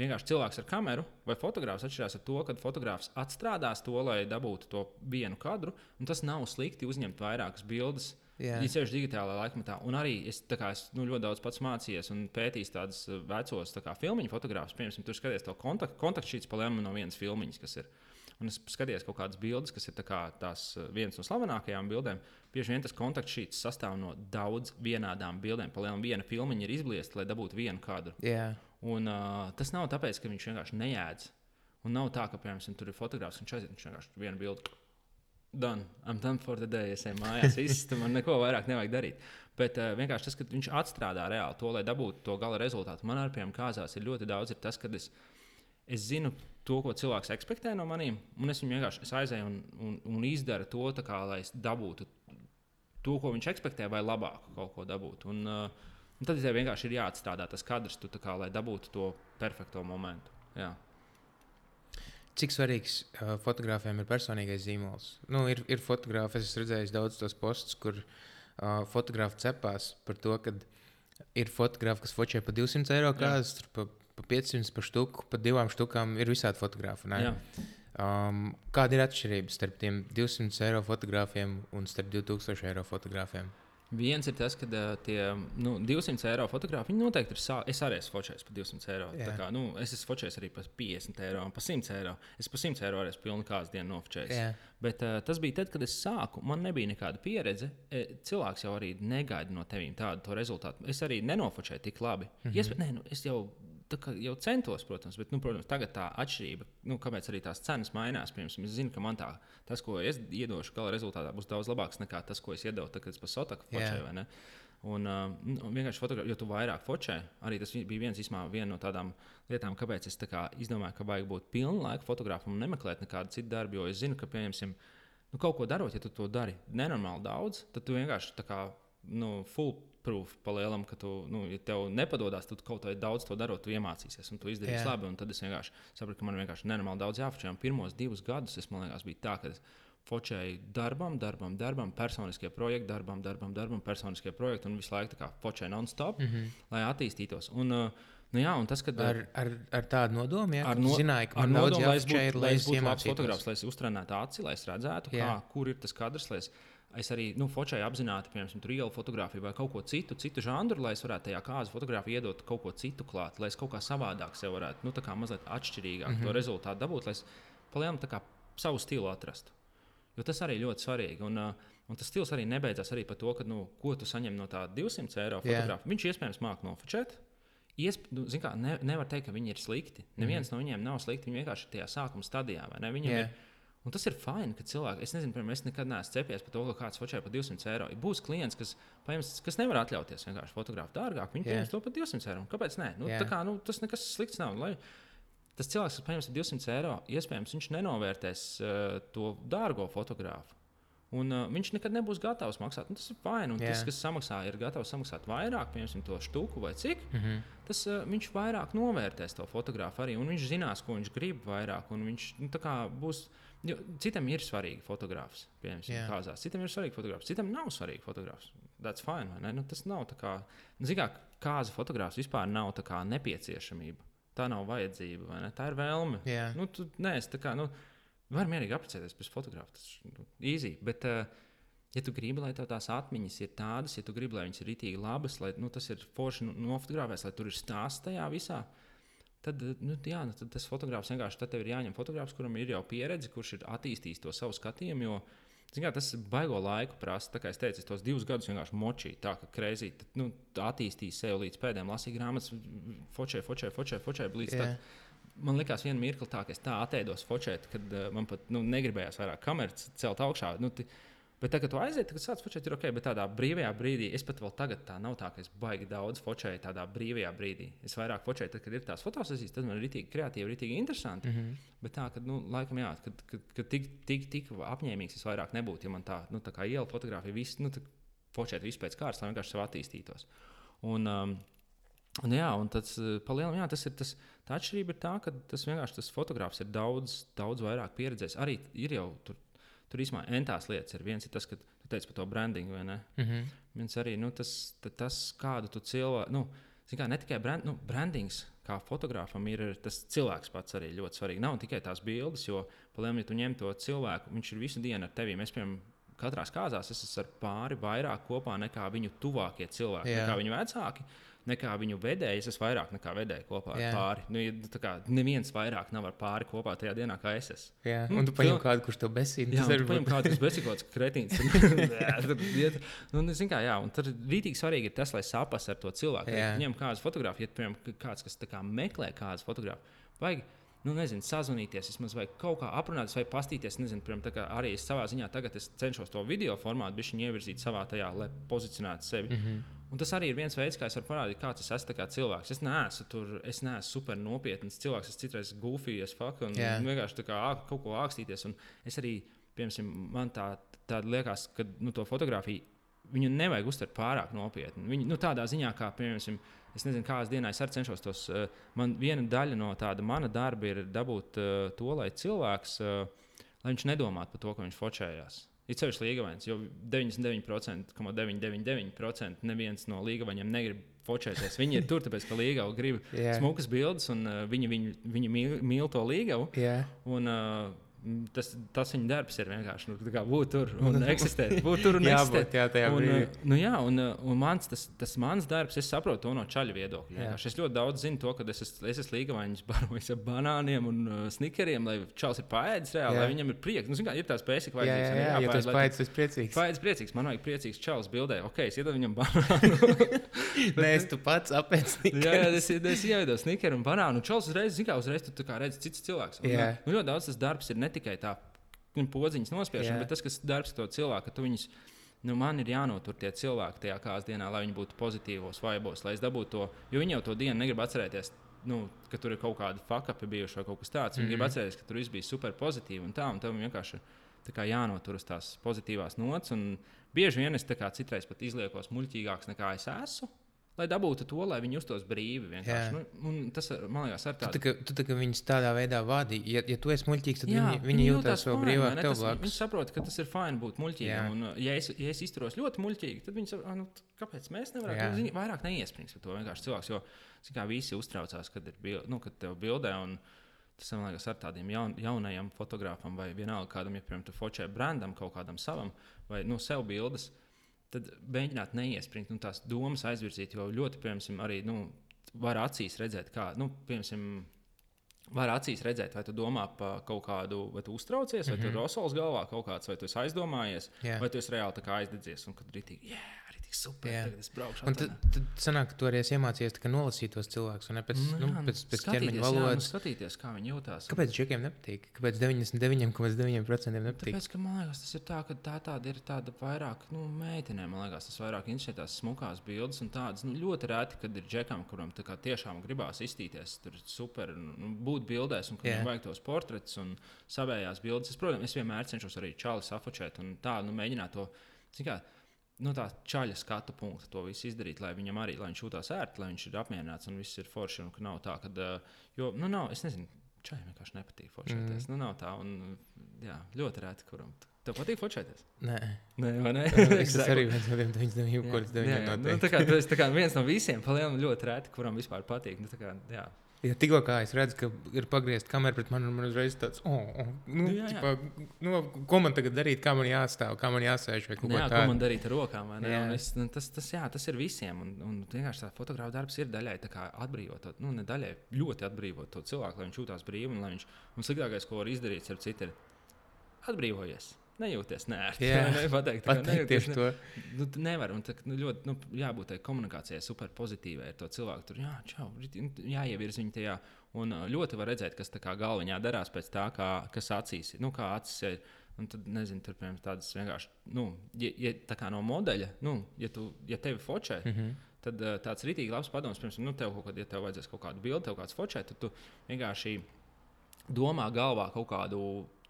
Vienkārši cilvēks ar kameru vai fotogrāfs atšķirās ar to, ka fotogrāfs atstrādās to, lai dabūtu to vienu kadru. Tas nav slikti uzņemt vairākas bildes uh, Yeah. Ir sevišķi digitālā laikmetā. Un arī es, kā, es nu, ļoti daudz pats mācījos un pētījis tādus uh, vecos tā filmu fotogrāfus. Piemēram, tur skaties to kontaktu kontaktšīts pa lēmumu no vienas filmiņas, kas ir. Un es skatos kaut kādas bildes, kas ir kā tās uh, vienas no slavenākajām bildēm. Bieži vien tas kontaktšīts sastāv no daudz vienādām bildēm. Palielinām, viena filmiņa ir izbliesta, lai dabūtu vienu kadru. Yeah. Un, uh, tas nav tāpēc, ka viņš vienkārši neēdz. Un nav tā, ka, piemēram, tur ir fotogrāfs un viņš aiziet, viņš vienkārši vienu bildi done. I'm done for the day. Es eju mājās, viss, man neko vairāk nevajag darīt. Bet uh, vienkārši tas, ka viņš atstrādā reāli to, lai dabūtu to gala rezultātu. Man ar piemēram kāzās ir ļoti daudz, ir tas, ka es, es zinu to, ko cilvēks ekspektē no maniem, un es viņu vienkārši es aizēju un, un, un izdaru to, kā, lai es dabūtu to, ko viņš ekspektē, vai labāku kaut ko dabūtu. Un, uh, un tad tev vienkārši ir jāatstrādā tas kadrs, tu, kā, lai dabūtu to perfekto momentu. Jā. Cik svarīgs uh, fotogrāfiem ir personīgais zīmols? Nu, ir, ir fotografi, es redzēju daudz tos postus, kur uh, fotografi cepās par to, ka ir fotografi, kas focē par 200 eiro kādas, pa, pa 500 par štuku, pa divām štukām ir visādi fotografi. Um, kāda ir atšķirība starp tiem 200 eiro fotogrāfiem un starp 2000 eiro fotogrāfiem? Viens ir tas, ka tie nu, 200 eiro fotografi noteikti ir. Sā... Es arī esmu focējis par 200 eiro. Kā, nu, es esmu focējis arī par 50 eiro un par 100 eiro. Es par 100 eiro arī esmu pilnu kāzu dienu nofocējis. Bet uh, tas bija tad, kad es sāku. Man nebija nekāda pieredze. E, cilvēks jau arī negaida no tevis tādu rezultātu. Es arī nenofocēju tik labi. Mm -hmm. es, nē, nu, es jau jau centos, protams, bet, nu, protams, tagad tā atšķirība, nu, kāpēc arī tās cenas mainās. Piemēram, es zinu, ka man tā, tas, ko es iedošu, gala rezultātā būs daudz labāks nekā tas, ko es kad es pa sotaku focēju. Un, uh, un vienkārši fotografēt, jo tu vairāk focē. Arī tas bija viens, izmā, viena no tādām lietām, kāpēc es tā kā izdomāju, ka vajag būt pilnu laiku fotografam un nemeklēt nekādu citu darbu. Jo es zinu, ka, pieņemsim, nu, kaut ko darot, ja tu to dari nenormāli daudz, tad tu vienkārši tā kā nu, full proof palielam, ka tu, nu, ja tev nepadodas, tad kaut kā daudz to darot, tu iemācīsies, un tu izdarīsi labi. Tad es vienkārši sapratu, ka man vienkārši nenormāli daudz jāfočē. Pirmos divus gadus es liekas, bija tā, ka es fočēju darbam, darbam, darbam, personiskie projekti, darbam, darbam, darbam, personiskie projekti, un visu laiku fočēju non-stop, mm -hmm. lai attīstītos. Un, uh, Nu jā, un tas, kad, ar, ar, ar tādu nodomu, ja, ar no, zināju, ka man nodomu, es būtu, lai es būtu labs fotogrāfs, lai es uztrenētu aci, lai es redzētu, kā, kur ir tas kadrs, lai es Es arī nu, focēju apzināti, piemēram, ielu fotografiju vai kaut ko citu, citu žanru, lai es varētu tajā kāzu fotografiju iedot kaut ko citu klāt, lai es kaut kā savādāk sev varētu, nu, tā kā mazliet atšķirīgāk mm -hmm. to rezultātu dabūt, lai es palielinām savu stilu atrastu. Jo tas arī ļoti svarīgi. Un, un tas stils arī nebeidzās arī par to, ka, nu, ko tu saņem no tā 200 eiro fotografa. Yeah. Viņš iespējams māca nofočēt. Iesp... Nu, kā, ne, nevar teikt, ka viņi ir slikti. Neviens mm no viņiem nav slikti. Viņi vienkārši ir tajā sākuma stadijā. Viņam yeah. ir Un tas ir fini, ka cilvēki, es nezinu, piemēram, es nekad neesmu cepies par to, ka kāds focē par 200 eiro. Būs klients, kas, paņems, kas nevar atļauties vienkārši fotografēt dārgāk, viņi yeah. to par 200 eiro. Kāpēc? Nē, nu, yeah. kā, nu, tas nekas slikts nav. Lai, tas cilvēks, kas paņems 200 eiro, iespējams, viņš nenovērtēs uh, to dārgo fotografu. Un, uh, viņš nekad nebūs gatavs maksāt. Un tas ir fini. Yeah. Tas, kas samaksā, ir gatavs samaksāt vairāk, piemēram, to štuku vai cik. Mm -hmm. Tas uh, viņš vairāk novērtēs to fotografu arī. Viņš zinās, ko viņš grib vairāk. Viņš nu, būs Jo citam ir svarīgi fotografs, piemēram, kāzās. Citam ir svarīgi fotografs, citam nav svarīgi fotografs. That's fine. Nu, tas nav tā kā, nu, kā kāza fotografs vispār nav tā kā nepieciešamība. Tā nav vajadzība, tā ir vēlme. Yeah. Nu, tu, nē, es tā kā, nu, varu mierīgi apprecēties bez fotografa. Tas ir nu, easy. Bet, uh, Ja tu gribi, lai tās atmiņas ir tādas, ja tu gribi, lai viņas ir rītīgi labas, lai nu, tas ir forši nofotografēts, lai tur ir stāsts tajā visā, Tad, nu, jā, nu, tad tas fotogrāfs vienkārši tad ir jāņem fotogrāfs, kuram ir jau pieredze, kurš ir attīstījis to savu skatījumu. Jo, kā, tas baigo laiku prasa. Kā es teicu, es tos divus gadus vienkārši močīju, tā kā kreizī nu, attīstīju sevi līdz pēdējiem, lasīju grāmatas, fočēju, fočēju, fočēju, fočēju līdz yeah. tam man likās, viena mirkli tā, ka es tā attēlos focēt, kad uh, man pat nu, negribējās vairāk kameras celt augšā. Nu, t, Bet tagad, kad aiziet, tad sācis focēt, ir ok. Bet tādā brīvajā brīdī, es pat vēl tagad tā nav tā, ka es baigi daudz focēju tādā brīvajā brīdī. Es vairāk focēju, tad, kad ir tās fotosesijas, tad man ir rītīgi kreatīvi, rītīgi interesanti. Mm -hmm. Bet tā, ka, nu, laikam, jā, kad, kad, kad tik, tik, tik apņēmīgs es vairāk nebūtu, ja man tā, nu, tā kā iela fotografija, viss, nu, focēt visu pēc kārtas, lai vienkārši sev attīstītos. Un, um, Un, jā, un tas, eh, palielam, jā, tas ir tas, tā atšķirība ir tā, ka tas vienkārši tas fotogrāfs ir daudz, daudz vairāk pieredzējis. Arī ir jau tur, tur īstenībā entās lietas. Ir viens ir tas, ka tu teici par to brandingu, vai ne? Mm -hmm. Viens arī nu, tas, tas, kādu tu cilvēku, nu, kā, ne tikai brand, nu, brandings. Kā fotogrāfam ir tas cilvēks pats arī ļoti svarīgi. Nav tikai tās bildes, jo, palielam, ja tu ņem to cilvēku, viņš ir visu dienu ar tevi. Mēs, piemēram, katrā kāzās es esmu ar pāri vairāk kopā nekā viņu tuvākie cilvēki, Jā. nekā viņu vecāki nekā viņu vedēji. Es vairāk nekā vedēji kopā ar Jā. pāri. Nu, tā kā neviens vairāk nav ar pāri kopā tajā dienā, kā es esmu. Jā, nu, un tu paņem kādu, kurš tev besīja. Jā, tu paņem kādu, kurš besīja kaut kāds kretīns. (laughs) nu, zin kā, jā, un tad rītīgi svarīgi ir tas, lai sapas ar to cilvēku. Ja ņem kādu fotografiju, ja piemēram kāds, kas kā meklē kādu fotografiju. Vajag, nu, nezinu, sazvanīties, vismaz kaut kā aprunāties, vai pastīties. Nezinu, piemēram, arī es savā ziņā tagad cenšos to video formātu ievirzīt savā tajā, lai pozicionētu sevi. Mm -hmm. Un tas arī ir viens veids, kā es varu parādīt, kāds es esmu kā cilvēks. Es neesmu tur, es neesmu super nopietns cilvēks. Es citreiz gufijas faktu un yeah. vienkārši kā, kaut ko ākstīties. Un es arī, piemēram, man tā, tā liekas, ka nu, to fotografiju viņu nevajag uztvert pārāk nopietni. Viņu, nu, tādā ziņā, kā, piemēram, es nezinu, kādas dienas es arī cenšos tos. Man viena daļa no tāda mana darba ir dabūt to, lai cilvēks, lai viņš nedomātu par to, ka viņš focējās. Ir sevišķi līgavains, jo 99,999% neviens no līgavaņiem negrib focēties. Viņi ir tur, tāpēc, ka līgava grib yeah. smukas bildes, un uh, viņi, viņi, viņi mīl, mīl to līgavu. Yeah. Un, uh, tas, tas viņa darbs ir vienkārši nu, būt tur un (laughs) eksistēt. Būt tur un eksistēt. Jā, tajā un, brīdī. Nu, jā, un, un mans, tas, tas mans darbs, es saprotu to no čaļa viedokļa. Es ļoti daudz zinu to, ka es, es, es esmu līgavains barojis ar banāniem un uh, snikeriem, lai čalis ir paēdis reāli, jā. lai viņam ir prieks. Nu, kā, ir tās basic vajadzības. Jā, jā, jā, jā, jā paēdis, tas priecīgs. Paēdis priecīgs, man vajag priecīgs čalis bildē. Ok, es iedodu viņam (laughs) banānu. Nē, es tu pats apēc snikeri. jā, jā, es, es ievedu snikeri un banānu. Un čalis uzreiz, zin kā, uzreiz tu kā redzi cits cilvēks. Un, nu, ļoti daudz tas darbs ir ne tikai tā podziņas nospiešana, Jā. bet tas, kas darbs to cilvēku, ka tu viņus. Nu, man ir jānotur tie cilvēki tajā kādas dienā, lai viņi būtu pozitīvos, vaibos, lai es dabūtu to. Jo viņi jau to dienu negrib atcerēties, nu, ka tur ir kaut kāda fakapi bijuši vai kaut kas tāds. Viņi mm -hmm. grib mhm. atcerēties, ka tur viss bija super pozitīvi un tā, un tam vienkārši kā, jānotur uz tās pozitīvās nots. Bieži vien es citreiz pat izliekos muļķīgāks nekā es esmu lai dabūtu to, lai viņi justos brīvi. Nu, tas, man liekas, ir tāds. Tu, tu, tā, viņus tādā veidā vadi. Ja, ja tu esi muļķīgs, tad jā, viņi, viņi jūtas vēl brīvāk. Viņi saprot, ka tas ir fini būt muļķīgam. Un, ja, es, ja es izturos ļoti muļķīgi, tad viņi saprot, nu, kāpēc mēs nevaram. Viņi vairāk neiesprings par to vienkārši cilvēks. Jo kā visi uztraucās, kad ir bil, nu, kad tev bildē. Un, Tas man liekas, ar tādiem jaun, jaunajiem fotogrāfiem, vai vienalga kādam, ja, piemēram, tu focē brandam, kaut kādam savam, vai nu, sev bildes, uh, tad mēģināt neiespringt un tās domas aizvirzīt. Jo ļoti, piemēram, arī nu, var acīs redzēt, kā, nu, piemēram, var acīs redzēt, vai tu domā par kaut kādu, vai tu uztraucies, vai mm -hmm. tur ir rosols galvā kaut kāds, vai tu esi aizdomājies, yeah. vai tu esi reāli aizdedzies un kad rītīgi. Yeah! Super. Jā. Tagad es braukšu. Un tad, tad sanāk, ka tu arī esi iemācījies nolasīt tos cilvēkus, un ne pēc, nu, nu, pēc, pēc ķermeņa valodas. Jā, nu, skatīties, kā viņi jūtas. Kāpēc džekiem nepatīk? Kāpēc 99,9% nepatīk? Tāpēc, ka man liekas, tas ir tā, ka tā tāda ir tāda vairāk, nu, meitenēm, man liekas, tas vairāk interesē tās smukās bildes un tādas, nu, ļoti reti, kad ir džekam, kuram kā tiešām gribās iztīties, tur super, nu, būt bildēs un kuriem vajag tos portretus un savējās bildes. Es, protams, es vienmēr cenšos arī čāli safočēt un tā, nu, mēģināt to, zin kā, nu, tā čaļa skatu punkta to visu izdarīt, lai viņam arī, lai viņš jūtas ērti, lai viņš ir apmierināts un viss ir forši. Un nav tā, ka, jo, nu, nav, es nezinu, čaļi vienkārši nepatīk foršēties. Mm. Nu, nav tā, un jā, ļoti rēti, kuram. Tev patīk focēties? Nē, Nē ne? (laughs) es arī viens no tiem 99, kurus 9 no tiem. Nu, tas ir viens no visiem, palielam ļoti rēti, kuram vispār patīk. Nu, kā, jā, Ja tikko es redzu, ka ir pagriezta kamera pret mani, man uzreiz tāds, oh, oh, nu, jā, jā. Ķipa, nu, ko man tagad darīt, kā man jāstāv, kā man jāsēž. Nu, jā, ko man darīt ar rokām. Es, nu, tas, tas, jā, tas ir visiem. Un, un vienkārši tā fotografa darbs ir daļai atbrīvot, nu, ne daļai ļoti atbrīvot to cilvēku, lai viņš jūtās brīvi. Un, viņš, un sliktākais, ko var izdarīt, ir citu, ir atbrīvojies. Nejūties nērti. Jā. Pateikt tieši to. Nu, nevar, un tā, nu, ļoti nu, jābūt tai komunikācijai super pozitīvai ar to cilvēku. Tur jā, čau, nu, jāievirz viņu tajā. Un ļoti var redzēt, kas tā kā galvenā darās pēc tā, kā, kas acīs ir. Nu, kā acis ir. Un tad, nezinu, tur piemēram tādas vienkārši, nu, ja, ja tā kā no modeļa, nu, ja, tu, ja tevi focē, mm -hmm. tad tāds rītīgi labs padoms, piemēram, nu, tev kaut kādā, ja tev vajadzēs kaut kādu bildi, tev kāds focē, tad tu vienkārši domā galvā kaut kādu.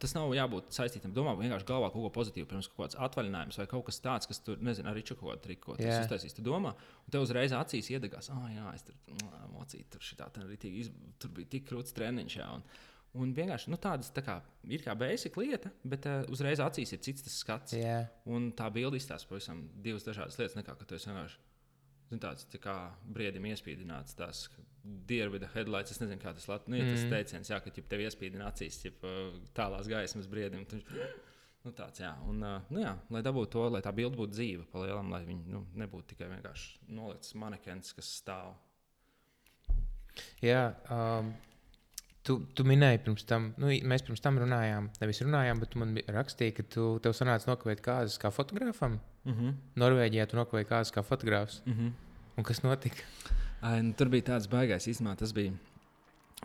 Tas nav jābūt saistītam. Domā vienkārši galvā kaut ko pozitīvu, pirms kaut kāds atvaļinājums vai kaut kas tāds, kas tur, nezinu, arī kaut kāda trika, ko tas Jā. uztaisīs. Tu domā, un tev uzreiz acīs iedegās, ah, jā, es tur mocīju, tur šitā, iz... tur bija tik krūts treniņš. Jā, un, un vienkārši nu, tādas tā kā, ir kā basic lieta, bet uh, uzreiz acīs ir cits skats. Jā, Un tā bilde izstāsta pavisam divas dažādas lietas, nekā ka tu vienkārši tāds tā kā briedim iespīdināts. Tās dievi, the headlights, es nezinu, kā tas lat, nu, ja tas Mhm. teiciens, jā, ka ja tev iespīdina acīs, ja tālās gaismas briedim. Tu, (gasps) nu, tāds, jā. Un, nu, jā, lai dabūtu to, lai tā bilde būtu dzīva, palielam, lai viņi nu, nebūtu tikai vienkārši nolikts manekens, kas stāv. jā um, tu, tu minēji pirms tam, nu, mēs pirms tam runājām, nevis runājām, bet man rakstīji, ka tu, tev sanāca nokavēt kāzas kā fotogrāfam. Mm -hmm. Norvēģijā tu nokavēji kāzas kā fotogrāfs. Mm -hmm. Un kas notika? Ai, nu, tur bija tāds baisais īstenībā. Tas bija,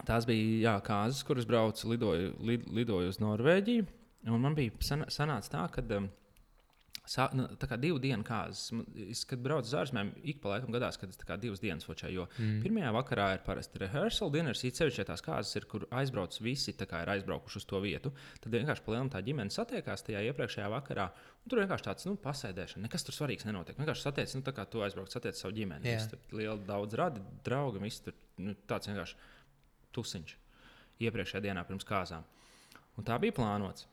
tās bija jā, kāzas, kuras braucu, lidoju, lid, lidoju uz Norvēģiju. Un man bija san, sanāca tā, ka um, sā, nu, tā kā divu dienu kārtas. Es, kad braucu uz ārzemēm, ik pa laikam gadās, kad es divas dienas fočēju. Jo mm. pirmajā vakarā ir parasti rehearsal dinners, it sevišķi tās kārtas, ir, kur aizbrauc visi, kā ir aizbraukuši uz to vietu. Tad vienkārši palielinām tā ģimene satiekās tajā iepriekšējā vakarā. Tur vienkārši tāds nu, pasēdēšana, nekas tur svarīgs nenotiek. Vienkārši satiec, nu, kā tu aizbrauc, satiec savu ģimeni. Visi Tur liela daudz radi, draugi, visi tur nu, tāds vienkārši tusiņš iepriekšējā dienā pirms kāzām. Un tā bija plānots.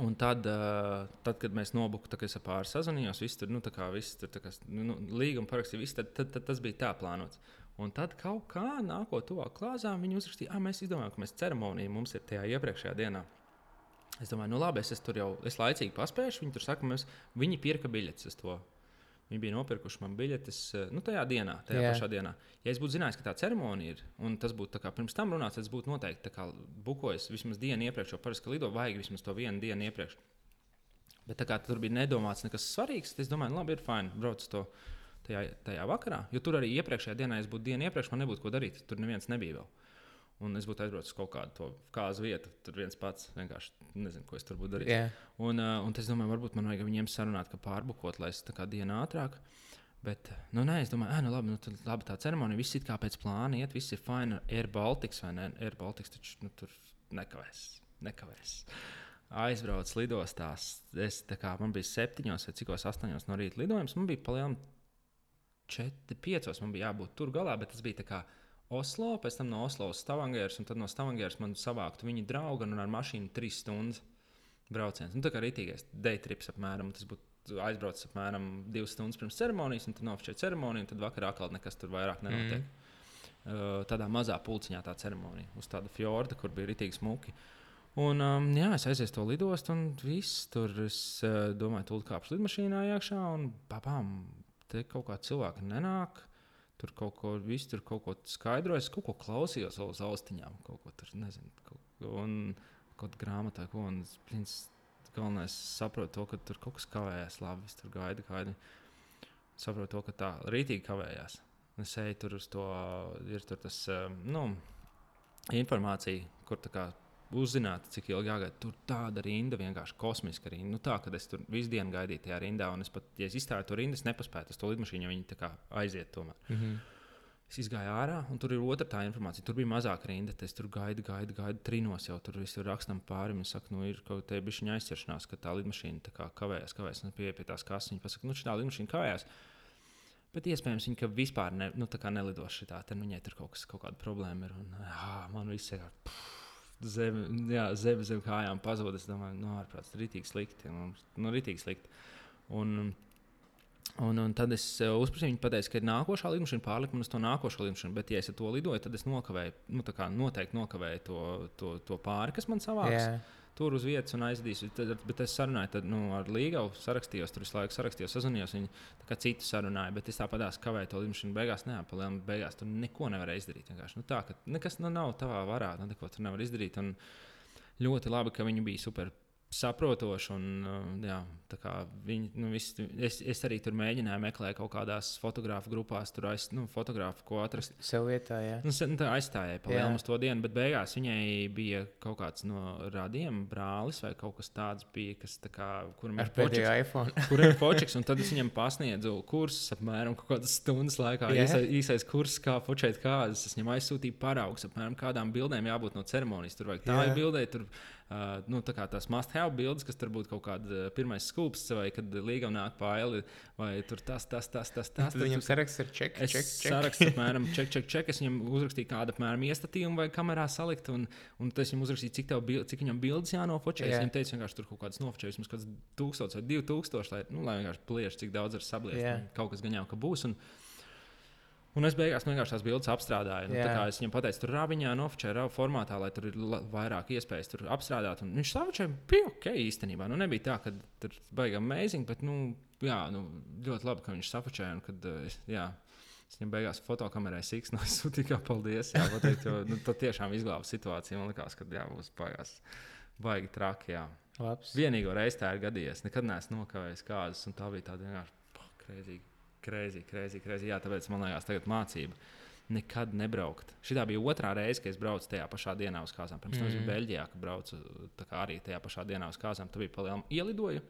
Un tad, uh, tad kad mēs nobukām, es ar pāri sazvanījos, viss tur, nu, tā kā viss tur, tā kā, nu, nu, līguma parakstīja, viss, tad, tad, tad tas bija tā plānots. Un tad kaut kā nākot tuvāk klāzām, viņi uzrakstīja, ah, mēs izdomājām, ka mēs ceremoniju mums ir tajā iepriekšējā dienā. Es domāju, nu labi, es, es tur jau es laicīgi paspēju. Viņi tur saka, mēs, viņi pirka biļetes uz to. Viņi bija nopirkuši man biļetes eh, nu, tajā dienā, tajā Jā. yeah. pašā dienā. Ja es būtu zinājis, ka tā ceremonija ir, un tas būtu pirms tam runāts, tad es būtu noteikti bukojis vismaz dienu iepriekš, jo parasti lido vajag vismaz to vienu dienu iepriekš. Bet tā kā tur bija nedomāts nekas svarīgs, tad es domāju, labi, ir fini, brauc to tajā, tajā vakarā. Jo tur arī iepriekšējā dienā, ja es būtu dienu iepriekš, man nebūtu ko darīt. Tur neviens nebija vēl. Un es būtu aizbraucis uz kaut kādu to kāzu vietu. Tur viens pats vienkārši nezinu, ko es tur būtu darījis. Jā, Un, uh, un es domāju, varbūt man vajag viņiem sarunāt, ka pārbukot, lai es tā kā dienu ātrāk. Bet, nu, nē, es domāju, ah, nu, labi, nu, tad, labi, tā ceremonija, viss ir kā pēc plāna, iet, viss ir fini. Air Baltics vai ne? Air Baltics taču nu, tur nekavēs. nekavēs. Aizbraucu lidostās. Es, kā, man bija septiņos vai cikos, astoņos no rīta lidojums. Man bija palielinājums četri, piecos. Man bija jābūt tur galā, bet tas bija tā kā Oslo, pēc tam no Oslo uz Stavangēras, un tad no Stavangēras man savāktu viņa draugu un ar mašīnu trīs stundas brauciens. Nu, tā kā rītīgais daytrips apmēram. Tas būtu aizbraucis apmēram divas stundas pirms ceremonijas, un tad nofočēja ceremoniju, un tad vakarā atkal nekas tur vairāk nenotiek. Mm. Uh, tādā mazā pulciņā tā ceremonija uz tāda fjorda, kur bija rītīgi smuki. Un, um, jā, es aiziešu to lidostu, un viss tur es uh, domāju, tūlīt kāpšu lidmašīnā iekšā, un papām, te kaut kā cilvēki nenāk. Tur kaut ko, viss tur kaut ko skaidroja, es kaut ko klausījos vēl uz austiņām, kaut ko tur nezinu. Kaut, un kaut grāmatā, ko un es, galvenais saprotu to, ka tur kaut kas kavējās, labi, es tur gaidu, gaidu. Saprotu to, ka tā rītīgi kavējās. Es eju tur uz to, ir tur tas, um, nu, informācija, kur tā kā uzzināt, cik ilgi jāgaida. Tur tāda rinda, vienkārši kosmiska rinda. Nu, tā, kad es tur visu dienu gaidīju tajā rindā, un es pat, ja es izstāju to rindu, es nepaspēju uz to lidmašīnu, jo viņi tā aiziet tomēr. mm -hmm. Es gāju ārā, un tur ir otra tā informācija. Tur bija mazāka rinda. Es tur gaidu, gaidu, gaidu, trinos jau tur viss ir rakstam pāri. Viņi saka, nu, ir kaut kāda bišķiņa aizķeršanās, ka tā lidmašīna tā kā kavējas, kavējas. Un pie, pie tās kases viņi pasaka, nu, šī lidmašīna kavējās. Bet iespējams, viņa vispār ne, nu, tā nelidos šitā. Tad viņai tur kaut, kas, kaut kāda problēma ir. Un, jā, man viss ir zeme, jā, zeme zem kājām pazudis. Es domāju, no nu, ārprāts, rītīgi slikti. Nu, nu, rītīgi slikti. Un, Un, un tad es uh, uzprasīju, viņa teica, ka ir nākošā lidmašīna, pārlikt man uz to nākošo lidmašīnu. Bet, ja es to lidoju, tad es nokavēju, nu, noteikti nokavēju to, to, to pāri, kas man savāks. Jā. Tur uz vietas un aizdīs. Tad, bet es sarunāju, tad nu, ar Līgavu sarakstījos, tur visu laiku sarakstījos, sazvanījos. Viņi citu sarunāja, bet es tāpat kavēju to lidmašīnu. Beigās, neapalēm, beigās tur neko nevarēja izdarīt. Vienkārši. Nu, tā, ka nekas nu, nav tavā varā, nu, neko tur nevar izdarīt. Un ļoti labi, ka viņi bija super saprotoši. Un, uh, jā, viņi, nu, vis, es, es arī tur mēģināju meklēt kaut kādās fotografu grupās, tur aiz, nu, fotografu, ko atrast. Sev vietā, jā. Nu, tā aizstājēja palielināt uz to dienu, bet beigās viņai bija kaut kāds no radiem brālis vai kaut kas tāds, bija, kas, tā kā, kuram ir pēdējā iPhone. (laughs) kuram ir fočiks, un tad es viņam pasniedzu kursus apmēram kaut kādas stundas laikā. Yeah. Īsais, īsais kurs, kā fočēt kādas. Es viņam aizsūtīju paraugus, apmēram kādām bildēm jābūt no ceremonijas. Tur vajag tā yeah. bildēt, tur Uh, nu, tā kā tās must-have bildes, kas tur būtu kaut kāda pirmā skūps, vai kad līga nāk pāri, vai tur tas, tas, tas, tas. tas tad viņam saraksts ir ček, ček, ček. Saraksts (laughs) apmēram ček, ček, ček. Es viņam uzrakstīju kādu apmēram iestatījumu vai kamerā salikt, un, un tas viņam uzrakstīja, cik, bil, cik viņam bildes jānofočē. Yeah. Es viņam teicu, vienkārši tur kaut kādas nofočē, vismaz kāds tūkstots vai divi tūkstoši, lai, nu, lai vienkārši pliež, cik daudz ar sabliest. Yeah. Kaut kas jau ka būs. Un, Un es beigās vienkārši tās bildes apstrādāju. Nu, es viņam pateicu, tur rāviņā, nofčē, rāvu formātā, lai tur ir vairāk iespējas tur apstrādāt. Un viņš savā bija ok īstenībā. Nu, nebija tā, ka tur baigām amazing, bet nu, jā, nu, ļoti labi, ka viņš safočēja. Kad, eh, jā, es viņam beigās fotokamerai siks no sūtīju, kā paldies. Jā, pateikt, jo, nu, tas tiešām izglāba situāciju. Man liekas, ka jā, būs baigās. Baigi traki. Jā. Labs. Vienīgo reizi tā ir gadījies. Nekad neesmu nokavējis kādas, un tā bija tāda vienkārši krēzīga. Krēsī, krēsī, krēsī. Jā, tāpēc man liekas, tagad mācība. Nekad nebraukt. Šī bija otrā reize, kad es braucu tajā pašā dienā uz kāzām. Pirms tam mm es biju mhm. Beļģijā, kad braucu arī tajā pašā dienā uz kāzām. Tur bija palielinājums, ielidoju.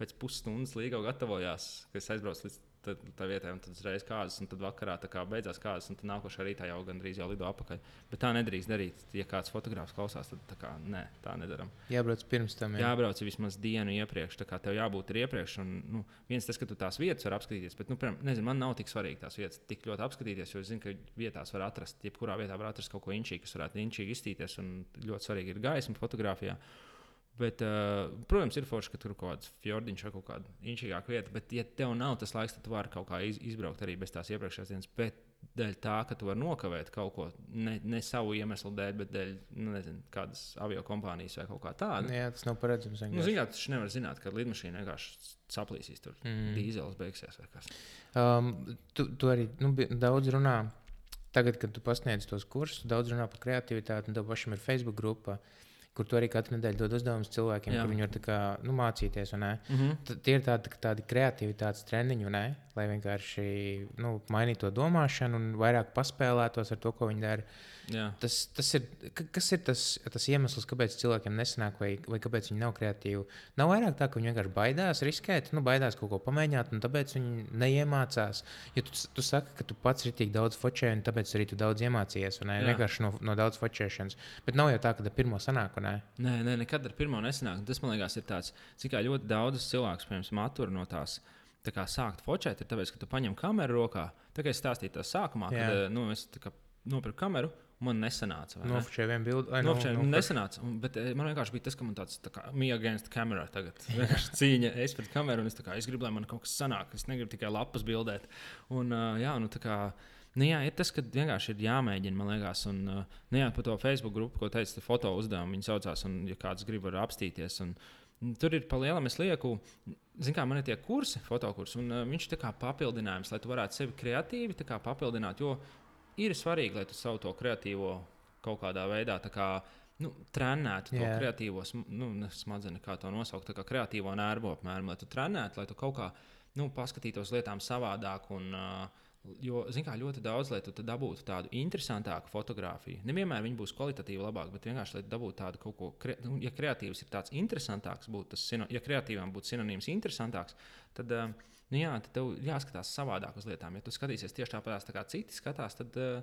Pēc pusstundas līga gatavojās, kad es aizbraucu līdz tad, tā vietā, tad uzreiz kāzas, un tad vakarā kā beidzās kāzas, un tad nākošais rītā jau gandrīz jau lido apakaļ. Bet tā nedrīkst darīt. Ja kāds fotogrāfs klausās, tad tā kā, nē, tā nedaram. Jābrauc pirms tam. Jā. Jābrauc vismaz dienu iepriekš. Tā kā tev jābūt ir iepriekš. Un, nu, viens tas, ka tu tās vietas var apskatīties, bet, nu, piemēram, nezinu, man nav tik svarīgi tās vietas tik ļoti apskatīties, jo es zinu, ka vietās var atrast, jebkurā vietā var atrast kaut ko inčīgu, kas varētu inčīgi izstīties. Un ļoti svarīgi ir gaisma fotografijā. Bet, uh, protams, ir forši, ka tur kaut kāds fjordiņš vai kaut kāda inčīgāka vieta. Bet, ja tev nav tas laiks, tad tu vari kaut kā iz, izbraukt arī bez tās iepriekšējās dienas. Bet dēļ tā, ka tu vari nokavēt kaut ko ne, ne savu iemeslu dēļ, bet dēļ nu, nezinu, kādas avio kompānijas vai kaut kā tāda. Jā, tas nav paredzams. Nu, zināt, tu nevari zināt, ka lidmašīna vienkārši saplīsīs tur, mm. dīzelis beigsies vai kas. Um, tu, tu arī nu, daudz runā. Tagad, kad tu pasniedz tos kursus, daudz runā par kreativitāti, un tev pašam ir Facebook grupa. Uh, kur tu arī katru nedēļu dod uzdevumus cilvēkiem, Jā. kur viņi var kā, nu, mācīties. Mm -hmm. Tie ir tādi, tādi kreativitātes treniņi, ne? lai vienkārši nu, mainītu to domāšanu un vairāk paspēlētos ar to, ko viņi dara. Jā. Tas, tas ir, kas ir tas, tas iemesls, kāpēc cilvēkiem nesanāk, vai, vai kāpēc viņi nav kreatīvi? Nav vairāk tā, ka viņi vienkārši baidās riskēt, nu, baidās kaut ko pamēģināt, un tāpēc viņi neiemācās. Jo tu, tu saki, ka tu pats ir tik daudz focēji, un tāpēc arī tu daudz iemācījies, un ne? vienkārši no, no daudz focēšanas. Bet nav jau tā, ka ar pirmo sanāk, ne? Nē, nē, nekad ar pirmo nesanāk. Tas man liekas, ir tāds, cik ļoti daudz cilvēku, piemēram, attur no tās. Tā kā sākt focēt, ir tāpēc, ka tu paņem kameru rokā. Tā kā es stāstīju tā sākumā, Jā. kad nu, es nopirku kameru, man nesanāca. Ne? Nofčēju vienu bildi. Nofčēju no, no, nesanāca. Bet eh, man vienkārši bija tas, ka man tāds tā kā mija against camera tagad. (laughs) Vienkārši cīņa, es pret kameru un es, kā, es gribu, lai man kaut kas sanāk. Es negribu tikai lapas bildēt. Un, uh, jā, nu, kā Nu, jā, ir tas, ka vienkārši ir jāmēģina, man liekas, un uh, nu, jā, par to Facebook grupu, ko teica, tā foto uzdevumu viņi saucās, un, ja kāds grib, var apstīties. Un, tur ir palielam, es lieku, zināmā mērā, man ir tie kursi, fotokursi, un uh, viņš ir papildinājums, lai tu varētu sevi kreatīvi papildināt. Jo ir svarīgi, lai tu savu to kreatīvo kaut kādā veidā kā, nu, trenētu to yeah. kreatīvo nu, smadzenes, kā to nosaukt, kā kreatīvo nervu apmēram, lai tu trenētu, lai tu kaut kā nu, paskatītos lietām savādāk. Un, uh, Jo, zināmā mērā, ļoti daudz, lai tu dabūtu tādu interesantāku fotografiju. Nevienmēr viņi būs kvalitatīvi labāki, bet vienkārši, lai dabūtu tādu kaut ko, kre... Nu, ja kreatīvs ir tāds interesantāks, būtu tas, ja kreatīvam būtu sinonīms interesantāks, tad, eh, nu jā, tad tev jāskatās savādāk uz lietām. Ja tu skatīsies tieši tāpat, tā kā citi skatās, tad uh,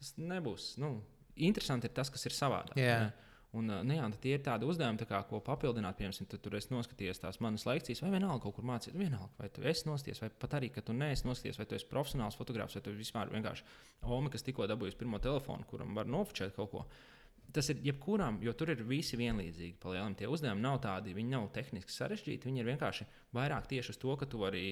tas nebūs. Nu, interesanti ir tas, kas ir savādāk. Yeah. Ne? Un, nu, jā, tie ir tādi uzdevumi, tā kā, ko papildināt, piemēram, tad tur es noskaties tās manas lekcijas, vai vienalga kaut kur mācīties. Vienalga, vai tu esi nosties, vai pat arī, ka tu neesi nosties, vai tu esi profesionāls fotogrāfs, vai tu vispār vienkārši Omi, kas tikko dabūjis pirmo telefonu, kuram var nofočēt kaut ko. Tas ir jebkurām, jo tur ir visi vienlīdzīgi. Palielinām, tie uzdevumi nav tādi, viņi nav tehniski sarežģīti. Viņi ir vienkārši vairāk tieši uz to, ka tu vari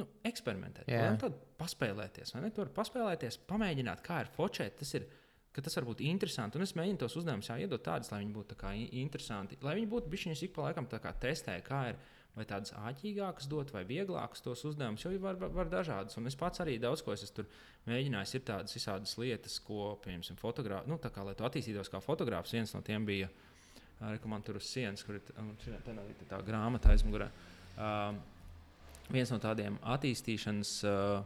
nu, eksperimentēt, tad paspēlēties. Vai ne? Tu vari paspēlēties, pamēģināt, kā ir focēt. Tas ir tas var būt interesanti. Un es mēģinu tos uzdevumus iedot tādus, lai viņi būtu interesanti. Lai viņi būtu bijuši ik pa laikam testēji, kā ir. Vai tādas ātrākas dot, vai vieglākas tos uzdevumus, jo var, var, var dažādas. Un es pats arī daudz ko esmu mēģinājis. Ir tādas visādas lietas, ko, piemēram, fotogrāfs, nu, tā kā lai tu attīstītos kā fotogrāfs, viens no tiem bija Arī man tur uz sienas, kur ir tā, tā grāmata aizmugurē. Uh, viens no tādiem attīstīšanas uh,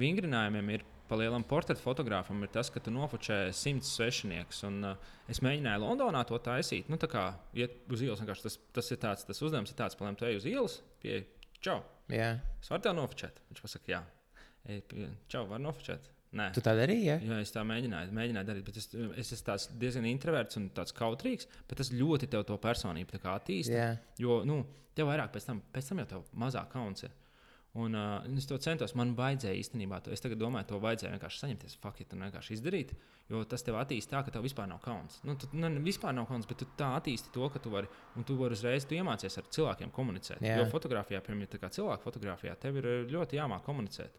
vingrinājumiem ir palielam portretu fotogrāfam ir tas, ka tu nofočē simts svešinieks. Un, uh, es mēģināju Londonā to taisīt. Nu, tā kā iet uz ielas, tas, tas ir tāds, tas uzdevums ir tāds, palielam, tu ej uz ielas, pie čau. Yeah. Es varu tev nofočēt. Viņš pasaka, jā, ej, pie, čau, var nofočēt. Nē. Tu tā darīji? Ja? Jā, es tā mēģināju, mēģināju darīt. Es, es esmu diezgan introverts un tāds kautrīgs, bet tas ļoti tev to personību attīstīja. Yeah. Jo nu, tev vairāk pēc tam, pēc tam jau tev mazāk kauns ir. Un, uh, es to centos. Man vajadzēja īstenībā, to, es domāju, to vajadzēja vienkārši saņemties, fakti, un vienkārši izdarīt. Jo tas tev attīstīja tā, ka tev vispār nav kauns. Nu, tu, ne, vispār nav kauns, bet tu tā attīstīji to, ka tu vari, un tu vari uzreiz tu iemācies ar cilvēkiem komunicēt. Jā. Jo fotografijā, piemēram, ja cilvēku fotografijā, tev ir ļoti jāmāk komunicēt.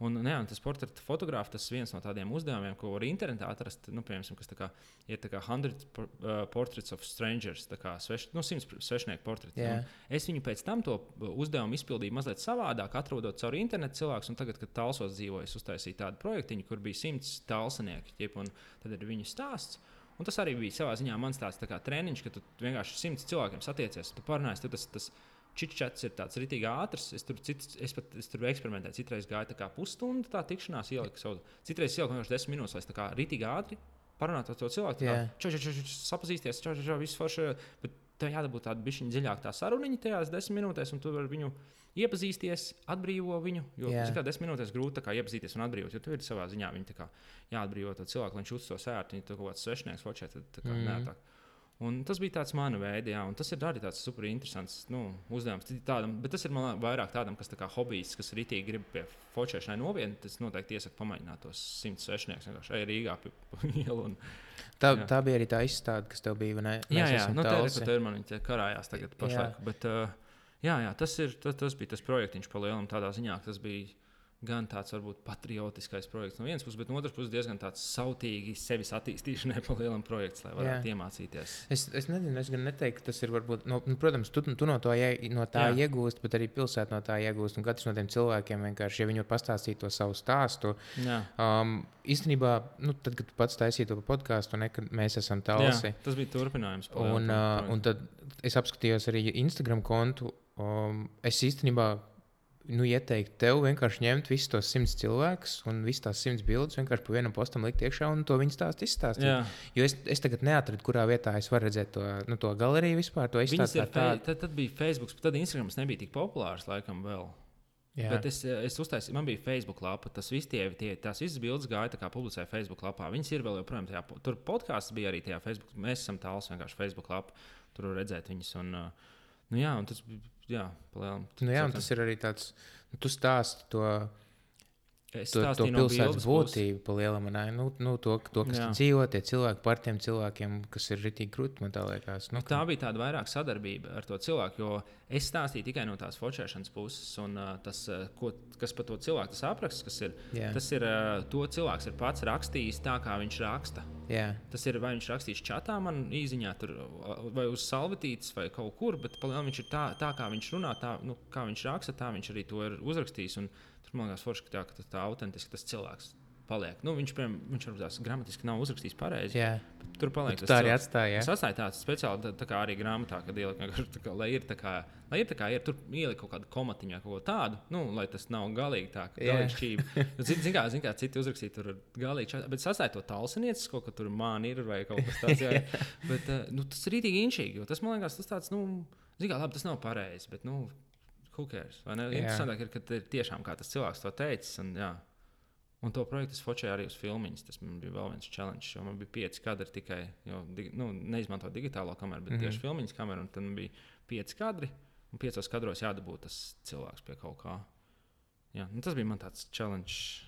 Un, ne, un tas portreta fotogrāfs, tas viens no tādiem uzdevumiem, ko var internetā atrast, nu, piemēram, kas kā, ir kā 100 uh, portraits of strangers, kā sveš, nu, 100 svešinieku portreti. Yeah. Es viņu pēc tam to uzdevumu izpildīju mazliet savādāk, atrodot caur internetu cilvēku. Tagad, kad tālsos dzīvoju, es uztaisīju tādu projektu, kur bija 100 tālsinieki, un tad ir viņu stāsts. Un tas arī bija savā ziņā mans tāds tā treniņš, ka tu vienkārši simts cilvēkiem satiecies, tu parunājies, tu tas, tas, Čitčats ir tāds rītīgi ātrs. Es tur, cits, es pat, es tur eksperimentēju. Citreiz gāja tā kā pusstundu, tā tikšanās ielika savu. Citreiz ielika vienkārši desmit minūtes, lai tā kā rītīgi ātri parunātu ar to cilvēku. Tā kā čau, čau, čau, čau, sapazīsties, čau, čau, čau, viss forši. Bet tev jādabūt tāda bišķiņa dziļāk tā saruniņa tajās desmit minūtēs, un tu vari viņu iepazīsties, atbrīvo viņu. Jo yeah. kā desmit minūtēs grūti iepazīties un atbrīvot, jo tu ir savā ziņā viņa jāatbrīvo to cilvēku, lai viņš uztos ērti. Viņa kaut kāds svešinieks fočē, tad tā kā mm. nē. Un tas bija tāds mana veids, jā, un tas ir arī tāds super interesants nu, uzdevums. Tādam, bet tas ir man vairāk tādam, kas tā hobijs, kas rītīgi grib pie focēšanai novietni. Tas noteikti iesaku pamēģināt tos simts svešniekus vienkārši ej Rīgā pie (laughs) ielu. Un, tā, jā. tā bija arī tā izstāde, kas tev bija. Ne? Jā, jā, nu, tā ir tā līnija, kas karājās tagad pašlaik. Jā. Bet, uh, jā, jā, tas, ir, tas, tas bija tas projektiņš pa lielam tādā ziņā, ka tas bija gan tāds varbūt patriotiskais projekts no vienas puses, bet no otras puses diezgan tāds sautīgi sevis attīstīšanai pa lielam projekts, lai varētu Jā. iemācīties. Es, es nezinu, es gan neteiktu, tas ir varbūt, no, nu, protams, tu, tu no, to, no tā Jā. iegūst, bet arī pilsēta no tā iegūst. Un katrs no tiem cilvēkiem vienkārši, ja viņi pastāstītu to savu stāstu, Jā. um, īstenībā, nu, tad, kad pats taisīji to podkāstu, un mēs esam tālsi. Tas bija turpinājums. Un, uh, un tad es apskatījos arī Instagram kontu. Um, es īstenībā nu, ieteikt tev vienkārši ņemt visus tos simts cilvēkus un visas tās simts bildes, vienkārši pa vienam postam likt iekšā un to viņa stāstu izstāstīt. Jā. Jo es, es tagad neatradu, kurā vietā es varu redzēt to, nu, to galeriju vispār. To izstāstīt. Tad, tad bija Facebook, tad Instagram nebija tik populārs laikam vēl. Jā. Bet es, es uztaisīju, man bija Facebook lapa. Tas viss, tie, tie, tās visas bildes gāja, kā publicēja Facebook lapā. Viņas ir vēl joprojām tajā. Tur podkāsts bija arī tajā Facebook. Mēs esam tāls vienkārši Facebook lapā. Tur redzēt viņas. Un, nu, jā, tas jā, palielam. Nu, jā, tas ir arī tāds, nu, tu stāsti to. Es to, to pilsētas būtību, pa lielam, nu, nu, to, to, kas dzīvo, tie cilvēki par tiem cilvēkiem, kas ir rītīgi krūti, man tā liekas. Nu, tā bija tāda vairāk sadarbība ar to cilvēku, jo es stāstīju tikai no tās focēšanas puses, un uh, tas, uh, ko, kas par to cilvēku tas apraksts, kas ir, yeah. tas ir, uh, to cilvēks ir pats rakstījis tā, kā viņš raksta. Yeah. Tas ir, vai viņš rakstīs čatā, man īsiņā, tur, vai uz salvetītes, vai kaut kur, bet palielam, viņš ir tā, tā kā viņš runā, tā, nu, kā viņš raksta, tā viņš arī to ir uzrakstījis. Un, Tur man liekas, forši, ka, tā, ka tas tā autentiski tas cilvēks paliek. Nu, viņš, piemēram, viņš varbūt gramatiski nav uzrakstījis pareizi. Jā. Tur paliek tā arī atstāja. Es atstāju tādu speciāli, tā, tā kā arī grāmatā, kad ieliku, (laughs) kā, lai ir tā kā, lai ir tā kā, ir tur ieliku kaut kādu komatiņu kaut ko tādu, nu, lai tas nav galīgi tā, ka galīgi šķīvi. (laughs) Zin, zin, kā, zin, kā citi uzrakstīja, tur ir galīgi šādi, bet sastāja to talsinieces, kaut ka tur māni ir vai kaut kas tāds. Jā. (laughs) bet, nu, tas ir rītīgi inšīgi, jo tas man liekas, tas tāds, nu, zin kā, labi, tas nav pareizi, bet, nu, ne? Interesantāk ir, ka ir tiešām kā tas cilvēks to teicis. Un, jā. un to projektu es focēju arī uz filmiņas. Tas bija vēl viens challenge, jo man bija pieci kadri tikai, jo, nu, neizmantoju digitālo kameru, bet mm -hmm. tieši filmiņas kameru. Tad man bija pieci kadri, un piecos kadros jādabūt tas cilvēks pie kaut kā. Jā, nu, tas bija man tāds challenge.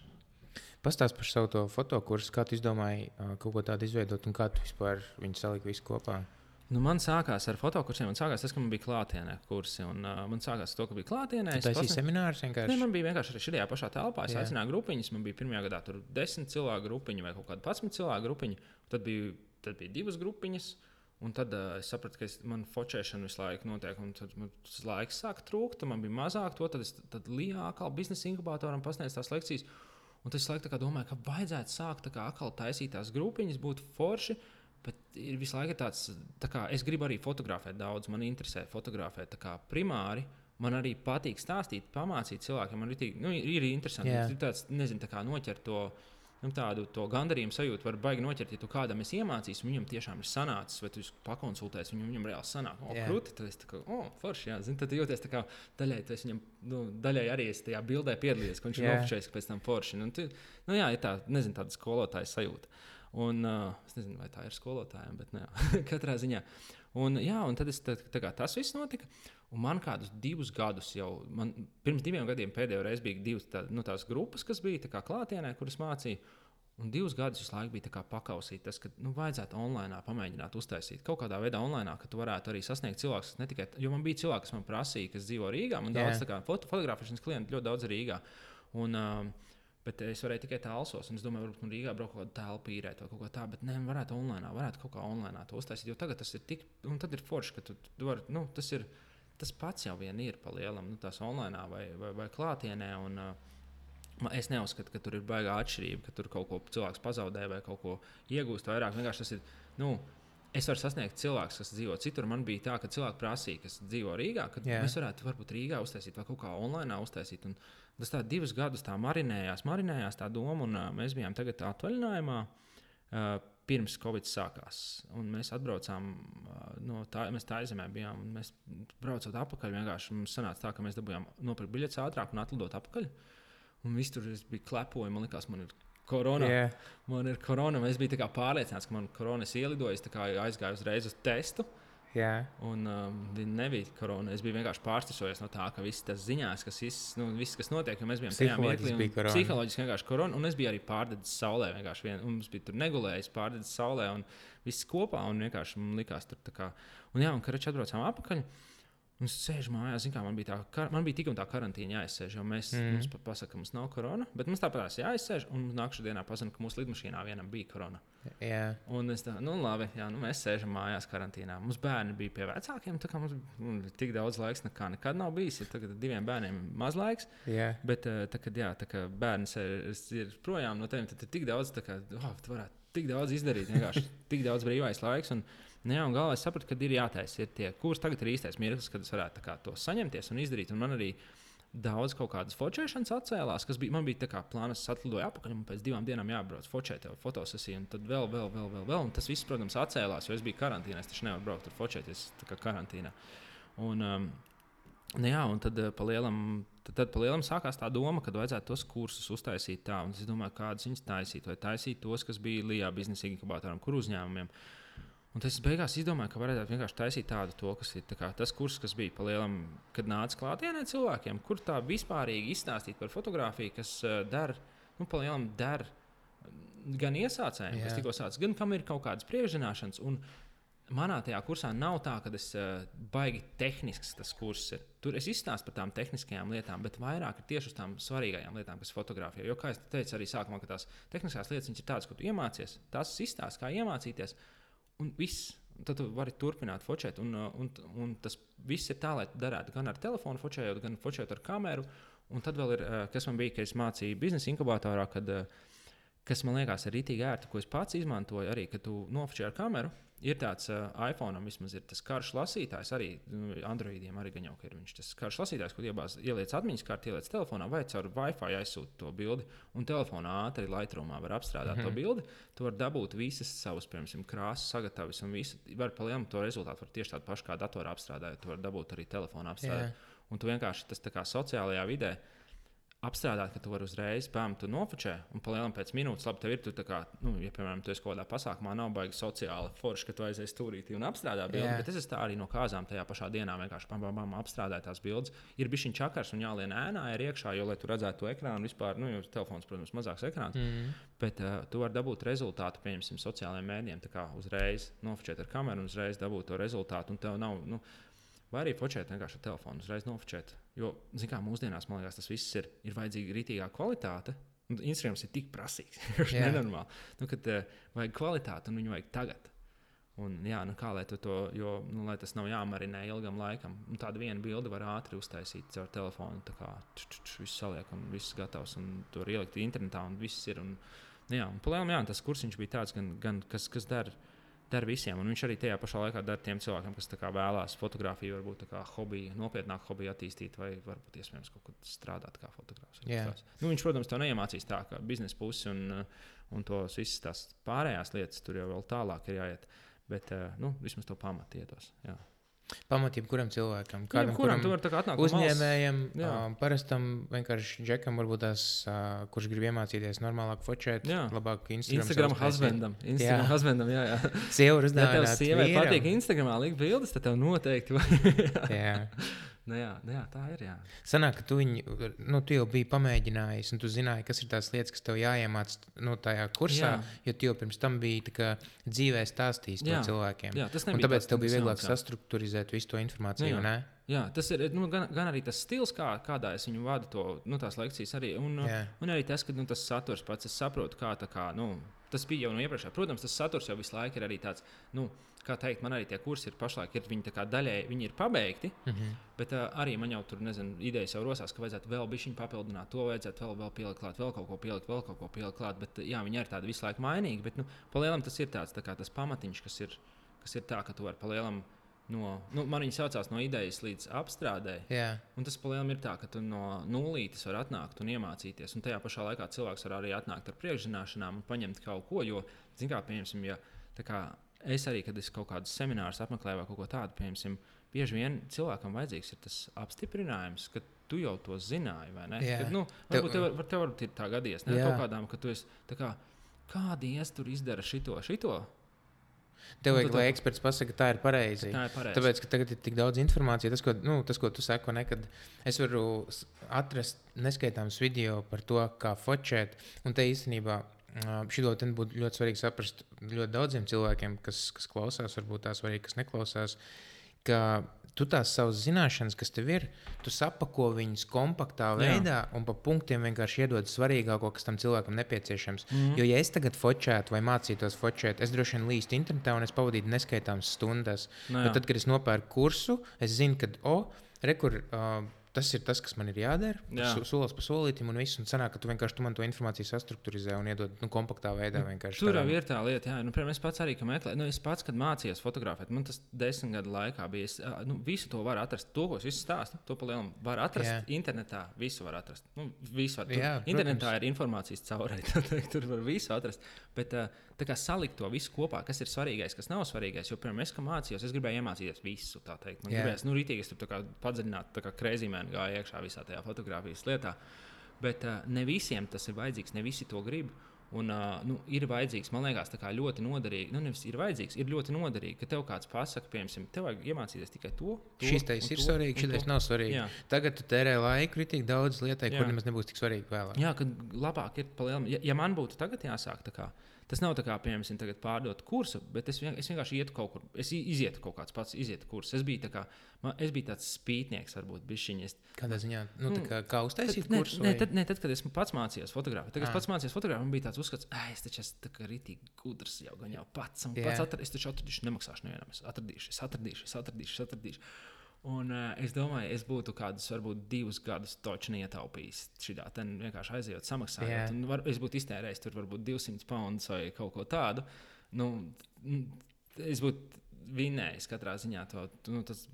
Pastāst par savu fotokursu, kā tu izdomāji kaut ko tādu izveidot un kā tu vispār viņu saliki visu kopā. Nu, man sākās ar fotokursiem. Man sākās tas, ka man bija klātienē kursi. Un, uh, man sākās to, ka bija klātienē. Tas bija seminārus vienkārši. Ne, man bija vienkārši arī šajā pašā telpā. Es Jā. aicināju grupiņas. Man bija pirmajā gadā tur desmit cilvēku grupiņa vai kaut kāda pasmit cilvēku grupiņa. Tad bija, tad bija divas grupiņas. Un tad uh, es sapratu, ka es, man focēšana visu laiku notiek, un tad man tas laiks sāka trūkt, man bija mazāk to. Tad es tad Lijā atkal biznesa inkubatoram pasniedzu tās lekcijas. Un tas laikam domāju, ka vajadzētu sākt kā atkal taisīt tās grupiņas, būt forši Bet ir visu laiku tāds, tā kā es gribu arī fotografēt daudz, man interesē fotografēt primāri. Man arī patīk stāstīt, pamācīt cilvēkiem. Man ir, nu, ir interesanti, ir tāds, nezinu, tā kā noķert to nu, tādu gandarījumu sajūtu var baigi noķert. Ja tu kādam esi iemācījis, viņam tiešām ir sanācis, vai tu pakonsultēsi, viņam, viņam reāli sanāk, o, Jā. krūti, tad es tā kā, o, forši, jā, zini, tad jūties tā kā daļai, esi viņam, nu, daļai arī esi tajā bildē piedalījies, ka viņš ir nofočējis, ka pēc tam forši. Nu, tu, nu, jā, ir tā, nezinu, tāda skolotāja sajūta. Un, uh, es nezinu, vai tā ir skolotājiem, bet ne, (laughs) katrā ziņā. Un, jā, un tad es, tā, tā kā tas viss notika. Un man kādus divus gadus jau, man, pirms diviem gadiem pēdējo reizi bija divas tā, nu, tās grupas, kas bija kā klātienē, kuras mācīja. Un divus gadus visu laiku bija pakausīt, tas, ka nu, vajadzētu online pamēģināt uztaisīt kaut kādā veidā online, ka tu varētu arī sasniegt cilvēkus, ne tikai. Jo man bija cilvēki, kas man prasīja, kas dzīvo Rīgā, man Jā. daudz foto, fotografēšanas klientu ļoti daudz Rīgā. Un, um, Bet es varēju tikai tālsos, un es domāju, varbūt man Rīgā braukt kaut kādā telpā īrēt vai kaut ko tādu, bet nē, varētu online, varētu kaut kā online to uztaisīt. Jo tagad tas ir tik, un tad ir forši, ka tu, tu vari, nu, tas ir, tas pats jau vien ir pa lielam, nu, tās online vai, vai, vai klātienē. Un, uh, Es neuzskatu, ka tur ir baigā atšķirība, ka tur kaut ko cilvēks pazaudē vai kaut ko iegūst vairāk. Vienkārši tas ir. Nu, Es varu sasniegt cilvēku, kas dzīvo citur. Man bija tā, ka cilvēki prasīja, kas dzīvo Rīgā, ka Jā. mēs varētu varbūt Rīgā uztaisīt vai kaut kā online uztaisīt. Un tas tā divus gadus tā marinējās, marinējās tā doma, un uh, mēs bijām tagad atvaļinājumā. Uh, pirms Covid sākās. Un mēs atbraucām no tā, mēs tā aizemē bijām. Mēs braucot atpakaļ, mums sanāca tā, ka mēs dabūjām nopirkt biļetes ātrāk un atlidot atpakaļ. Un viss tur bija klepoju, man liekas, man ir korona. Jā, Man ir korona. Es biju pārliecināts, ka man ir korona. Es ielidoju, es tā kā aizgāju uzreiz uz testu. Jā, Un um, viņa nebija korona. Es biju vienkārši pārsteigts no tā, ka viss tas ziņās, kas, viss, nu, viss, kas notiek, jo mēs bijām Psiholoģiski bija korona. Psiholoģiski vienkārši korona. Un es biju arī pārdedzis saulē. Vien, un mums bija tur negulējis, pārdedzis saulē. Un viss kopā. Un vienkārši man likās, tur tā kā. Un jā, un karačs atbraucām atpakaļ. Un es sēžu mājās, zinu, kā man bija tā, kar, man bija tik un tā karantīna jāizsēž, mēs, mm. mums pa- pasaka, ka mums nav korona, bet mums tāpat jāizsēž, un nākamā dienā pazina, ka mūsu lidmašīnā vienam bija korona. jā. Un es tā, nu, labi, jā, nu, mēs sēžam mājās karantīnā. Mums bērni bija pie vecākiem. Tā kā mums mm, tik daudz laiks nekā nekad nav bijis. Ir tagad diviem bērniem ir maz laiks. jā. Bet, eh, tā, kad jā, tā kā bērns ir, ir projām no tevis, tad ir tik daudz, tā kā, oh, tu varētu tik daudz izdarīt. Vienkārši tik daudz brīvais laiks. Un, nu, jā, un galvā es sapratu, ka ir jātaisa ir tie kurs. Tagad ir īstais mirklis, kad es varētu kā, to saņemties un izdarīt. Un man arī daudz kaut kādas focēšanas atcēlās, kas bija. Man bija tā kā plāns, es atlidoju atpakaļ, un pēc divām dienām jābrauc focēt jau fotosesiju, un tad vēl, vēl, vēl, vēl, vēl. Un tas viss, protams, atcēlās, jo es biju karantīnā. Es taču nevaru braukt tur focēties kā karantīnā. Un, um, Nu, jā, un tad, eh, pa lielam, tad, tad pa lielam sākās tā doma, ka vajadzētu tos kursus uztaisīt tā. Es domāju, kādus viņus taisīt, vai taisīt tos, kas bija Lijā biznesa inkubatoram, kur uzņēmumiem. Un tas beigās izdomāju, ka varētu vienkārši taisīt tādu, to, kas ir kā, tas kurs, kas bija pa lielam, kad nāca klātienē cilvēkiem, kur tā vispārīgi izstāstīt par fotografiju, kas uh, der, nu, pa lielam der gan iesācējiem, Jā. kas tikko sācis, gan kam ir kaut kādas priekšzināšanas. Un manā tajā kursā nav tā, ka es uh, baigi tehnisks tas kurs ir. Tur es izstāstu par tām tehniskajām lietām, bet vairāk ir tieši uz tām svarīgākajām lietām, kas fotografē. Jo, kā jau teicu, arī sākumā, ka tās tehniskās lietas ir tādas, ko tu iemācies, tās izstāsta, kā iemācīties, un viss. Tad tu vari turpināt focēt, un, uh, un, un tas viss ir tā, lai darētu gan ar telefonu, focējot, gan focējot ar kameru. Un tad vēl ir, uh, kas man bija, kad es mācīju biznesa inkubatorā, kad uh, kas man liekas ir rītīgi ērti, ko es pats izmantoju, arī kad tu nofočē ar kameru. Ir tāds uh, iPhone, vismaz ir tas karš lasītājs, arī nu, Androidiem arī gan jau ka ir viņš. Tas karš lasītājs, kur iebāz, ieliec atmiņas kārtu, ieliec telefonā vai caur Wi-Fi aizsūta to bildi, un telefonā ātri Lightroomā var apstrādāt mm -hmm. to bildi. Tu vari dabūt visas savas, piemēram, krāsas, sagatavas, un visu, var palielināt to rezultātu. Var tieši tādu pašu kā datorā apstrādājot, tu vari dabūt arī telefonā apstrādāt. Jā. Un tu vienkārši tas tā kā sociālajā vidē apstrādāt, ka tu vari uzreiz pēmt, tu nofočē, un palielināt pēc minūtes, labi, tev ir, tu tā kā, nu, ja, piemēram, tu esi kaut kādā pasākumā, nav baigi sociāli forši, ka tu aizies stūrītī un apstrādā bildi, Jā. bet es tā arī no kāzām tajā pašā dienā vienkārši pam, pam, pam, apstrādāju tās bildes. Ir bijis šis čakars un jālien ēnā ir iekšā, jo, lai tu redzētu to ekrānu, vispār, nu, jo telefons, protams, mazāks ekrāns, Mm. bet uh, tu vari dabūt rezultātu, pieņemsim, sociālajiem mēdījiem, tā kā uzreiz nofočēt ar kameru un uzreiz dabūt to rezultātu, un tev nav, nu, Vai arī fočēt vienkārši ar telefonu, uzreiz nofočēt. Jo, zināmā mērā, mūsdienās man liekas, tas viss ir, ir vajadzīga rītīgā kvalitāte. Un Instagrams ir tik prasīgs, (laughs) tas ir nenormāli. Nu, kad uh, vajag kvalitāti, un viņu vajag tagad. Un, jā, nu kā lai to, jo, nu, lai tas nav jāmarinē ilgam laikam. Un tādu vienu bildi var ātri uztaisīt caur telefonu. Tā kā tš, tš, tš, viss saliek, un viss gatavs, un tur ielikt internetā, un viss ir. Un, nu, jā, un palēnām, jā, tas kursiņš bija tāds, gan, gan kas, kas dara dara visiem. Un viņš arī tajā pašā laikā dara tiem cilvēkiem, kas vēlās fotografiju, varbūt kā hobiju, nopietnāku hobiju attīstīt, vai varbūt iespējams kaut kur strādāt kā fotogrāfs. Nu, viņš, protams, to neiemācīs tā, kā biznesa pusi un, un tos visas tās pārējās lietas tur jau vēl tālāk ir jāiet. Bet nu, vismaz to pamatu iedos. Jā. Pamatību kuram cilvēkam, kādam kuram kuram uzņēmējam, um, parastam vienkārši džekam, varbūt tās, uh, kurš grib iemācīties normālāk fočēt, jā. labāk Instagram. Instagram husbandam. Instagram jā. husbandam, jā, jā. Sievu uzdāvināt. Ja tev sievai patīk Instagramā likt bildes, tad tev noteikti vajag. (laughs) jā. (laughs) Nu jā, nu jā, tā ir. Jā. Sanāk, ka tu, viņu, nu, tu jau biji pamēģinājis, un tu zināji, kas ir tās lietas, kas tev jāiemācās nu, tajā kursā. Jā. Jo tu jau pirms tam biji kā, dzīvē stāstījis to cilvēkiem. Jā, tas nebija. Tāpēc tev bija vieglāk sastruktūrizēt visu to informāciju. Jā, jā. jā tas ir nu, gan, gan arī tas stils, kā, kādā es viņu vadu, to, nu, tās lekcijas arī. Un, jā. un arī tas, ka nu, tas saturs pats, es saprotu, kā tā kā. Nu, tas bija jau no iepriekšējā. Protams, tas saturs jau visu laiku ir arī tāds. Nu, kā teikt, man arī tie kursi ir pašlaik, ir viņi daļēji viņi ir pabeigti. Mm -hmm. Bet uh, arī man jau tur, nezinu, idejas jau rosās, ka vajadzētu vēl bišķiņu papildināt, to vajadzētu vēl, vēl pielikt klāt, vēl kaut ko pielikt, vēl kaut ko pielikt klāt. Bet jā, viņi ir tādi visu laiku mainīgi. Bet, nu, palielam tas ir tāds, tā kā tas pamatiņš, kas ir, kas ir tā, ka tu vari palielam. No, nu, man viņa saucās no idejas līdz apstrādēji. Yeah. Tas palielam ir tā, ka tu no nulītes vari atnākt un iemācīties. Un tajā pašā laikā cilvēks var arī atnākt ar priekšzināšanām un paņemt kaut ko. Jo, zināmā mērā, pieņemsim, ja kā, es arī, kad es kaut kādus seminārus apmeklēju vai kaut ko tādu, piemēram, bieži vien cilvēkam vajadzīgs ir tas apstiprinājums, tu jau to zināji, vai ne? Yeah. Kad, nu, varbūt tev, tev, tev var tā gadījies, ne? Yeah. Kaut kādām, ka tu esi, kā, kādi ies tur izdara šito, šito. Tev vajag, lai eksperts pasakā, ka tā ir pareizi. Tā ir pareizi. Tāpēc, ka tagad ir tik daudz informācijas, tas, ko, nu, tas, ko tu saki, nekad es varu atrast neskaitāmus video par to, kā focēt. Un te īstenībā Šo būtu ļoti svarīgi saprast ļoti daudziem cilvēkiem, kas, kas klausās, varbūt tās arī kas neklausās. Ka tu tās savas zināšanas, kas tev ir, tu sapako viņus kompaktā veidā Jā. un pa punktiem vienkārši iedod svarīgāko, kas tam cilvēkam nepieciešams. Mm -hmm. Jo, ja es tagad focētu vai mācītos focēt, es droši vien līstu internetā un es pavadītu neskaitāmas stundas. No, Bet tad, kad es nopērku kursu, es zinu, ka, oh, rekur. Uh, tas ir tas, kas man ir jādara. Jā. Solis pa solītam, un viss. Un sanāk, ka tu vienkārši tu man to informāciju sastruktūrizē un iedod nu, kompaktā veidā. Tur jau ir tā lieta, jā. Nu, piemēram, es pats arī meklēju, nu, es pats, kad mācījos fotografēt, man tas desmit gadu laikā bija. Es, nu, visu to var atrast. To, ko es stāstu, to palielam var atrast jā. internetā. Visu var atrast. Nu, visu var. Tur, jā, internetā protams. ir informācijas caurēji. (laughs) tur var visu atrast. Bet, tā kā salikt to visu kopā, kas ir svarīgais, kas nav svarīgais. Jo, piemēram, es kā mācījos, es gribēju iemācīties visu. Man gribējās, nu, rītīgi, es tur padziļināt, kā kreizīmē man gāja iekšā visā tajā fotografijas lietā. Bet uh, ne visiem tas ir vajadzīgs, ne visi to grib. Un, uh, nu, ir vajadzīgs, man liekas, ļoti noderīgi. Nu, nevis ir vajadzīgs, ir ļoti noderīgi, ka tev kāds pasakā, piemēram, tev vajag iemācīties tikai to. to šis teis ir to, svarīgi, šis nav svarīgi. Jā. Tagad tu tērē laiku kritīgi daudz lietai, kur nemaz nebūs tik svarīgi vēlāk. Jā, kad labāk ir palielināt. Ja, ja man būtu tagad jāsāk, tā kā Tas nav tā kā, piemēram, pārdot kursu, bet es, vien, es vienkārši ietu kaut kur. Es izietu kaut kāds pats, izietu kursus. Es biju, kā, man, es biju tāds spītnieks, varbūt bišķiņas. Kādā ziņā? Nu, tā kā, kā uztaisīt tad, kursu? Nē, tad, ne, tad, kad es pats mācījos fotografēt. Tad, kad es pats mācījos fotografēt, man bija tāds uzskats, ka es taču esmu rītīgi gudrs jau gan jau pats. Pats atr es taču atradīšu, nemaksāšu nevienam. Es atradīšu, es atradīšu, es atradīšu. Es atradīšu. Un, uh, es domāju, es būtu kādus, varbūt divus gadus točni ietaupījis. Šitā ten vienkārši aizjūt, samaksājot. Yeah. Un var, es būtu iztērējis tur varbūt 200 poundus vai kaut ko tādu. Nu, es būtu vinējis katrā ziņā. To, nu, tas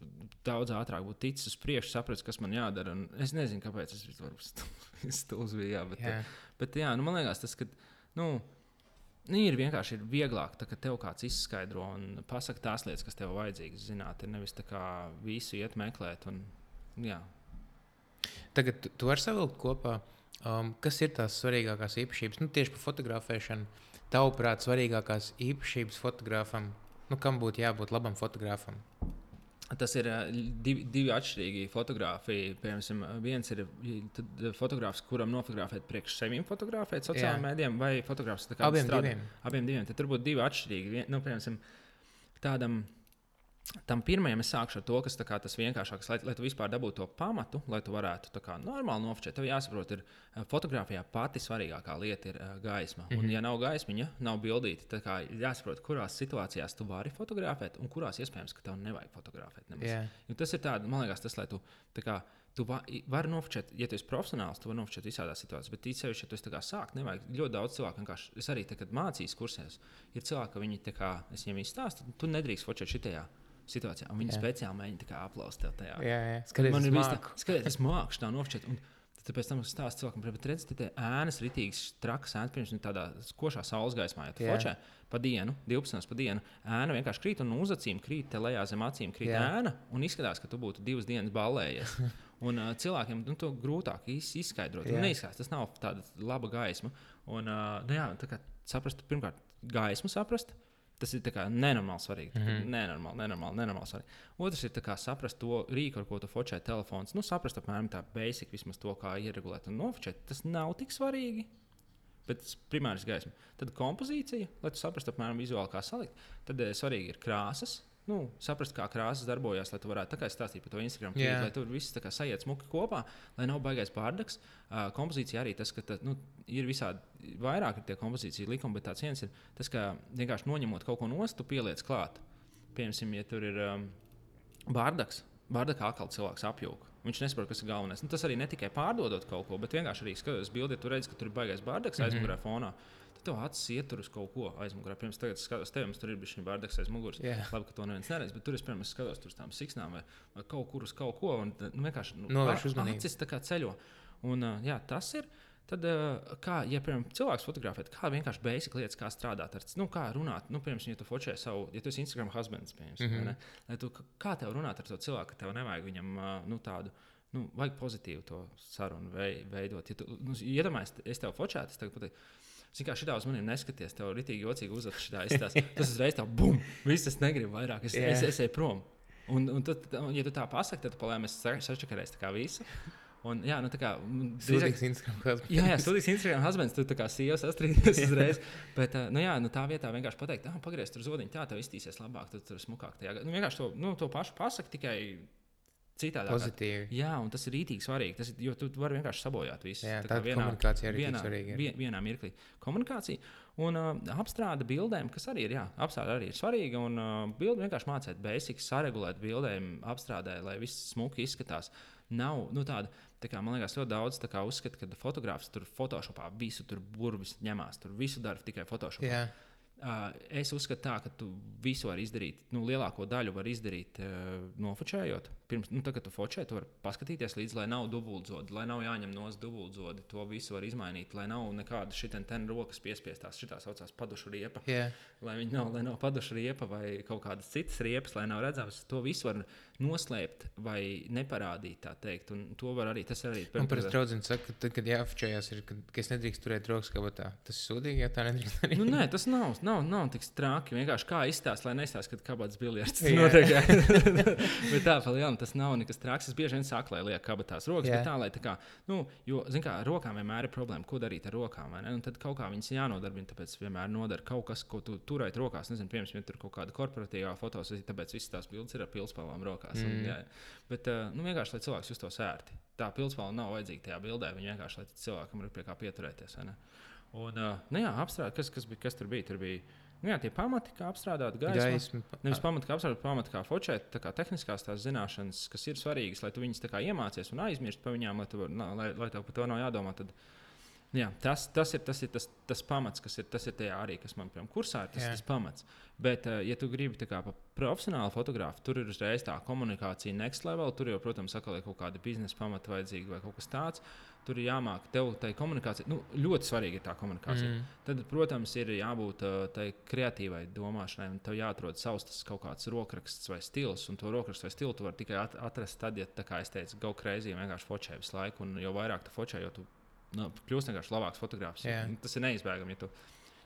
daudz ātrāk būtu ticis uz priekšu, sapratis, kas man jādara. Un es nezinu, kāpēc tas bija (laughs) stulbs. Jā, bet, yeah. bet jā, nu, man liekas, tas, ka. Nu, ir vienkārši ir vieglāk, tā, ka tev kāds izskaidro un pasaka tās lietas, kas tev vajadzīgas zināt. Ir nevis tā kā visu iet meklēt. Un, jā. Tagad tu vari savilkt kopā, um, kas ir tās svarīgākās īpašības. Nu, tieši par fotografēšanu. Tavuprāt, svarīgākās īpašības fotografam, nu, kam būtu jābūt labam fotografam? Tas ir divi, divi atšķirīgi fotografiji. Piemēram, viens ir fotografs, kuram nofotografēt priekš sevīm, fotografēt sociālajiem mēdījiem, vai fotografs kā abiem strādā. diviem. Abiem diviem. Tad tur būtu divi atšķirīgi. Nu, piemēram, tādam Tam pirmajam es sākšu ar to, kas kā, tas vienkāršākais, lai, lai tu vispār dabūtu to pamatu, lai tu varētu kā, normāli nofočēt. Tev jāsaprot, ir eh, fotografijā pati svarīgākā lieta ir uh, gaisma. Mm -hmm. Un, mhm. ja nav gaismiņa, nav bildīti, tad jāsaprot, kurās situācijās tu vari fotografēt un kurās iespējams, ka tev nevajag fotografēt. Yeah. Jo tas ir tāds, man liekas, tas, lai tu kā, Tu va, vari nofočēt, ja tu esi profesionāls, tu vari nofočēt visādās situācijās, bet īstenībā, ja tu esi sāk, nevajag ļoti daudz cilvēku. Es arī, tā, kad mācījos kursēs, ir cilvēki, ka viņi, kā, es viņiem izstāstu, tu nedrīkst fočēt šitajā situācijā. Viņi jā. speciāli mēģina aplaust tev tajā. Jā, jā. Skaties, man ir bijis tā, skaties, es māku tā nofočēt. Un, Tad pēc tam stāsta cilvēkam, bet redziet, tā ēnas ritīgas, trakas ēnas, pirms viņa tādā košā saules gaismā, ja tu fočē pa dienu, 12 pa dienu, ēna vienkārši krīt un uz acīm krīt, te lejā zem acīm krīt Jā. ēna, un izskatās, ka tu būtu divas dienas ballējies. (laughs) Un uh, cilvēkiem nu, to grūtāk izskaidrot. Neizskatās, tas nav tāda laba gaisma. Un, uh, nu, jā, tā kā saprast, pirmkārt, gaismu saprast, Tas ir nenormāli svarīgi. Mm -hmm. Nenormāli, nenormāli, nenormāli svarīgi. Otrs ir saprast to rīku, ar ko tu focē telefons. Nu, saprast apmēram tā basic, vismaz to, kā ieregulēt un nofočēt. Tas nav tik svarīgi. Bet primārs gaisma. Tad kompozīcija, lai tu saprastu apmēram vizuāli, kā salikt. Tad eh, svarīgi ir krāsas, nu, saprast, kā krāsas darbojas, lai tu varētu tā kā stāstīt par to Instagram, feed, yeah. lai tur viss sajiet smuki kopā, lai nav baigais pārdeks. Uh, kompozīcija arī tas, ka tā, nu, ir visādi vairāk ir tie kompozīcija likumi, bet tāds viens ir tas, ka vienkārši noņemot kaut ko nost, tu pieliec klāt. Piemēram, ja tur ir um, bārdaks, bārdakā atkal cilvēks apjūka. Viņš nesaprot, kas ir galvenais. Nu, tas arī ne tikai pārdodot kaut ko, bet vienkārši arī skatoties bildi, ja tu redz, ka tur ir baigais bārdaks mm -hmm. aizmugurē fonā tev acis ietur uz kaut ko aizmugurē. Pirms tam skatos, tev tur ir bijis šī bārdeks aiz muguras. Yeah. Labi, ka to neviens neredz, bet tur es pirms skatos uz tām siksnām vai, vai kaut kur uz kaut ko. Un, nu, vienkārši nu, novērš uzmanību. Acis tā kā ceļo. Un, jā, tas ir. Tad, kā, ja, piemēram, cilvēks fotografē, kā vienkārši basic lietas, kā strādāt ar, nu, kā runāt, nu, piemēram, ja tu focē savu, ja tu esi Instagram husbands, piemēram, mm -hmm. ne, tu, kā tev runāt ar to cilvēku, ka tev nevajag viņam, nu, tādu, nu, vajag pozitīvu to sarunu veidot. Ja tu, nu, iedomājies, es tev focētu, es tev pateiktu, Zini, kā šitā uz maniem neskaties, tev ir rītīgi jocīgi uzvedis šitā izstāstā. Tas uzreiz tā, bum, viss es negribu vairāk, es, yeah. es, es eju prom. Un, un tad, ja tu tā pasaki, tad palēm es sačakarēs tā kā visu. Un, jā, nu tā kā. Sūdīgs Instagram husbands. Jā, jā sūdīgs Instagram husbands. Tu tā kā sievas sastrīdies (laughs) uzreiz. Bet, nu jā, nu tā vietā vienkārši pateikt, ah, pagriezt tur zodiņu, tā tev iztīsies labāk, tu tur smukāk. Tajā. Nu, vienkārši to, nu, to pašu pasaki tikai citādi. Pozitīvi. Jā, un tas ir rītīgi svarīgi. Tas ir, jo tu vari vienkārši sabojāt visu. Jā, tā, tā vienā, komunikācija arī vienā, svarīga. Vien, vienā mirklī. Komunikācija un uh, apstrāde bildēm, kas arī ir, jā, apstrāde arī ir svarīga. Un uh, bildi vienkārši mācīt basics, saregulēt bildēm, apstrādē, lai viss smuki izskatās. Nav nu, tāda, tā kā, man liekas, ļoti daudz uzskata, ka fotogrāfs tur Photoshopā visu tur burvis ņemās, tur visu dara tikai Photoshopā. Jā. Es uzskatu, tā, ka tu visu vari izdarīt, nu, lielāko daļu var izdarīt nofočējot. Pirms, nu, tā, kad tu fočē, tu vari paskatīties līdzi, lai nav dubultzodi, lai nav jāņem no dubultzodi. To visu var izmainīt, lai nav nekāda šitien ten rokas piespiestās, šitā saucās padušu riepa. Yeah. Lai viņi nav, lai nav padušu riepa vai kaut kādas citas riepas, lai nav redzams. To visu var noslēpt vai neparādīt, teikt. Un to var arī, tas arī. Man parasti draudzene saka, ka tad, kad jāfočējās, ir, ka, es nedrīkst turēt rokas kabatā. Tas ir sūdīgi, ja tā nedrīkst darīt. Nu, nē, tas nav nav, nav tik traki. Vienkārši kā izstāstīt, lai nestāsta, ka kabats biljards (laughs) notiek. (laughs) bet tā, palielam, tas nav nekas traks. Es bieži vien saku, lai liek kabatās rokas, yeah. bet tā, lai tā kā, nu, jo, zin kā, rokām vienmēr ir problēma, ko darīt ar rokām. Un tad kaut kā viņas jānodarbina, tāpēc vienmēr nodara kaut kas, ko tu turēt rokās. Nezinu, piemēram, ja tur kaut kāda korporatīvā fotosesija, tāpēc visas tās bildes ir ar pilspalvām rokās. Mm. Un, jā, bet, nu, vienkārši, lai cilvēks justos ērti. Tā pilspalva nav vajadzīga tajā bildē. Viņa vienkārši, lai cilvēkam ir pie kā pieturēties. Un, uh, nu jā, apstrādāt, kas, kas, bija, kas tur bija. Tur bija nu jā, tie pamati, kā apstrādāt gaismu. gaismu. Nevis pamati, kā apstrādāt, pamati, kā fočēt, tā kā tehniskās tās zināšanas, kas ir svarīgas, lai tu viņus iemācies un aizmirst par viņām, lai, tu, lai, lai tev par to nav jādomā. Tad, Jā, tas, tas ir, tas, ir tas, tas pamats, kas ir, tas ir tajā arī, kas man piemēram kursā ir tas, Jā. tas pamats. Bet, uh, ja tu gribi kā profesionāli fotografu, tur ir uzreiz tā komunikācija next level. Tur jau, protams, ir kaut kāda biznesa pamata vajadzīga vai kaut kas tāds. Tur ir jāmāk tev tai komunikācija. Nu, ļoti svarīga ir tā komunikācija. Mm. Tad, protams, ir jābūt uh, tai kreatīvai domāšanai. Tev jāatrod savs tas kaut kāds rokraksts vai stils. Un to rokrakstu vai stilu tu vari tikai atrast tad, ja, kā es teicu, go crazy vienkārši fočē visu laiku. Un jo vairāk tu fočē, jo tu nu, kļūst vienkārši labāks fotogrāfs. Jā. Tas ir neizbēgami. Ja tu...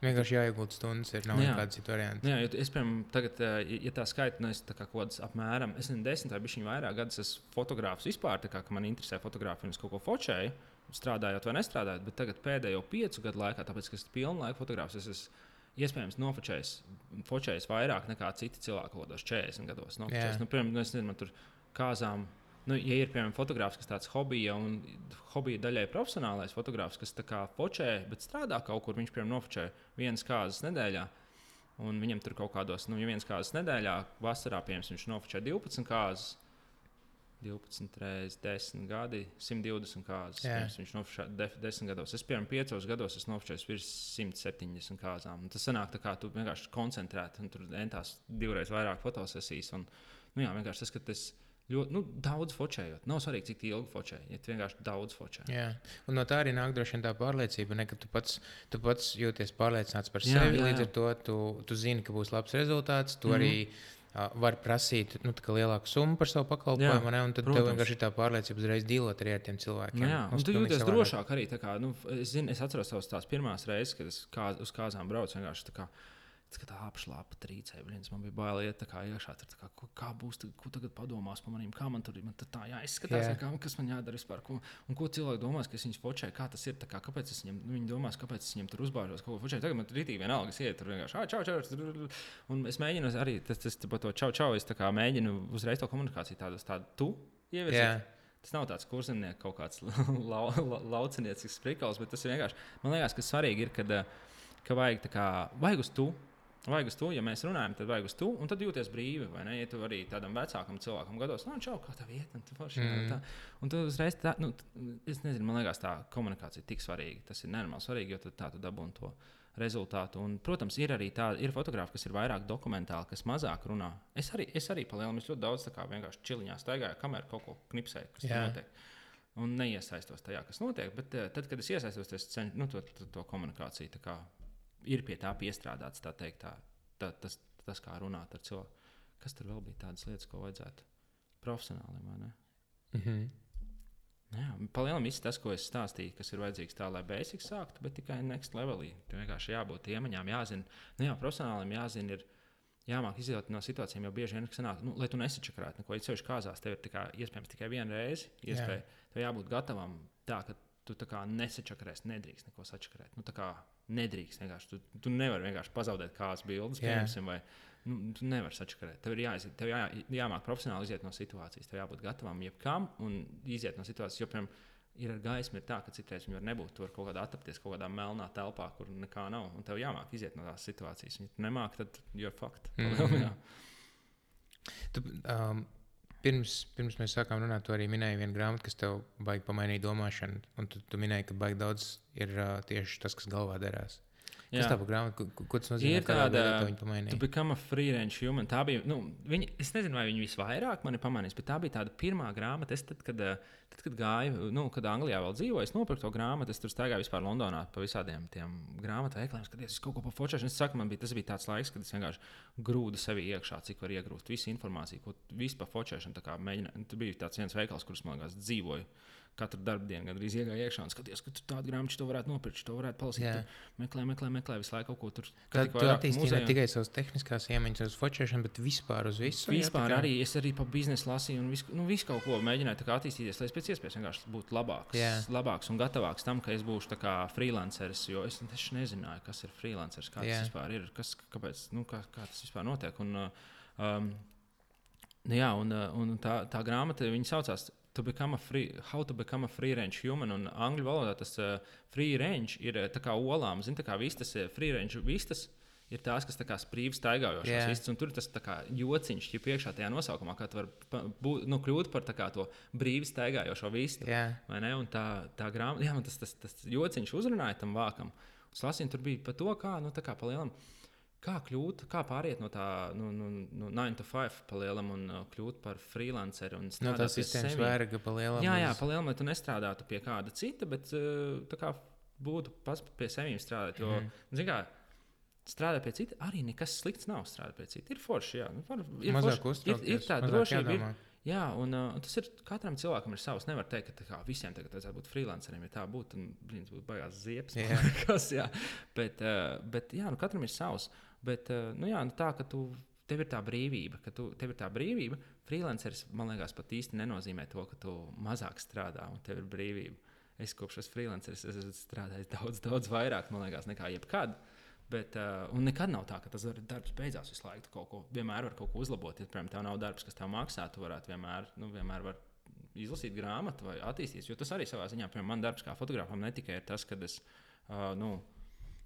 Vienkārši jāiegūst stundas, ir nav nekāda cita varianta. Jā, es, piemēram, tagad, ja tā skaita, nu, es tā kā kaut kādas apmēram, es nezinu, desmit vai bišķiņu vairāk gadus esmu fotogrāfs vispār, tā kā man interesē fotografija un es kaut ko fočēju, strādājot vai nestrādājot, bet tagad pēdējo piecu gadu laikā, tāpēc, ka esmu pilnu laiku fotogrāfs, es esmu iespējams nofočējis, fočējis vairāk nekā citi cilvēki, kaut kādos 40 gados. Nu, piemēram, nu, es nezinu, man tur kāzām nu, ja ir piemēram fotogrāfs, kas tāds hobija un hobija daļai profesionālais fotogrāfs, kas tā kā fočē, bet strādā kaut kur, viņš piemēram nofočē vienas kārtas nedēļā. Un viņam tur kaut kādos, nu, ja viens kārtas nedēļā, vasarā, piemēram, viņš nofočē 12 kārtas. 12 reizes 10 gadi, 120 kārtas. Pirms Viņš nofočēja 10 gados. Es piemēram 5 gados nofočējis virs 170 kārtām. Un Tas sanāk, tā kā tu vienkārši koncentrēti un tur entās divreiz vairāk fotosesijas. Un, nu, jā, vienkārši tas, ka tas ļoti nu, daudz focējot. Nav svarīgi, cik ilgi focēji. Ja vienkārši daudz focē. Jā, un no tā arī nāk droši vien tā pārliecība, ne, ka tu pats, tu pats jūties pārliecināts par Jā, sevi. jā, Līdz jā. ar to tu, tu zini, ka būs labs rezultāts. Tu Mhm. arī uh, vari prasīt nu, lielāku summu par savu pakalpojumu, ne, un tad tev protams. vienkārši ir tā pārliecība uzreiz dīlot arī ar tiem cilvēkiem. Nu, jā, un tu jūties drošāk arī. Kā, nu, es, zinu, es atceros savas tās pirmās reizes, kad es kā, uz kāzām braucu. Vienkārši tā apšlāpa trīcēja, blins, man bija bail iet kā iekšā. Tur, kā, ko, kā būs, tad, ko tagad padomās par maniem, kā man tur man tā jāizskatās, Jā. yeah. kā, kas man jādara vispār. Ko, un ko cilvēki domās, ka es viņus focēju, kā tas ir, kā, kāpēc es viņiem, viņi domās, kāpēc es viņiem tur uzbāžos, ko focēju. Tagad man tur rītīgi vienalga, es ietu tur vienkārši, ah, čau, čau, un es mēģinu arī, tas, tas, tas, to čau, čau, es mēģinu uzreiz to komunikāciju tādu, tādu tu ievirzīt. Jā. Tas nav tāds kurzemnieks, kaut kāds (laughs) lau, lau, lauciniecisks prikals, bet tas vienkārši. Man liekas, ka svarīgi ir, kad, ka vajag, kā, vajag uz to. Vajag uz to, ja mēs runājam, tad vajag uz to, un tad jūties brīvi. vai ne? Ja tu arī tādam vecākam cilvēkam gados, no čau, kā tā vieta, un tu forši Mm. tā. Un tu uzreiz tā, nu, es nezinu, man liekas, tā komunikācija ir tik svarīga. Tas ir nenormāli svarīgi, jo tad tā tu dabūni to rezultātu. Un, protams, ir arī tādi fotografi, kas ir vairāk dokumentāli, kas mazāk runā. Es arī, es arī palielinām, es ļoti daudz kā vienkārši čiliņā staigāju, kamēr kaut ko knipsēju, kas Jā. notiek. Un neiesaistos tajā, kas notiek. Bet eh, tad, kad es iesaistos, es cenšos nu, to, to, to komunikāciju. Kā Ir pie tā piestrādāts, tā teikt, tā, tā, tas, tas, kā runāt ar cilvēku. Kas tur vēl bija tādas lietas, ko vajadzētu profesionāli, vai ne? Mhm. Nu Jā, palielinām viss tas, ko es stāstīju, kas ir vajadzīgs tā, lai basics sāktu, bet tikai next levelī. Tur vienkārši jābūt iemaņām, jāzina. Nu, jā, profesionālim jāzina, ir jāmāk iziet no situācijām, jo bieži vien sanāk, nu, lai tu nesačakarētu neko. Ceļš kāzās, tev ir tikai, iespējams tikai viena reize iespēja. Tev jābūt gatavam tā, ka tu tā kā nesačakarēsi, nedrīkst neko sačakarēt. Nu, tā kā nedrīkst vienkārši. Tu, tu nevari vienkārši pazaudēt kādas bildes, pieņemsim, vai nu, tu nevari sačakarēt. Tev ir jāiziet, tev jā, jāmāk profesionāli iziet no situācijas, tev jābūt gatavam jebkam un iziet no situācijas. Jo, piemēram, ir ar gaismu ir tā, ka citreiz viņi var nebūt. Tur kaut kādā atrapties kaut kādā melnā telpā, kur nekā nav. Un tev jāmāk iziet no tās situācijas. Ja tu nemāki, tad you're fucked. Mhm. Jā. Tu, um, pirms, pirms mēs sākām runāt, tu arī minēji vienu grāmatu, kas tev baigi pamainīja domāšanu. Un tu, tu minēji, ka baigi daudz ir uh, tieši tas, kas galvā derās. Kas tā par grāmatu? Ko, ko- tas nozīmē? Ir tāda- pamainīja? become a free range human. Tā bija, nu, viņi, es nezinu, vai viņi visvairāk mani pamanīs, bet tā bija tāda pirmā grāmata. Es tad, kad, eh, tad, kad gāju, nu, kad Anglijā vēl dzīvoju, es nopirku to grāmatu. Es tur staigāju vispār Londonā pa visādiem tiem grāmatu veikaliem, skaties, kaut ko par fočēšanu. Es saku, man bija, tas bija tāds laiks, kad es vienkārši grūdu sevi iekšā, cik var iegrūst visu informāciju, ko vispār fočēšanu. mēģināju. Tur bija tāds viens veikals, kurus man liekas dzīvoju. Katru darbdienu gandrīz iegāju iekšā un skatījos, ka tur tādu grāmatu varētu nopirkt, to varētu palasīt. Jā. Meklē, meklē, meklē, visu laiku kaut ko tur. Tik tu attīstīji ne tikai savas tehniskās iemaņas, uz focēšanu, bet vispār uz visu. jā, Vispār tā kā- arī es arī par biznesu lasīju, un visu, nu, visu kaut ko mēģināju attīstīties, lai es pēc iespējas vienkārši būtu labāks, Jā. labāks un gatavāks tam, ka es būšu freelanceris. Jo es taču nezināju, kas ir freelanceris, kā Jā. tas vispār ir, kas, kāpēc, nu, kā, kā tas vispār notiek. Un, uh, um, nu jā, un, uh, un tā, tā grāmata, viņa saucās. To become a free, how to become a free range human. Un angļu valodā tas uh, free range ir uh, tā kā olām, zina, tā kā vistas, uh, free range vistas. Ir tās, kas tā kā sprīvi staigājošās Jā. vistas, un tur ir tas tā kā jociņš, ja priekšā tajā nosaukumā, kā tu vari būt, nu, kļūt par tā kā to brīvi staigājošo vistu. Jā, vai ne? Un tā, tā grāmata, jā, man tas, tas, tas jociņš uzrunāja tam vākam. Es lasīju, tur bija par to, kā, nu, tā kā palielam. Kā kļūt, kā pāriet no tā nu, nu, nu, 9 to 5 palielam un uh, kļūt par freelanceru un no pie sistēmas vērga palielināt. Jā, jā, palielam, lai tu nestrādātu pie kāda cita, bet uh, tā kā būtu pats pie sevis strādāt. Jo, mm. zin kā, strādāt pie cita arī nekas slikts nav. Strādāt pie cita ir forši. Jā, nu, var, ir, Mazāk forši, ir, ir uztraukties, tā drošība. Ir, jādomā. Jā, un uh, tas ir katram cilvēkam ir savs. Nevar teikt, ka tā kā, visiem tagad vajadzētu būt freelanceriem. Ja tā būtu, tad brīnums būtu baigās ziepes. Jā. (laughs) Kas, jā. Bet, uh, bet jā, nu, katram ir savs. Bet uh, nu, jā, nu, tā, ka tu, tev ir tā brīvība, ka tu, tev ir tā brīvība. Freelanceris man liekas pat īsti nenozīmē to, ka tu mazāk strādā un tev ir brīvība. Es kopš esmu freelanceris, es esmu strādājis daudz, daudz vairāk man liekas, nekā jebkad. Bet, uh, nekad nav tā, ka tas dar- darbs beidzās visu laiku. Kaut ko, vienmēr var kaut ko uzlabot. Ja, piemēram, tev nav darbs, kas tev maksā, tu varētu vienmēr, nu, vienmēr var izlasīt grāmatu vai attīstīties. Jo tas arī savā ziņā, piemēram, man darbs kā fotografam ne tikai ir tas, ka es, uh, nu,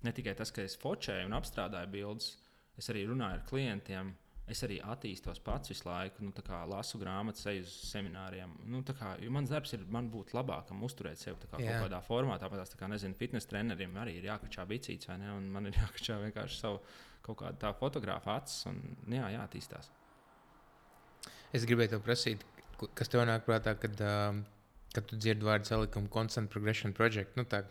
ne tikai tas, ka es focēju un apstrādāju bildes, es arī runāju ar klientiem. Es arī attīstos pats visu laiku, nu, kā, lasu grāmatas, eju uz semināriem. Nu, kā, mans darbs ir man būt labākam, uzturēt sevi kā, kaut kādā formā. Tāpat tās, tā kā, nezinu, fitnes treneriem arī ir jākačā bicīts, vai ne? Un man ir (laughs) jākačā vienkārši savu kaut kādu tā fotografu acis un jā, jāattīstās. Es gribēju te prasīt, kas tev nāk prātā, kad, uh, kad tu dzirdi vārdu salikumu Constant Progression Project. Nu, tā,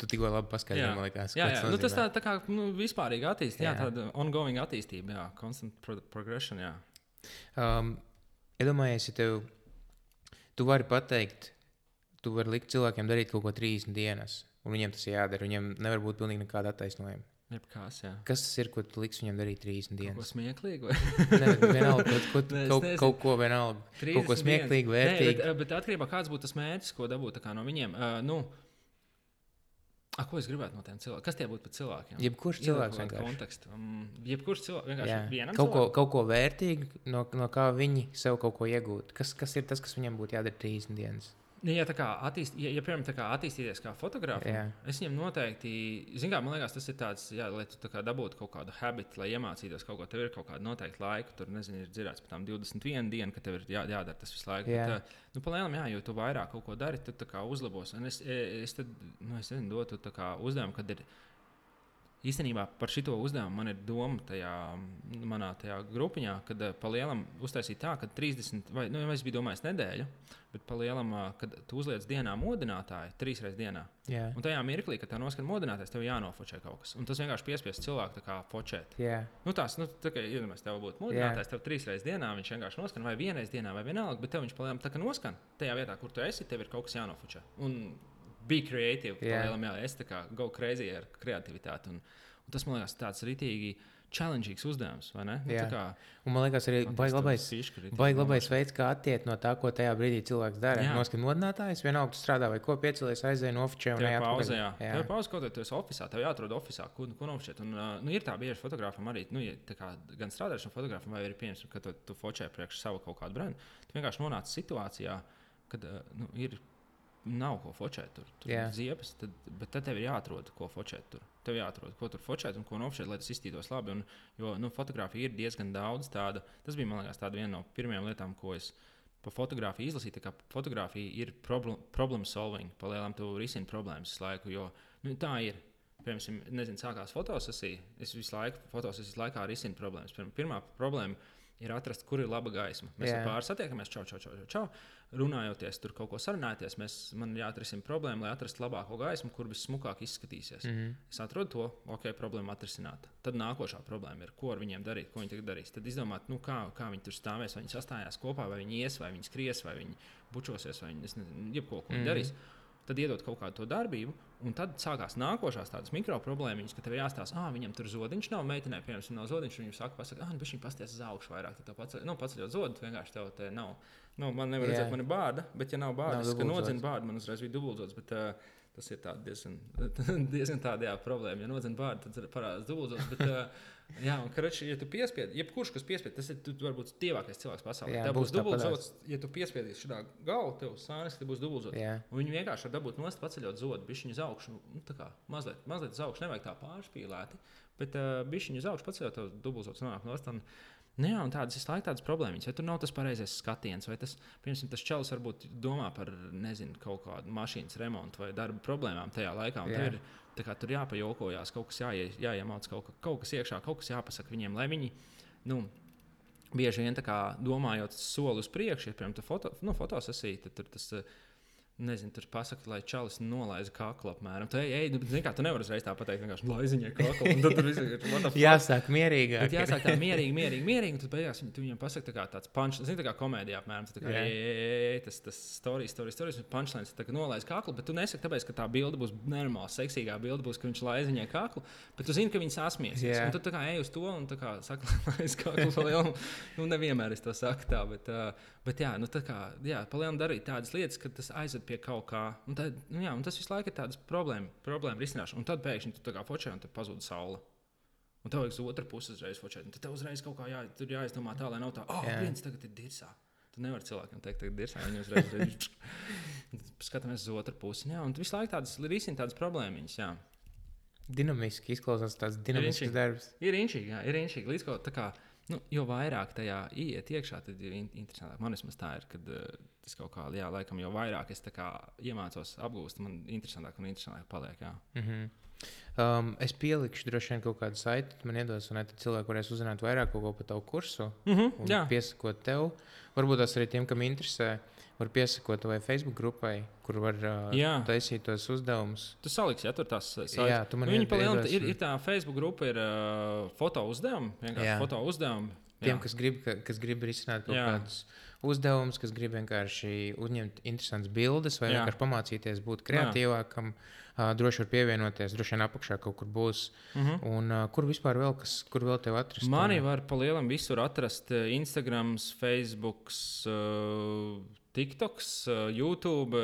Tu tikko labi paskaidroji, man liekas, jā, jā. Nu, tas tā, tā kā nu, vispārīga attīstība, jā. jā, tāda ongoing attīstība, jā, constant pro progression. Jā. Um, iedomājies, ja tev, tu vari pateikt, tu vari likt cilvēkiem darīt kaut ko 30 dienas, un viņiem tas jādara. Viņiem nevar būt pilnīgi nekāda attaisnojuma. Jebkās, jā. Kas tas ir, ko tu liksi viņam darīt 30 dienas? Kaut ko smieklīgu. (laughs) Nē, vienalga, kaut, kaut, kaut, kaut ko vienalga. Kaut ko smieklīgu, vērtīgu. Nē, bet, bet atkarībā kāds būtu tas mērķis, ko dabūt no viņiem. Uh, nu, A, ko es gribētu no tiem cilvēkiem? Kas tie būtu par cilvēkiem? Jebkurš cilvēks vienkārši. Kontekstu. Um, jebkurš cilvēks vienkārši vienam. Kaut ko, kaut ko vērtīgu, no, no kā viņi sev kaut ko iegūt. Kas, kas ir tas, kas viņam būtu jādara 30 dienas? Ja, kā attīst, ja, ja piemēram, kā attīstīties kā fotografam, es viņam noteikti, zināmā mērā, man liekas, tas ir tāds, jā, lai tu kā dabūtu kaut kādu habitu, lai iemācītos kaut ko. Tev ir kaut kāda noteikta laika, tur nezinu, ir dzirdēts par tām 21 dienu, ka tev ir jā, jādara tas visu laiku. Jā. Bet, nu, palēnām, jā, jo tu vairāk kaut ko dari, tad uzlabos. Un es, es, tad, nu, es nezinu, dotu uzdevumu, kad ir īstenībā par šo uzdevumu man ir doma tajā manā tajā grupiņā, kad uh, pa lielam uztaisīt tā, ka 30 vai nu, es biju domājis nedēļu, bet pa lielam, uh, kad tu uzliec dienā modinātāju, trīs reizes dienā. Yeah. Un tajā mirklī, kad tā noskan modinātājs, tev jānofočē kaut kas. Un tas vienkārši piespiest cilvēku kā fočēt. Yeah. Nu, tās, nu, tā kā iedomājies, tev būtu modinātājs, yeah. tev trīs reizes dienā viņš vienkārši noskan, vai vienreiz dienā, vai vienalga, bet tev viņš pa lielam tā kā noskan. Tajā vietā, kur tu esi, tev ir kaut kas jānofočē. Un be creative. Yeah. Lielam, jā, es tā kā go crazy ar kreativitāti. Un, un tas man liekas tāds rītīgi. Challengeīgs uzdevums, vai ne? Nu, kā, un man liekas, arī baigi labais, baig labais veids, kā attiekt no tā, ko tajā brīdī cilvēks dara. Noskat modinātājs, vienalga, tu strādā vai ko piecelies, aizēj no oficiāla un ejā pauzē. Jā, jā. tev pauze kaut kādā, tu esi oficiālā, tev jāatrod oficiālā, ko, ko nofočēt. Un, nu, ir tā bieži fotografam arī, nu, ja, kā, gan strādājušam fotografam, vai arī pieņemsim, ka tu, tu fočē priekš savu kaut kādu brendu. Tu vienkārši nonāc situācijā, kad nu, ir nav ko fočēt. Tur, tur yeah. ziepes, tad, bet tad tev ir jāatrod, ko fočēt. Tur. Tev jāatrod, ko tur fočēt un ko nofočēt, lai tas izstītos labi. Un, jo nu, fotografija ir diezgan daudz tāda. Tas bija liekas, viena no pirmajām lietām, ko es par fotografiju izlasīju. Tā fotografija ir problem, problem solving. Palielam, tu risini problēmas visu laiku. Jo nu, tā ir. Piemēram, nezinu, sākās fotosesija. Es visu laiku fotosesijas laikā risinu problēmas. Pirmā problēma ir atrast, kur ir laba gaisma. Mēs yeah. ar pāri satiekamies, čau, čau, čau, čau. Runājoties, tur kaut ko sarunājoties, mēs, man jāatrisina problēma, lai atrastu labāko gaismu, kur vissmukāk izskatīsies. Mm -hmm. Es atradu to, ok, problēma atrisināta. Tad nākošā problēma ir, ko ar viņiem darīt, ko viņi tagad darīs. Tad izdomāt, nu, kā, kā viņi tur stāvēs, vai viņi sastājās kopā, vai viņi ies, vai viņi skries, vai viņi bučosies, vai viņi nezinu, jebko, ko viņi mm -hmm. darīs tad iedot kaut kādu to darbību, un tad sākās nākošās tādas mikro problēmas, ka tev jāstāsta, ah, viņam tur zodiņš nav, meitenē, piemēram, nav zodiņš, viņam saka, pasaka, ah, nu, viņš pasties uz augšu vairāk, tad paceļ, nu, paceļot zodu, vienkārši tev te nav. Nu, man nevar redzēt, man ir bārda, bet, ja nav bārda, tad nodzina bārdu, man uzreiz bija dubultzots. Bet, uh, Tas ir diezgan, (laughs) diezgan tāda problēma. Ja nodzina bārdu, tad parādās dubultzots. Bet, uh, Jā, un, karači, ja tu piespied, jebkurš, kas piespied, tas ir tu, varbūt tievākais cilvēks pasaulē. Jā, tev būs dubultzots, ja tu piespiedīsi šādā galā, tev sānis, tad būs dubultzots. Viņi vienkārši var dabūt nost, paceļot zodu, bišķiņu uz augšu. Nu, tā kā mazliet, mazliet uz augšu, nevajag tā pārspīlēti, bet uh, bišķiņu uz augšu paceļot, tev dubultzots nonāk nost. Un, Nu, jā, un tādas ir laikam tādas problēmas. Vai tur nav tas pareizais skatiens, vai tas, piemēram, tas čels varbūt domā par, nezinu, kaut kādu mašīnas remontu vai darba problēmām tajā laikā. Ir, kā, tur jāpajokojās, kaut kas jāie, jāiemācās, kaut, kaut kas iekšā, kaut kas jāpasaka viņiem, lai viņi. Nu, Bieži vien kā, domājot soli uz priekšu, ja piemēram, foto, nu, fotosesija, tad tur tas uh, Nezinu, tur pasakā, lai čalis nolaiž kaklu apmēram. Tu, ej, nu, zini, kā, tu nevari uzreiz tā pateikt, vienkārši laiziņai kaklu. Tad tur viss ir jāsāk mierīgi. jāsāk tā mierīgi, mierīgi, mierīgi. Tad beigās tu viņam pasaki, kā tāds punch, zini, tā kā komēdijā apmēram. Tā kā, ej, ej, ej, tas, tas stories, stories, stories, punchlines, tā kā nolaiž kaklu, bet tu nesaki tāpēc, ka tā bilde būs normāla, seksīgā bilde būs, ka viņš laiziņai kaklu, bet tu zini, ka viņi sasmies. Yeah. Un tu tā kā ej uz to un tā kā saka, (laughs) laiz kaklu palielu. Nu, nevienmēr es to saku tā, bet, uh, bet jā, nu tā kā, palielu darīt tādas lietas, ka tas aizved pie kaut kā. Un tad, nu, jā, un tas visu laiku ir tāds problēma, problēma risināšana. Un tad pēkšņi tu kā fočē, un tad pazūd saule. Un tev vajag uz otru pusi uzreiz fočēt. Tad tev uzreiz kaut kā jā, jāizdomā tā, lai nav tā, oh, viens tagad ir dirsā. Tu nevari cilvēkam teikt, ka dirsā viņi uzreiz, uzreiz (laughs) skatāmies uz otru pusi. Jā, un visu laiku tādas risina tādas problēmiņas. Jā. Dinamiski izklausās tāds dinamisks ir darbs. Ir inčīgi, jā, ir inčīgi. Līdz kaut kā nu, jo vairāk tajā iet iekšā, tad ir in interesantāk. Man vismaz tā ir, kad uh, tas kaut kā, jā, laikam, jo vairāk es kā, iemācos apgūst, man interesantāk un interesantāk paliek. Jā. Mm -hmm. Um, es pielikšu droši vien kaut kādu saiti, man iedos, un tad cilvēki varēs uzzināt vairāk par tavu kursu. Mm -hmm, piesakot tev. Varbūt tas arī tiem, kam interesē, var piesakot vai Facebook grupai, kur var uh, taisīt tos uzdevumus. Tu saliksi, ja tur tas saites. Jā, tu man nu, viņi palielināt. Ir, ir tā Facebook grupa, ir uh, foto uzdevumi, vienkārši foto uzdevumi. Tiem, kas grib, ka, kas grib risināt kaut jā. kādus uzdevumus, kas grib vienkārši uzņemt interesantas bildes vai jā. vienkārši pamācīties būt kreatīvākam. Jā Uh, droši var pievienoties, droši vien apakšā kaut kur būs. Uh mhm. -huh. Un uh, kur vispār vēl, kas, kur vēl tev atrast? Mani var pa lielam visur atrast Instagram, Facebook. Uh, TikToks, YouTube,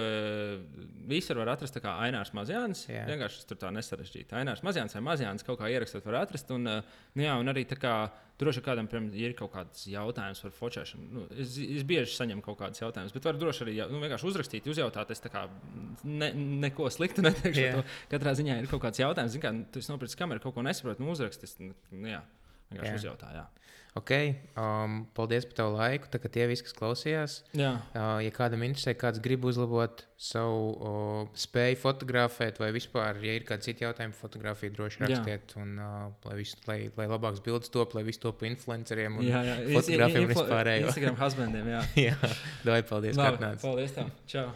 visur var atrast kā Ainārs Mazjāns. Jā. Vienkārši tur tā nesarežģīti. Ainārs Mazjāns vai Mazjāns kaut kā ierakstot, var atrast. Un, nu jā, un arī tā kā droši kādam, piemēram, ir kaut kāds jautājums par focēšanu. Nu, es, es bieži saņemu kaut kādus jautājumus, bet var droši arī nu, vienkārši uzrakstīt, uzjautāt. Es kā ne, neko sliktu (laughs) neteikšu. Yeah. Katrā ziņā ir kaut kāds jautājums. Zini, kā tu nopirksi kameru, kaut ko nesaproti, nu uzrakstīt. Nu, jā, vienkārši yeah. uzjautā. Ok, um, paldies par tavu laiku. Tā kā tie visi, kas klausījās, Jā. uh, ja kādam interesē, kāds grib uzlabot savu uh, spēju fotografēt, vai vispār, ja ir kādi citi jautājumi, fotografiju droši rakstiet, jā. un uh, lai, visu, lai, lai labāks bildes top, lai viss top influenceriem un jā, jā. fotografiem vispārējo. Instagram husbandiem, jā. (laughs) jā, dod paldies, ka atnāci. Paldies tev, čau!